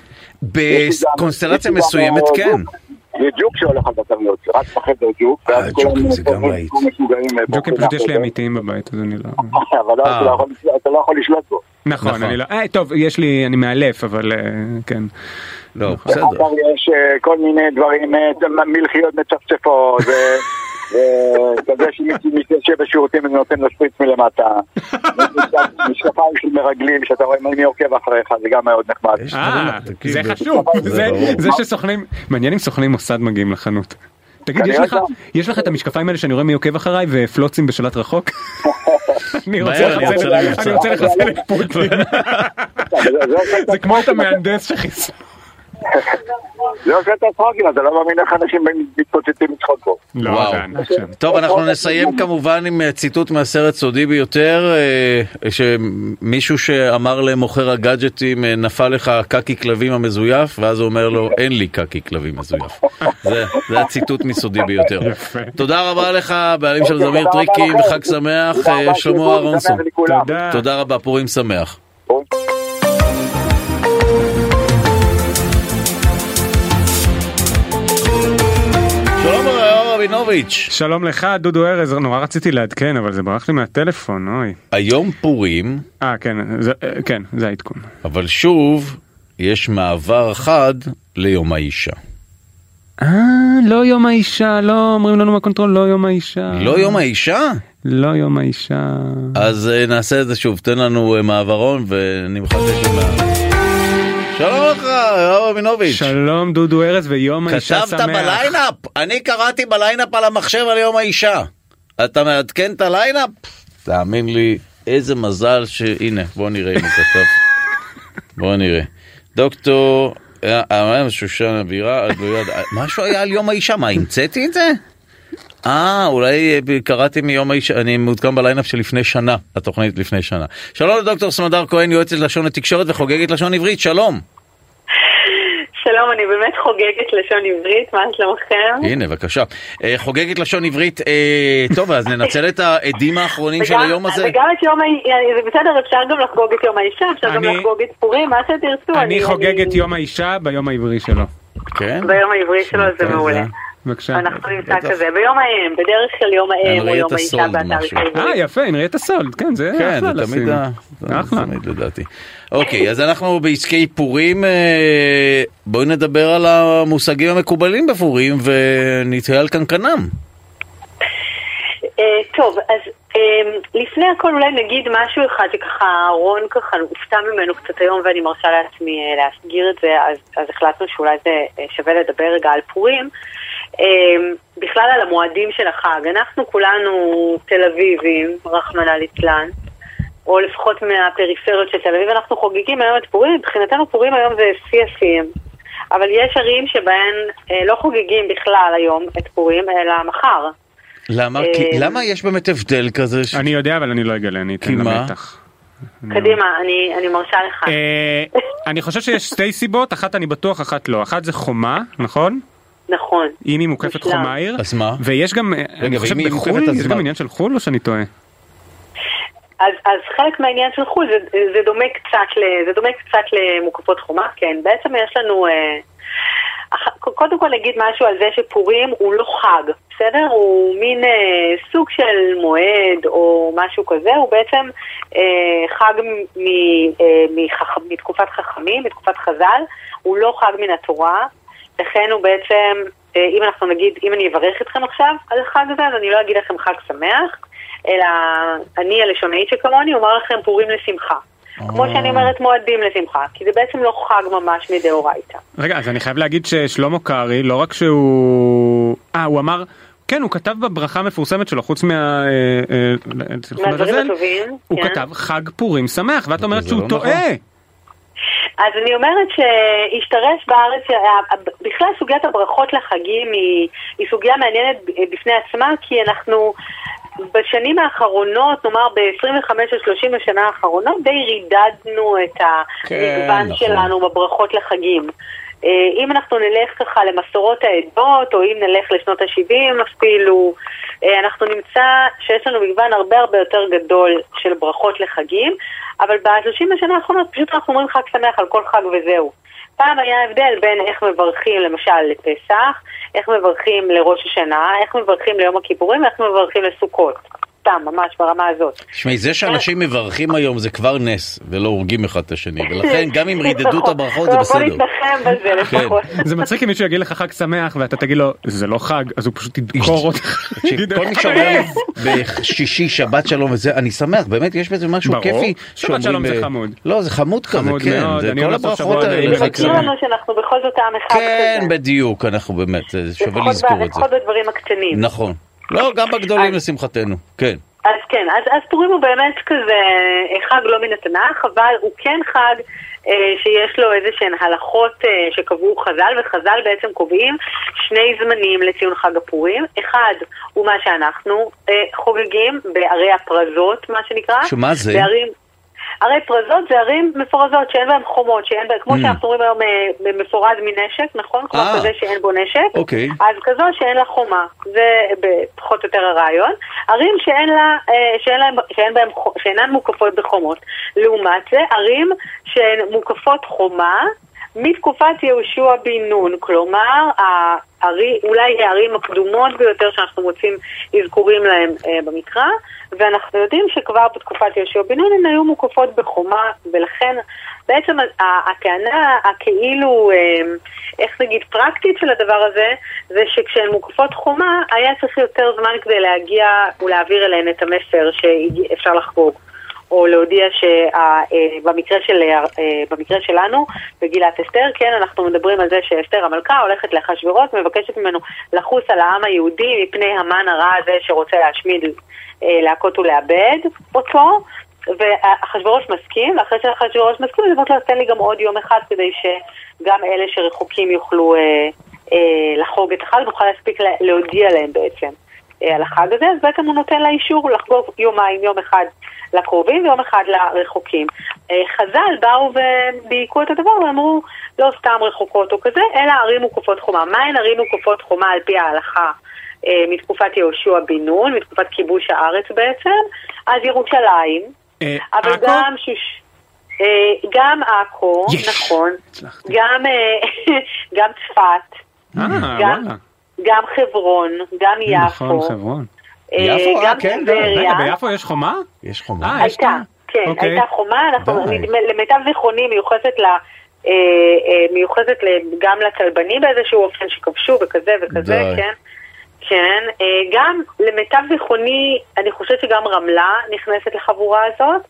בקונסטלציה מסוימת אה, כן. זה ג'וק שהולך על בטריות, רק בחדר ג'וק, ואז אה, כולם ג'וק זה גם. משוגעים, אה, ג'וקים פשוט יש לי. אמיתיים בבית, אז אני לא... אבל לא, אתה לא יכול לשלוט- אתה לא יכול לשלוט בו. נכון, נכון. אני לא... אה, טוב, יש לי... אני מאלף, אבל אה, כן. לא, בסדר. עכשיו יש אה, כל מיני דברים, אה, מלחיות מצפצפות, וכזה שמישהו מתיישב בשירותים ונותן לו שפריץ מלמטה. משקפיים של מרגלים, שאתה רואה מי עוקב אחריך, זה גם מאוד נחמד. אה, תקשיב, זה חשוב. זה שסוכנים... מעניין אם סוכני מוסד מגיעים לחנות. תגיד, יש לך. יש לך את המשקפיים האלה שאני רואה מי עוקב אחריי ופלוצים בשלט רחוק? אני אני. אני רוצה לחסל את פוטין. זה כמו את המהנדס שחיסל. זה עושה את הצחוקים, אתה לא מאמין איך אנשים מתפוצצים מצחוק פה. לא, וואו. טוב, אנחנו נסיים כמובן עם אה, ציטוט מהסרט סודי ביותר, אה, שמישהו שאמר למוכר הגאדג'טים, אה, נפל לך קקי כלבים המזויף, ואז הוא אומר לו, אין לי קקי כלבים מזויף. זה, זה הציטוט מסודי ביותר. תודה רבה לך, בעלים של זמיר טריקים. חג שמח, שלמה אהרונסון. תודה. תודה רבה, פורים שמח. רבינוביץ'. שלום לך, דודו ארז, נורא רציתי לעדכן, אבל זה ברח לי מהטלפון, אוי. היום פורים, אה, כן, זה- אה, כן, זה העדכון. אבל שוב, יש מעבר חד ליום האישה. אה, לא יום האישה, לא אומרים לנו מהקונטרול, לא יום האישה. לא יום האישה? לא יום האישה. אז אה, נעשה את זה שוב, תן לנו אה, מעברון ואני מחכה שלה. שלום לך, הרב רבינוביץ'. שלום דודו ארז ויום האישה שמח. כתבת בליינאפ? אני קראתי בליינאפ על המחשב על יום האישה. אתה מעדכן את הליינאפ? תאמין לי, איזה מזל ש... הנה, בוא נראה אם הוא כתב. בוא נראה. דוקטור אה, אה, ידע- משהו היה על יום האישה, מה, המצאתי את זה? אה, אולי אה, קראתי מיום האישה, אני מעודכן בליינאפ של לפני שנה, התוכנית לפני שנה. שלום לדוקטור סמדר כהן, יועצת לשון התקשורת וחוגגת לשון עברית, שלום. שלום, אני באמת חוגגת לשון עברית, מה שלומכם? הנה, בבקשה. אה, חוגגת לשון עברית, אה, טוב, אז ננצל את העדים האחרונים של היום הזה. וגם את יום האישה, זה בסדר, אפשר גם לחגוג את יום האישה, אפשר גם אני- לחגוג את פורים, מה שתרצו. אני חוגג את יום האישה ביום העברי שלו. כן? ביום העברי שלו זה מעולה. בבקשה. אנחנו נמצא כזה, ביום האם, בדרך כלל יום האם או יום האישה באתר משהו. העברית. אה, יפה, הנריית הסולד, כן, זה כן, אחלה לשים. ה... זה. תמיד לדעתי. אוקיי, אז אנחנו בעסקי פורים, אה, בואי נדבר על המושגים המקובלים בפורים ונתהיה על קנקנם. אה, טוב, אז אה, לפני הכל אולי נגיד משהו אחד שככה רון ככה הופתע ממנו קצת היום ואני מרשה לעצמי להסגיר את זה, אז, אז החלטנו שאולי זה שווה לדבר רגע על פורים. אה, בכלל על המועדים של החג. אנחנו כולנו תל אביבים, רחמנא ליצלן, או לפחות מהפריפריות של תל אביב, אנחנו חוגגים היום את פורים, מבחינתנו פורים היום זה שיא השיאים. אבל יש ערים שבהן אה, לא חוגגים בכלל היום את פורים, אלא מחר. למה? אה, כי- למה יש באמת הבדל כזה? ש- אני יודע, אבל אני לא אגלה, אני אתן? למתח. קדימה, אני, אני מרשה לך. אה, אני חושב שיש שתי סיבות, אחת אני בטוח, אחת לא. אחת זה חומה, נכון? נכון. אם היא מוקפת מושלם. חומה עיר. אז מה? ויש גם, אה, אני חושב בחו"ל, יש? גם עניין של חו"ל או שאני טועה? אז, אז חלק מהעניין של חו"ל זה, זה, דומה קצת ל, זה דומה קצת למוקפות חומה, כן. בעצם יש לנו... אה, קודם כל נגיד משהו על זה שפורים הוא לא חג, בסדר? הוא מין אה, סוג של מועד או משהו כזה, הוא בעצם אה, חג מ, אה, מחכ, מתקופת חכמים, מתקופת חז"ל, הוא לא חג מן התורה, לכן הוא בעצם, אה, אם אנחנו נגיד, אם אני אברך אתכם עכשיו על החג הזה, אז אני לא אגיד לכם חג שמח, אלא אני הלשונאית שכמוני אומר לכם פורים לשמחה. כמו שאני אומרת מועדים לשמחה, כי זה בעצם לא חג ממש מדאורייתא. רגע, אז אני חייב להגיד ששלמה קרעי, לא רק שהוא... אה, הוא אמר... כן, הוא כתב בברכה המפורסמת שלו, חוץ מה... אה, אה, מהדברים הטובים, הוא כן. כתב חג פורים שמח, ואת אומרת שהוא לא טועה. אז אני אומרת שהשתרש בארץ, בכלל סוגיית הברכות לחגים היא, היא סוגיה מעניינת בפני עצמה, כי אנחנו בשנים האחרונות, נאמר ב-25 או 30 השנה האחרונות, די רידדנו את המגוון נכון. שלנו בברכות לחגים. אה, אם אנחנו נלך ככה למסורות העדות, או אם נלך לשנות ה-70 אפילו, אה, אנחנו נמצא שיש לנו מגוון הרבה הרבה יותר גדול של ברכות לחגים, אבל ב-30 השנה האחרונות פשוט אנחנו אומרים חג שמח על כל חג וזהו. פעם היה הבדל בין איך מברכים למשל לפסח, איך מברכים לראש השנה, איך מברכים ליום הכיפורים ואיך מברכים לסוכות. סתם, ממש ברמה הזאת. תשמעי, זה שאנשים מברכים היום זה כבר נס, ולא הורגים אחד את השני, ולכן גם אם רידדו את הברכות זה בוא בסדר. נתנחם בזה כן. לפחות. זה מצחיק אם מישהו יגיד לך חג שמח ואתה תגיד לו זה לא חג אז הוא פשוט ידקור אותך. כל מי שאומר בשישי, שבת שלום וזה, אני שמח, באמת יש בזה משהו ברור. כיפי. שבת שלום זה אה, חמוד. לא, זה חמוד כזה, חמוד כן. מאוד, זה אני כל הברכות האלה. זה מזכיר. לנו שאנחנו בכל זאת עם אחד כן. בדיוק, אנחנו באמת, שווה לזכור את זה. לפחות בדברים הקטנים. נכון. לא, גם בגדולים לשמחתנו, כן. אז כן, אז, אז פורים הוא באמת כזה חג לא מן התנ"ך, אבל הוא כן חג אה, שיש לו איזה שהן הלכות אה, שקבעו חז"ל, וחז"ל בעצם קובעים שני זמנים לציון חג הפורים. אחד הוא מה שאנחנו אה, חוגגים בערי הפרזות, מה שנקרא. שמה זה? בערים, ערי פרזות זה ערים מפורזות שאין בהן חומות, שאין בהן, כמו Mm. שאנחנו אומרים היום אה, מפורז מנשק, נכון? כמו אה. כזה שאין בו נשק. אוקיי. אז כזו שאין לה חומה, זה פחות או יותר הרעיון. ערים שאין לה, אה, שאין להם, שאין בהם, שאינן מוקפות בחומות. לעומת זה, ערים שהן מוקפות חומה, מתקופת יהושע בן נון, כלומר, הערי, אולי הערים הקדומות ביותר שאנחנו מוצאים אזכורים להם אה, במקרא, ואנחנו יודעים שכבר בתקופת יהושע בן נון הן היו מוקפות בחומה, ולכן בעצם הטענה הכאילו, אה, איך נגיד, פרקטית של הדבר הזה, זה שכשהן מוקפות חומה, היה צריך יותר זמן כדי להגיע ולהעביר אליהן את המסר שאפשר לחגוג. או להודיע שבמקרה של, אה, במקרה שלנו, בגילת אסתר, כן, אנחנו מדברים על זה שאסתר המלכה הולכת לאחשוורוש, מבקשת ממנו לחוס על העם היהודי מפני המן הרע הזה שרוצה להשמיד, אה, להכות ולאבד אותו, ואחשוורוש מסכים, ואחרי שאחשוורוש מסכים, היא אומרת לו, תן לי גם עוד יום אחד כדי שגם אלה שרחוקים יוכלו אה, אה, לחוג את החג, נוכל להספיק לה, להודיע להם בעצם. אה, על החג הזה, אז בעצם הוא נותן לה אישור לחגוג יומיים, יום אחד לקרובים ויום אחד לרחוקים. אה, חז"ל באו ודייקו את הדבר ואמרו, לא סתם רחוקות או כזה, אלא ערים מוקפות חומה. מה הן ערים מוקפות חומה על פי ההלכה אה, מתקופת יהושע בן נון, מתקופת כיבוש הארץ בעצם? אז ירושלים, אבל? גם שוש... גם עכו. נכון, גם, צפת, גם. גם חברון, גם יפו, נכון, חברון. אה, יפו, גם אה, כן. רגע, ביפו יש חומה? יש חומה. אה, יש הייתה, כן, אוקיי. הייתה חומה, אנחנו, למיטב זיכרוני מיוחסת ל... אה, אה, מיוחסת גם לצלבנים באיזשהו אופן שכבשו וכזה וכזה, די. כן. כן, אה, גם למיטב זיכרוני, אני חושבת שגם רמלה נכנסת לחבורה הזאת,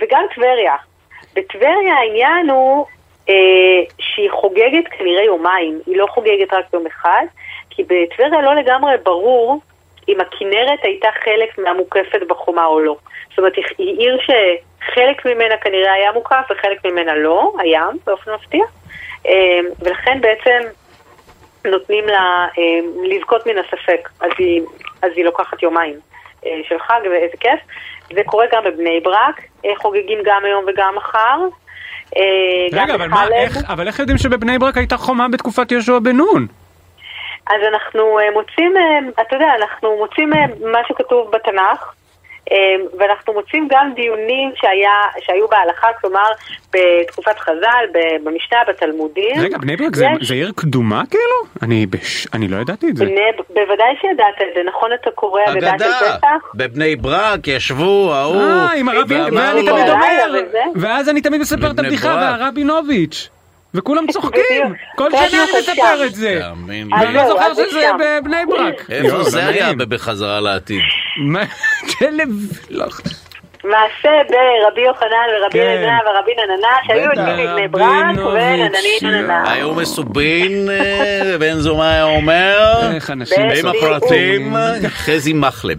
וגם טבריה. בטבריה העניין הוא שהיא חוגגת כנראה יומיים, היא לא חוגגת רק יום אחד, כי בטבריה לא לגמרי ברור אם הכנרת הייתה חלק מהמוקפת בחומה או לא. זאת אומרת, היא- עיר שחלק ממנה כנראה היה מוקף וחלק ממנה לא, הים, באופן מפתיע, אה, ולכן בעצם נותנים לה אה, לזכות מן הספק, אז היא, אז היא לוקחת יומיים אה, של חג, ואיזה כיף. זה קורה גם בבני ברק, אה, חוגגים גם היום וגם מחר. אה, רגע, אבל מה. איך, אבל איך יודעים שבבני ברק הייתה חומה בתקופת יהושע בן נון? אז אנחנו אה, מוצאים, אה, אתה יודע, אנחנו מוצאים מה שכתוב בתנ"ך, ואנחנו מוצאים גם דיונים שהיה, שהיו בהלכה, כלומר בתקופת חז"ל, במשנה, בתלמודים. רגע, בני ברק זה זה עיר קדומה כאילו? אני בש- אני לא ידעתי את זה. בני, בוודאי שידעת את זה, נכון אתה קורא אגדה של פסח? בבני ברק ישבו, ההוא, אה, עם הרבי, ואני תמיד אומר, בלילה וזה. ואז אני תמיד מספר את הבדיחה. והרבינוביץ', וכולם צוחקים, בדיוק. כל בדיוק, שנה אני מספר. את זה, תאמין אז לי. ואני לא זוכר שזה. בבני ברק. איפה יואו, זה היה. בחזרה לעתיד? מה-. לא. מעשה ברבי יוחנן ורבי כן. אלעזר ורבי נננה שהיו. יוצאים מבני ברק ונננית נננה. היו מסובין, אה, בן זומא היה אומר. עם. הפרטים, חזי מחלב.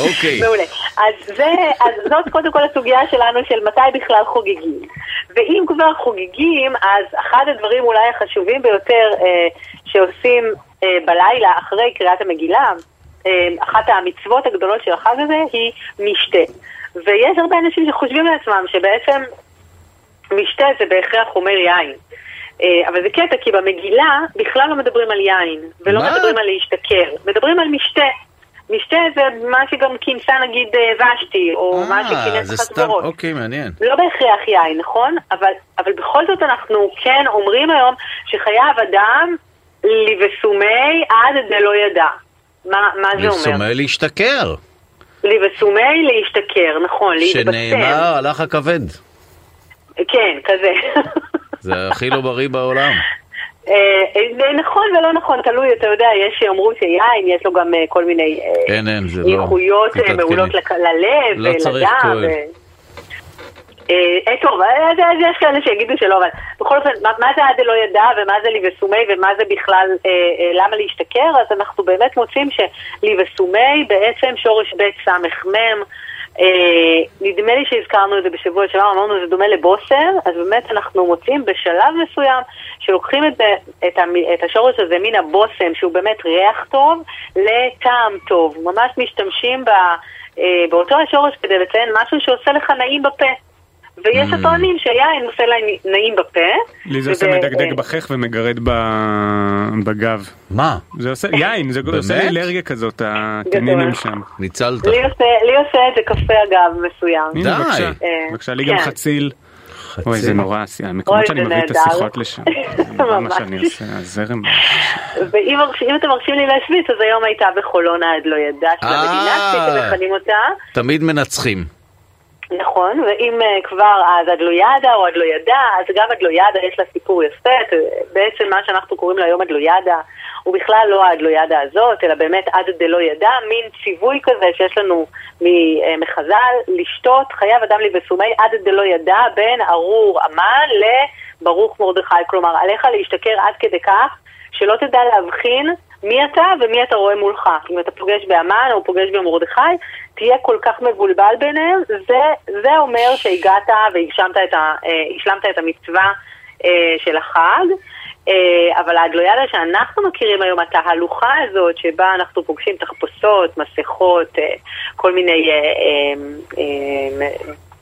אוקיי. מעולה. אז, זה, אז זאת קודם כל הסוגיה שלנו של מתי בכלל חוגגים. ואם כבר חוגגים, אז אחד הדברים אולי החשובים ביותר אה, שעושים אה, בלילה אחרי קריאת המגילה, אה, אחת המצוות הגדולות של החג הזה היא משתה. ויש הרבה אנשים שחושבים לעצמם שבעצם משתה זה בהכרח אומר יין. אה, אבל זה קטע, כי במגילה בכלל לא מדברים על יין, ולא מה? מדברים על להשתכר, מדברים על משתה. משתה זה מה שגם כינסה נגיד אה, ושתי, או מה אה, שכינס אחשוורוש. אוקיי, מעניין. לא בהכרח יין, נכון? אבל, אבל בכל זאת אנחנו כן אומרים היום שחייב אדם לבסומי עד דלא ידע. מה, מה זה אומר? לסומא להשתכר, לבסומי להשתכר, נכון, להתבשם. שנאמר הלך הכבד. כן, כזה. זה הכי לא בריא בעולם. אה, אה, נכון ולא נכון, תלוי, אתה יודע, יש שיאמרו שיין, יש לו גם אה, כל מיני אה, אין, זה לא. איכויות אה. מעולות ללב לא אה, אה, טוב, אה, אז- יש כאלה שיגידו שלא, אבל בכל אופן, מה, מה זה עד לא ידע ומה זה ליבסומי ומה זה בכלל, אה, אה, למה להשתכר? אז אנחנו באמת מוצאים שליבסומי בעצם שורש בית סמ"ם, אה, נדמה לי שהזכרנו את זה בשבוע שעבר, אמרנו זה דומה לבוסר, אז באמת אנחנו מוצאים בשלב מסוים שלוקחים את, את, את השורש הזה מן הבושם, שהוא באמת ריח טוב, לטעם טוב. ממש משתמשים ב, אה, באותו השורש כדי לציין משהו שעושה לך נעים בפה. ויש Mm. הטוענים שיין עושה להם נעים בפה. לי זה עושה מדגדג בחך ומגרד בגב. מה? זה עושה, יין, זה עושה לי? אלרגיה כזאת, הטנינים שם. ניצלת. לי עושה, את זה קפה אגב מסוים. די. בבקשה, אה, בבקשה, לי גם כן. חציל. חצי. אוי זה נורא, המקומות אוי, שאני מביא את. השיחות לשם, זה נורא מה ממש. שאני עושה, הזרם. ואם אם אתם מרשים לי להשוויץ, אז היום הייתה בחולון העד לא ידע של אה. המדינה, כפי שמכנים אותה. תמיד מנצחים. נכון, ואם אה, כבר אז עד לא או עד לא אז גם עד לא יש לה סיפור יפה, אה, בעצם מה שאנחנו קוראים לה היום עד ידע, הוא בכלל לא העד ידע הזאת, אלא באמת עד דלא ידע, מין ציווי כזה שיש לנו אה, מחז"ל, לשתות חייב אדם לי בסומי עד דלא ידע בין ארור המן לברוך מרדכי, כלומר עליך להשתכר עד כדי כך שלא תדע להבחין מי אתה ומי אתה רואה מולך. אם אתה פוגש באמן או פוגש במרדכי, תהיה כל כך מבולבל ביניהם, זה, זה אומר שהגעת והשלמת את, ה, אה, את המצווה אה, של החג. אה, אבל העד לא שאנחנו מכירים היום, התהלוכה הזאת שבה אנחנו פוגשים תחפושות, מסכות, כל מיני...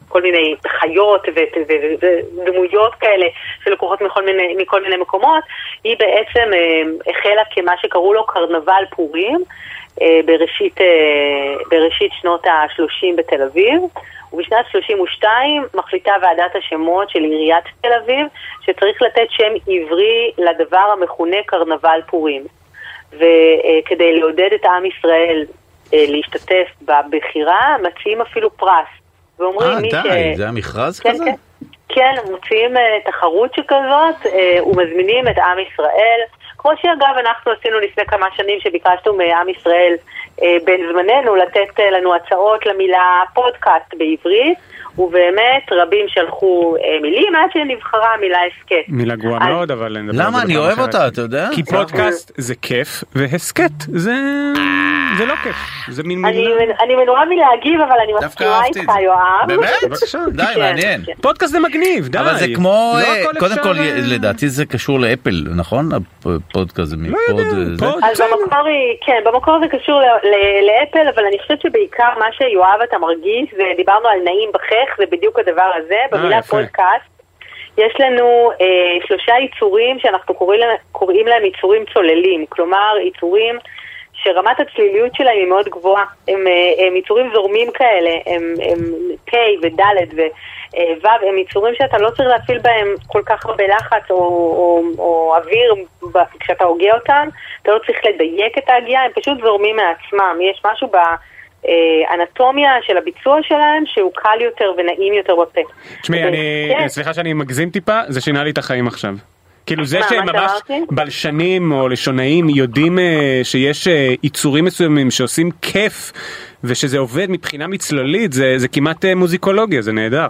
כל מיני חיות ודמויות כאלה שלקוחות מכל מיני, מכל מיני מקומות, היא בעצם אה, החלה כמה שקראו לו קרנבל פורים אה, בראשית, אה, בראשית שנות ה-30 בתל אביב. ובשנת 32 מחליטה ועדת השמות של עיריית תל אביב שצריך לתת שם עברי לדבר המכונה קרנבל פורים. וכדי לעודד את עם ישראל להשתתף בבחירה, מציעים אפילו פרס. ואומרים אה, מי די, ש... זה היה מכרז כן, כזה? כן. כן, מוציאים אה, תחרות שכזאת אה, ומזמינים את עם ישראל. כמו שאגב אנחנו עשינו לפני כמה שנים שביקשנו מעם ישראל אה, בין זמננו לתת אה, לנו הצעות למילה פודקאסט בעברית, ובאמת רבים שלחו אה, מילים עד שנבחרה המילה הסכת. מילה גרועה אז- מאוד אבל נדבר על למה? זה אני בפעם אוהב אחרת. אותה, אתה יודע? כי פודקאסט זה כיף והסכת זה זה לא כיף זה מין אני, מילה. אני מנועה מלהגיב, אבל אני מסכימה איתך. יואב. באמת? בבקשה. די, כן, מעניין. כן. פודקאסט זה מגניב די. אבל זה כמו, לא אה, הכל קודם כל, אה, לדעתי זה קשור לאפל, נכון? הפודקאסט זה לא מפוד... אה, אז. במקור, היא- כן, במקור זה קשור לאפל, אבל אני חושבת שבעיקר מה שיואב אתה מרגיש, זה דיברנו על נעים בחך, זה בדיוק הדבר הזה, במילה יפה. פודקאסט. יש לנו אה, שלושה יצורים שאנחנו קוראים להם, קוראים להם יצורים צוללים, כלומר יצורים שרמת הצליליות שלהם היא מאוד גבוהה. הם, אה, הם יצורים זורמים כאלה, הם, הם K וד' ו... אה, הם יצורים שאתה לא צריך להפעיל בהם כל כך הרבה לחץ או, או, או אוויר ב- כשאתה הוגה אותם, אתה לא צריך לדייק את ההגייה, הם פשוט זורמים מעצמם. יש משהו באנטומיה של הביצוע שלהם שהוא קל יותר ונעים יותר בפה. תשמעי ו- אני כן. סליחה שאני מגזים טיפה זה שינה לי את החיים עכשיו. כאילו זה מה, שהם ממש? בלשנים או לשונאים יודעים אה, שיש אה, יצורים מסוימים שעושים כיף ושזה עובד מבחינה מצללית זה זה כמעט אה, מוזיקולוגיה זה נהדר.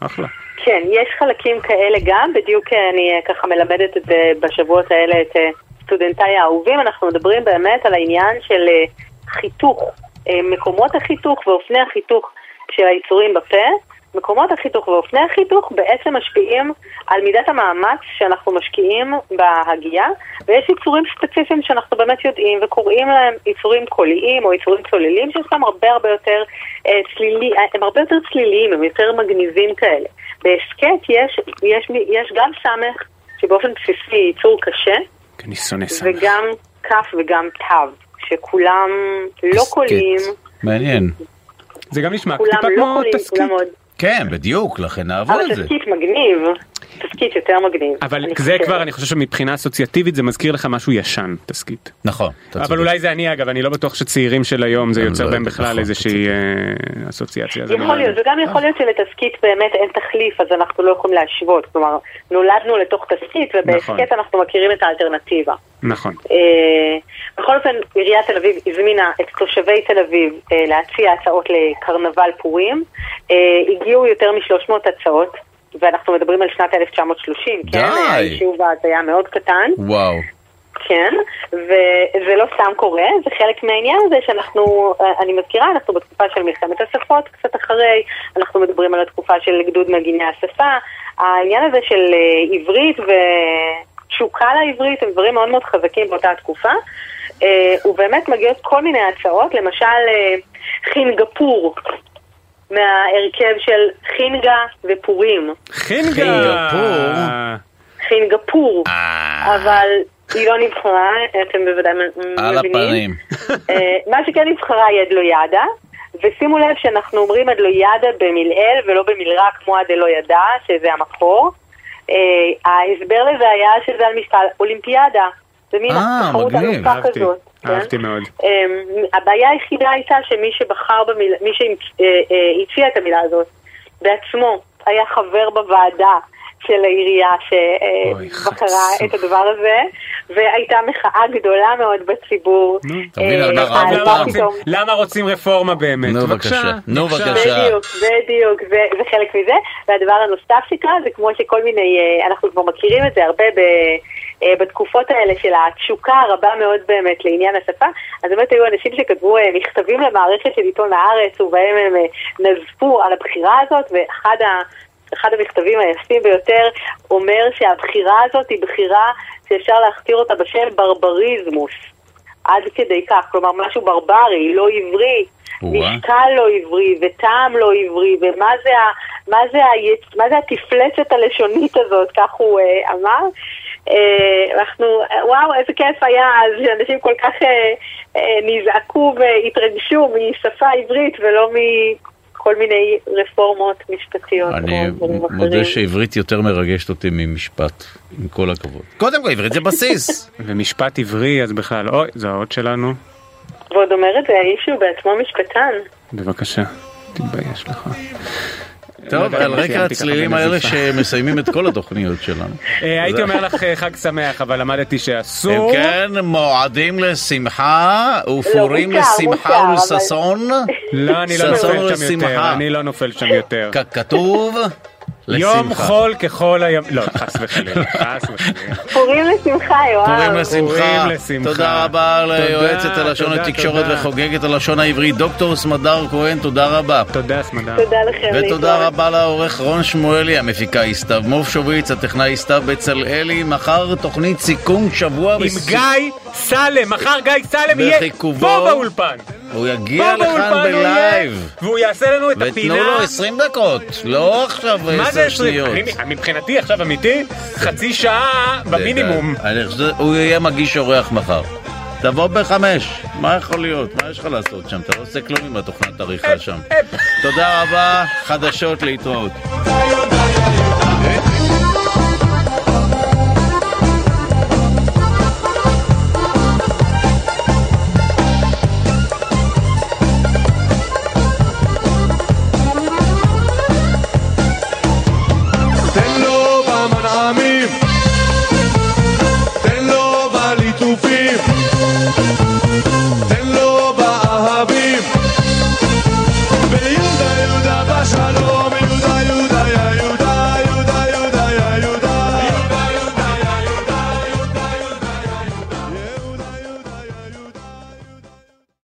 אחלה. כן, יש חלקים כאלה גם, בדיוק אה, אני אה, ככה מלמדת את זה בשבועות האלה את אה, סטודנטיי האהובים, אנחנו מדברים באמת על העניין של אה, חיתוך, אה, מקומות החיתוך ואופני החיתוך של היצורים בפה. מקומות החיתוך ואופני החיתוך בעצם משפיעים על מידת המאמץ שאנחנו משקיעים בהגייה, ויש יצורים ספציפיים שאנחנו באמת יודעים וקוראים להם יצורים קוליים או יצורים צוללים שיש להם הרבה הרבה יותר אה, צלילי, אה, הם הרבה יותר צליליים, הם יותר מגניבים כאלה. בהסכת יש, יש, יש גם סמך שבאופן בסיסי יצור קשה, אני שונא סמך. וגם כף וגם תו, שכולם לא הסכת. קוליים, מעניין. זה גם נשמע כולם טיפה לא כמו. כולם מאוד... כן, בדיוק, לכן אבל את זה. תסכית מגניב, תסכית יותר מגניב. אבל זה חושבת. כבר אני חושב שמבחינה אסוציאטיבית זה מזכיר לך משהו ישן תסכית. נכון. אבל. אולי זה אני אגב אני לא בטוח שצעירים של היום זה יוצר לא בהם בכלל נכון, איזושהי אה, אסוציאציה. יכול נורא. להיות, וגם יכול להיות שלתסכית באמת אין תחליף, אז אנחנו לא יכולים להשוות. כלומר, נולדנו לתוך תסכית, נכון. ובהסכת אנחנו מכירים את האלטרנטיבה. נכון. אה, בכל אופן, עיריית תל אביב הזמינה את תושבי תל אביב אה, להציע הצעות לקרנבל פורים. אה, הגיעו יותר מ-300 הצעות, ואנחנו מדברים על שנת 1930, כן? די. היישוב אז היה מאוד קטן. וואו. כן, וזה לא סתם קורה, זה חלק מהעניין הזה שאנחנו, אה, אני מזכירה, אנחנו בתקופה של מלחמת השפות קצת אחרי, אנחנו מדברים על התקופה של גדוד מגיני השפה, העניין הזה של אה, עברית ותשוקה לעברית הם דברים מאוד מאוד חזקים באותה התקופה, אה, ובאמת מגיעות כל מיני הצעות, למשל חינגפור. מההרכב של חינגה ופורים. חינגה. חינגפור. חינגפור. אה, אבל היא לא נבחרה, אתם בוודאי מ- על מבינים. הפנים. אה, מה שכן נבחרה היא עד ידע, ושימו לב שאנחנו אומרים עד ידע במלעיל ולא במלרע כמו עד ידע, שזה המקור. אה, ההסבר לזה היה שזה על משקל אולימפיאדה. זה מין תחרות אהבתי, כזאת. כן? אהבתי מאוד. אמ, הבעיה היחידה הייתה שמי שבחר במילה, מי שהציע את המילה הזאת בעצמו היה חבר בוועדה של העירייה שבחרה את הדבר הזה, והייתה מחאה גדולה מאוד בציבור. אה, פתאום- למה רוצים רפורמה באמת? נו, בבקשה. נו, בבקשה. בדיוק, בדיוק, זה, חלק מזה. והדבר הנוסף שקרה זה כמו שכל מיני, אה, אנחנו כבר מכירים את זה הרבה ב, אה, בתקופות האלה של התשוקה הרבה מאוד באמת לעניין השפה, אז באמת היו אנשים שכתבו אה, מכתבים למערכת של עיתון הארץ ובהם הם אה, נזפו על הבחירה הזאת, ואחד ה... אחד המכתבים היפים ביותר אומר שהבחירה הזאת היא בחירה שאפשר להכתיר אותה בשם ברבריזמוס. עד כדי כך, כלומר משהו ברברי, לא עברי. משקל לא עברי וטעם לא עברי, ומה זה, ה, מה זה, ה, מה זה התפלצת הלשונית הזאת, כך הוא אה, אמר. אה, אנחנו, וואו, איזה כיף היה אז שאנשים כל כך אה, אה, נזעקו והתרגשו משפה עברית ולא מכל מיני רפורמות משפטיות. אני מודה. שעברית יותר מרגשת אותי ממשפט, עם כל הכבוד. קודם כל, עברית זה בסיס. ומשפט עברי אז בכלל, אוי, זה האות שלנו. ועוד אומר את זה האיש שהוא בעצמו משפטן. בבקשה, תתבייש לך. טוב, על רקע הצלילים האלה. שמסיימים את כל התוכניות שלנו. אה, הייתי אומר לך אה, חג שמח, אבל למדתי שאסור. כן, מועדים לשמחה ופורים מותר, לשמחה ולששון. לא, אני לא ששון נופל שם יותר, לשמחה. אני לא נופל שם יותר. ככתוב, יום. חול ככל היום, לא, חס וחלילה, חס וחלילה. פורים לשמחה, יואב. פורים לשמחה. תודה רבה ליועצת הלשון תודה. וחוגגת הלשון העברית, דוקטור סמדר כהן, תודה רבה. תודה, סמדר. תודה לכם. ותודה. רבה לעורך רון שמואלי, המפיקה סתיו מופשוביץ, הטכנאי סתיו בצלאלי, מחר תוכנית סיכום שבוע עם גיא סלם, מחר גיא סלם יהיה. פה באולפן. הוא יגיע לכאן בלייב. והוא יעשה לנו את ותנו הפינה. לו 20 דקות, לא עכשיו מה 10 זה 20? שניות. אני- מבחינתי עכשיו אמיתי, חצי שעה במינימום. אני חושב הוא יהיה מגיש אורח מחר. תבוא בחמש, מה יכול להיות? מה יש לך לעשות שם? אתה לא עושה כלום עם התוכנת עריכה שם. תודה רבה, חדשות להתראות.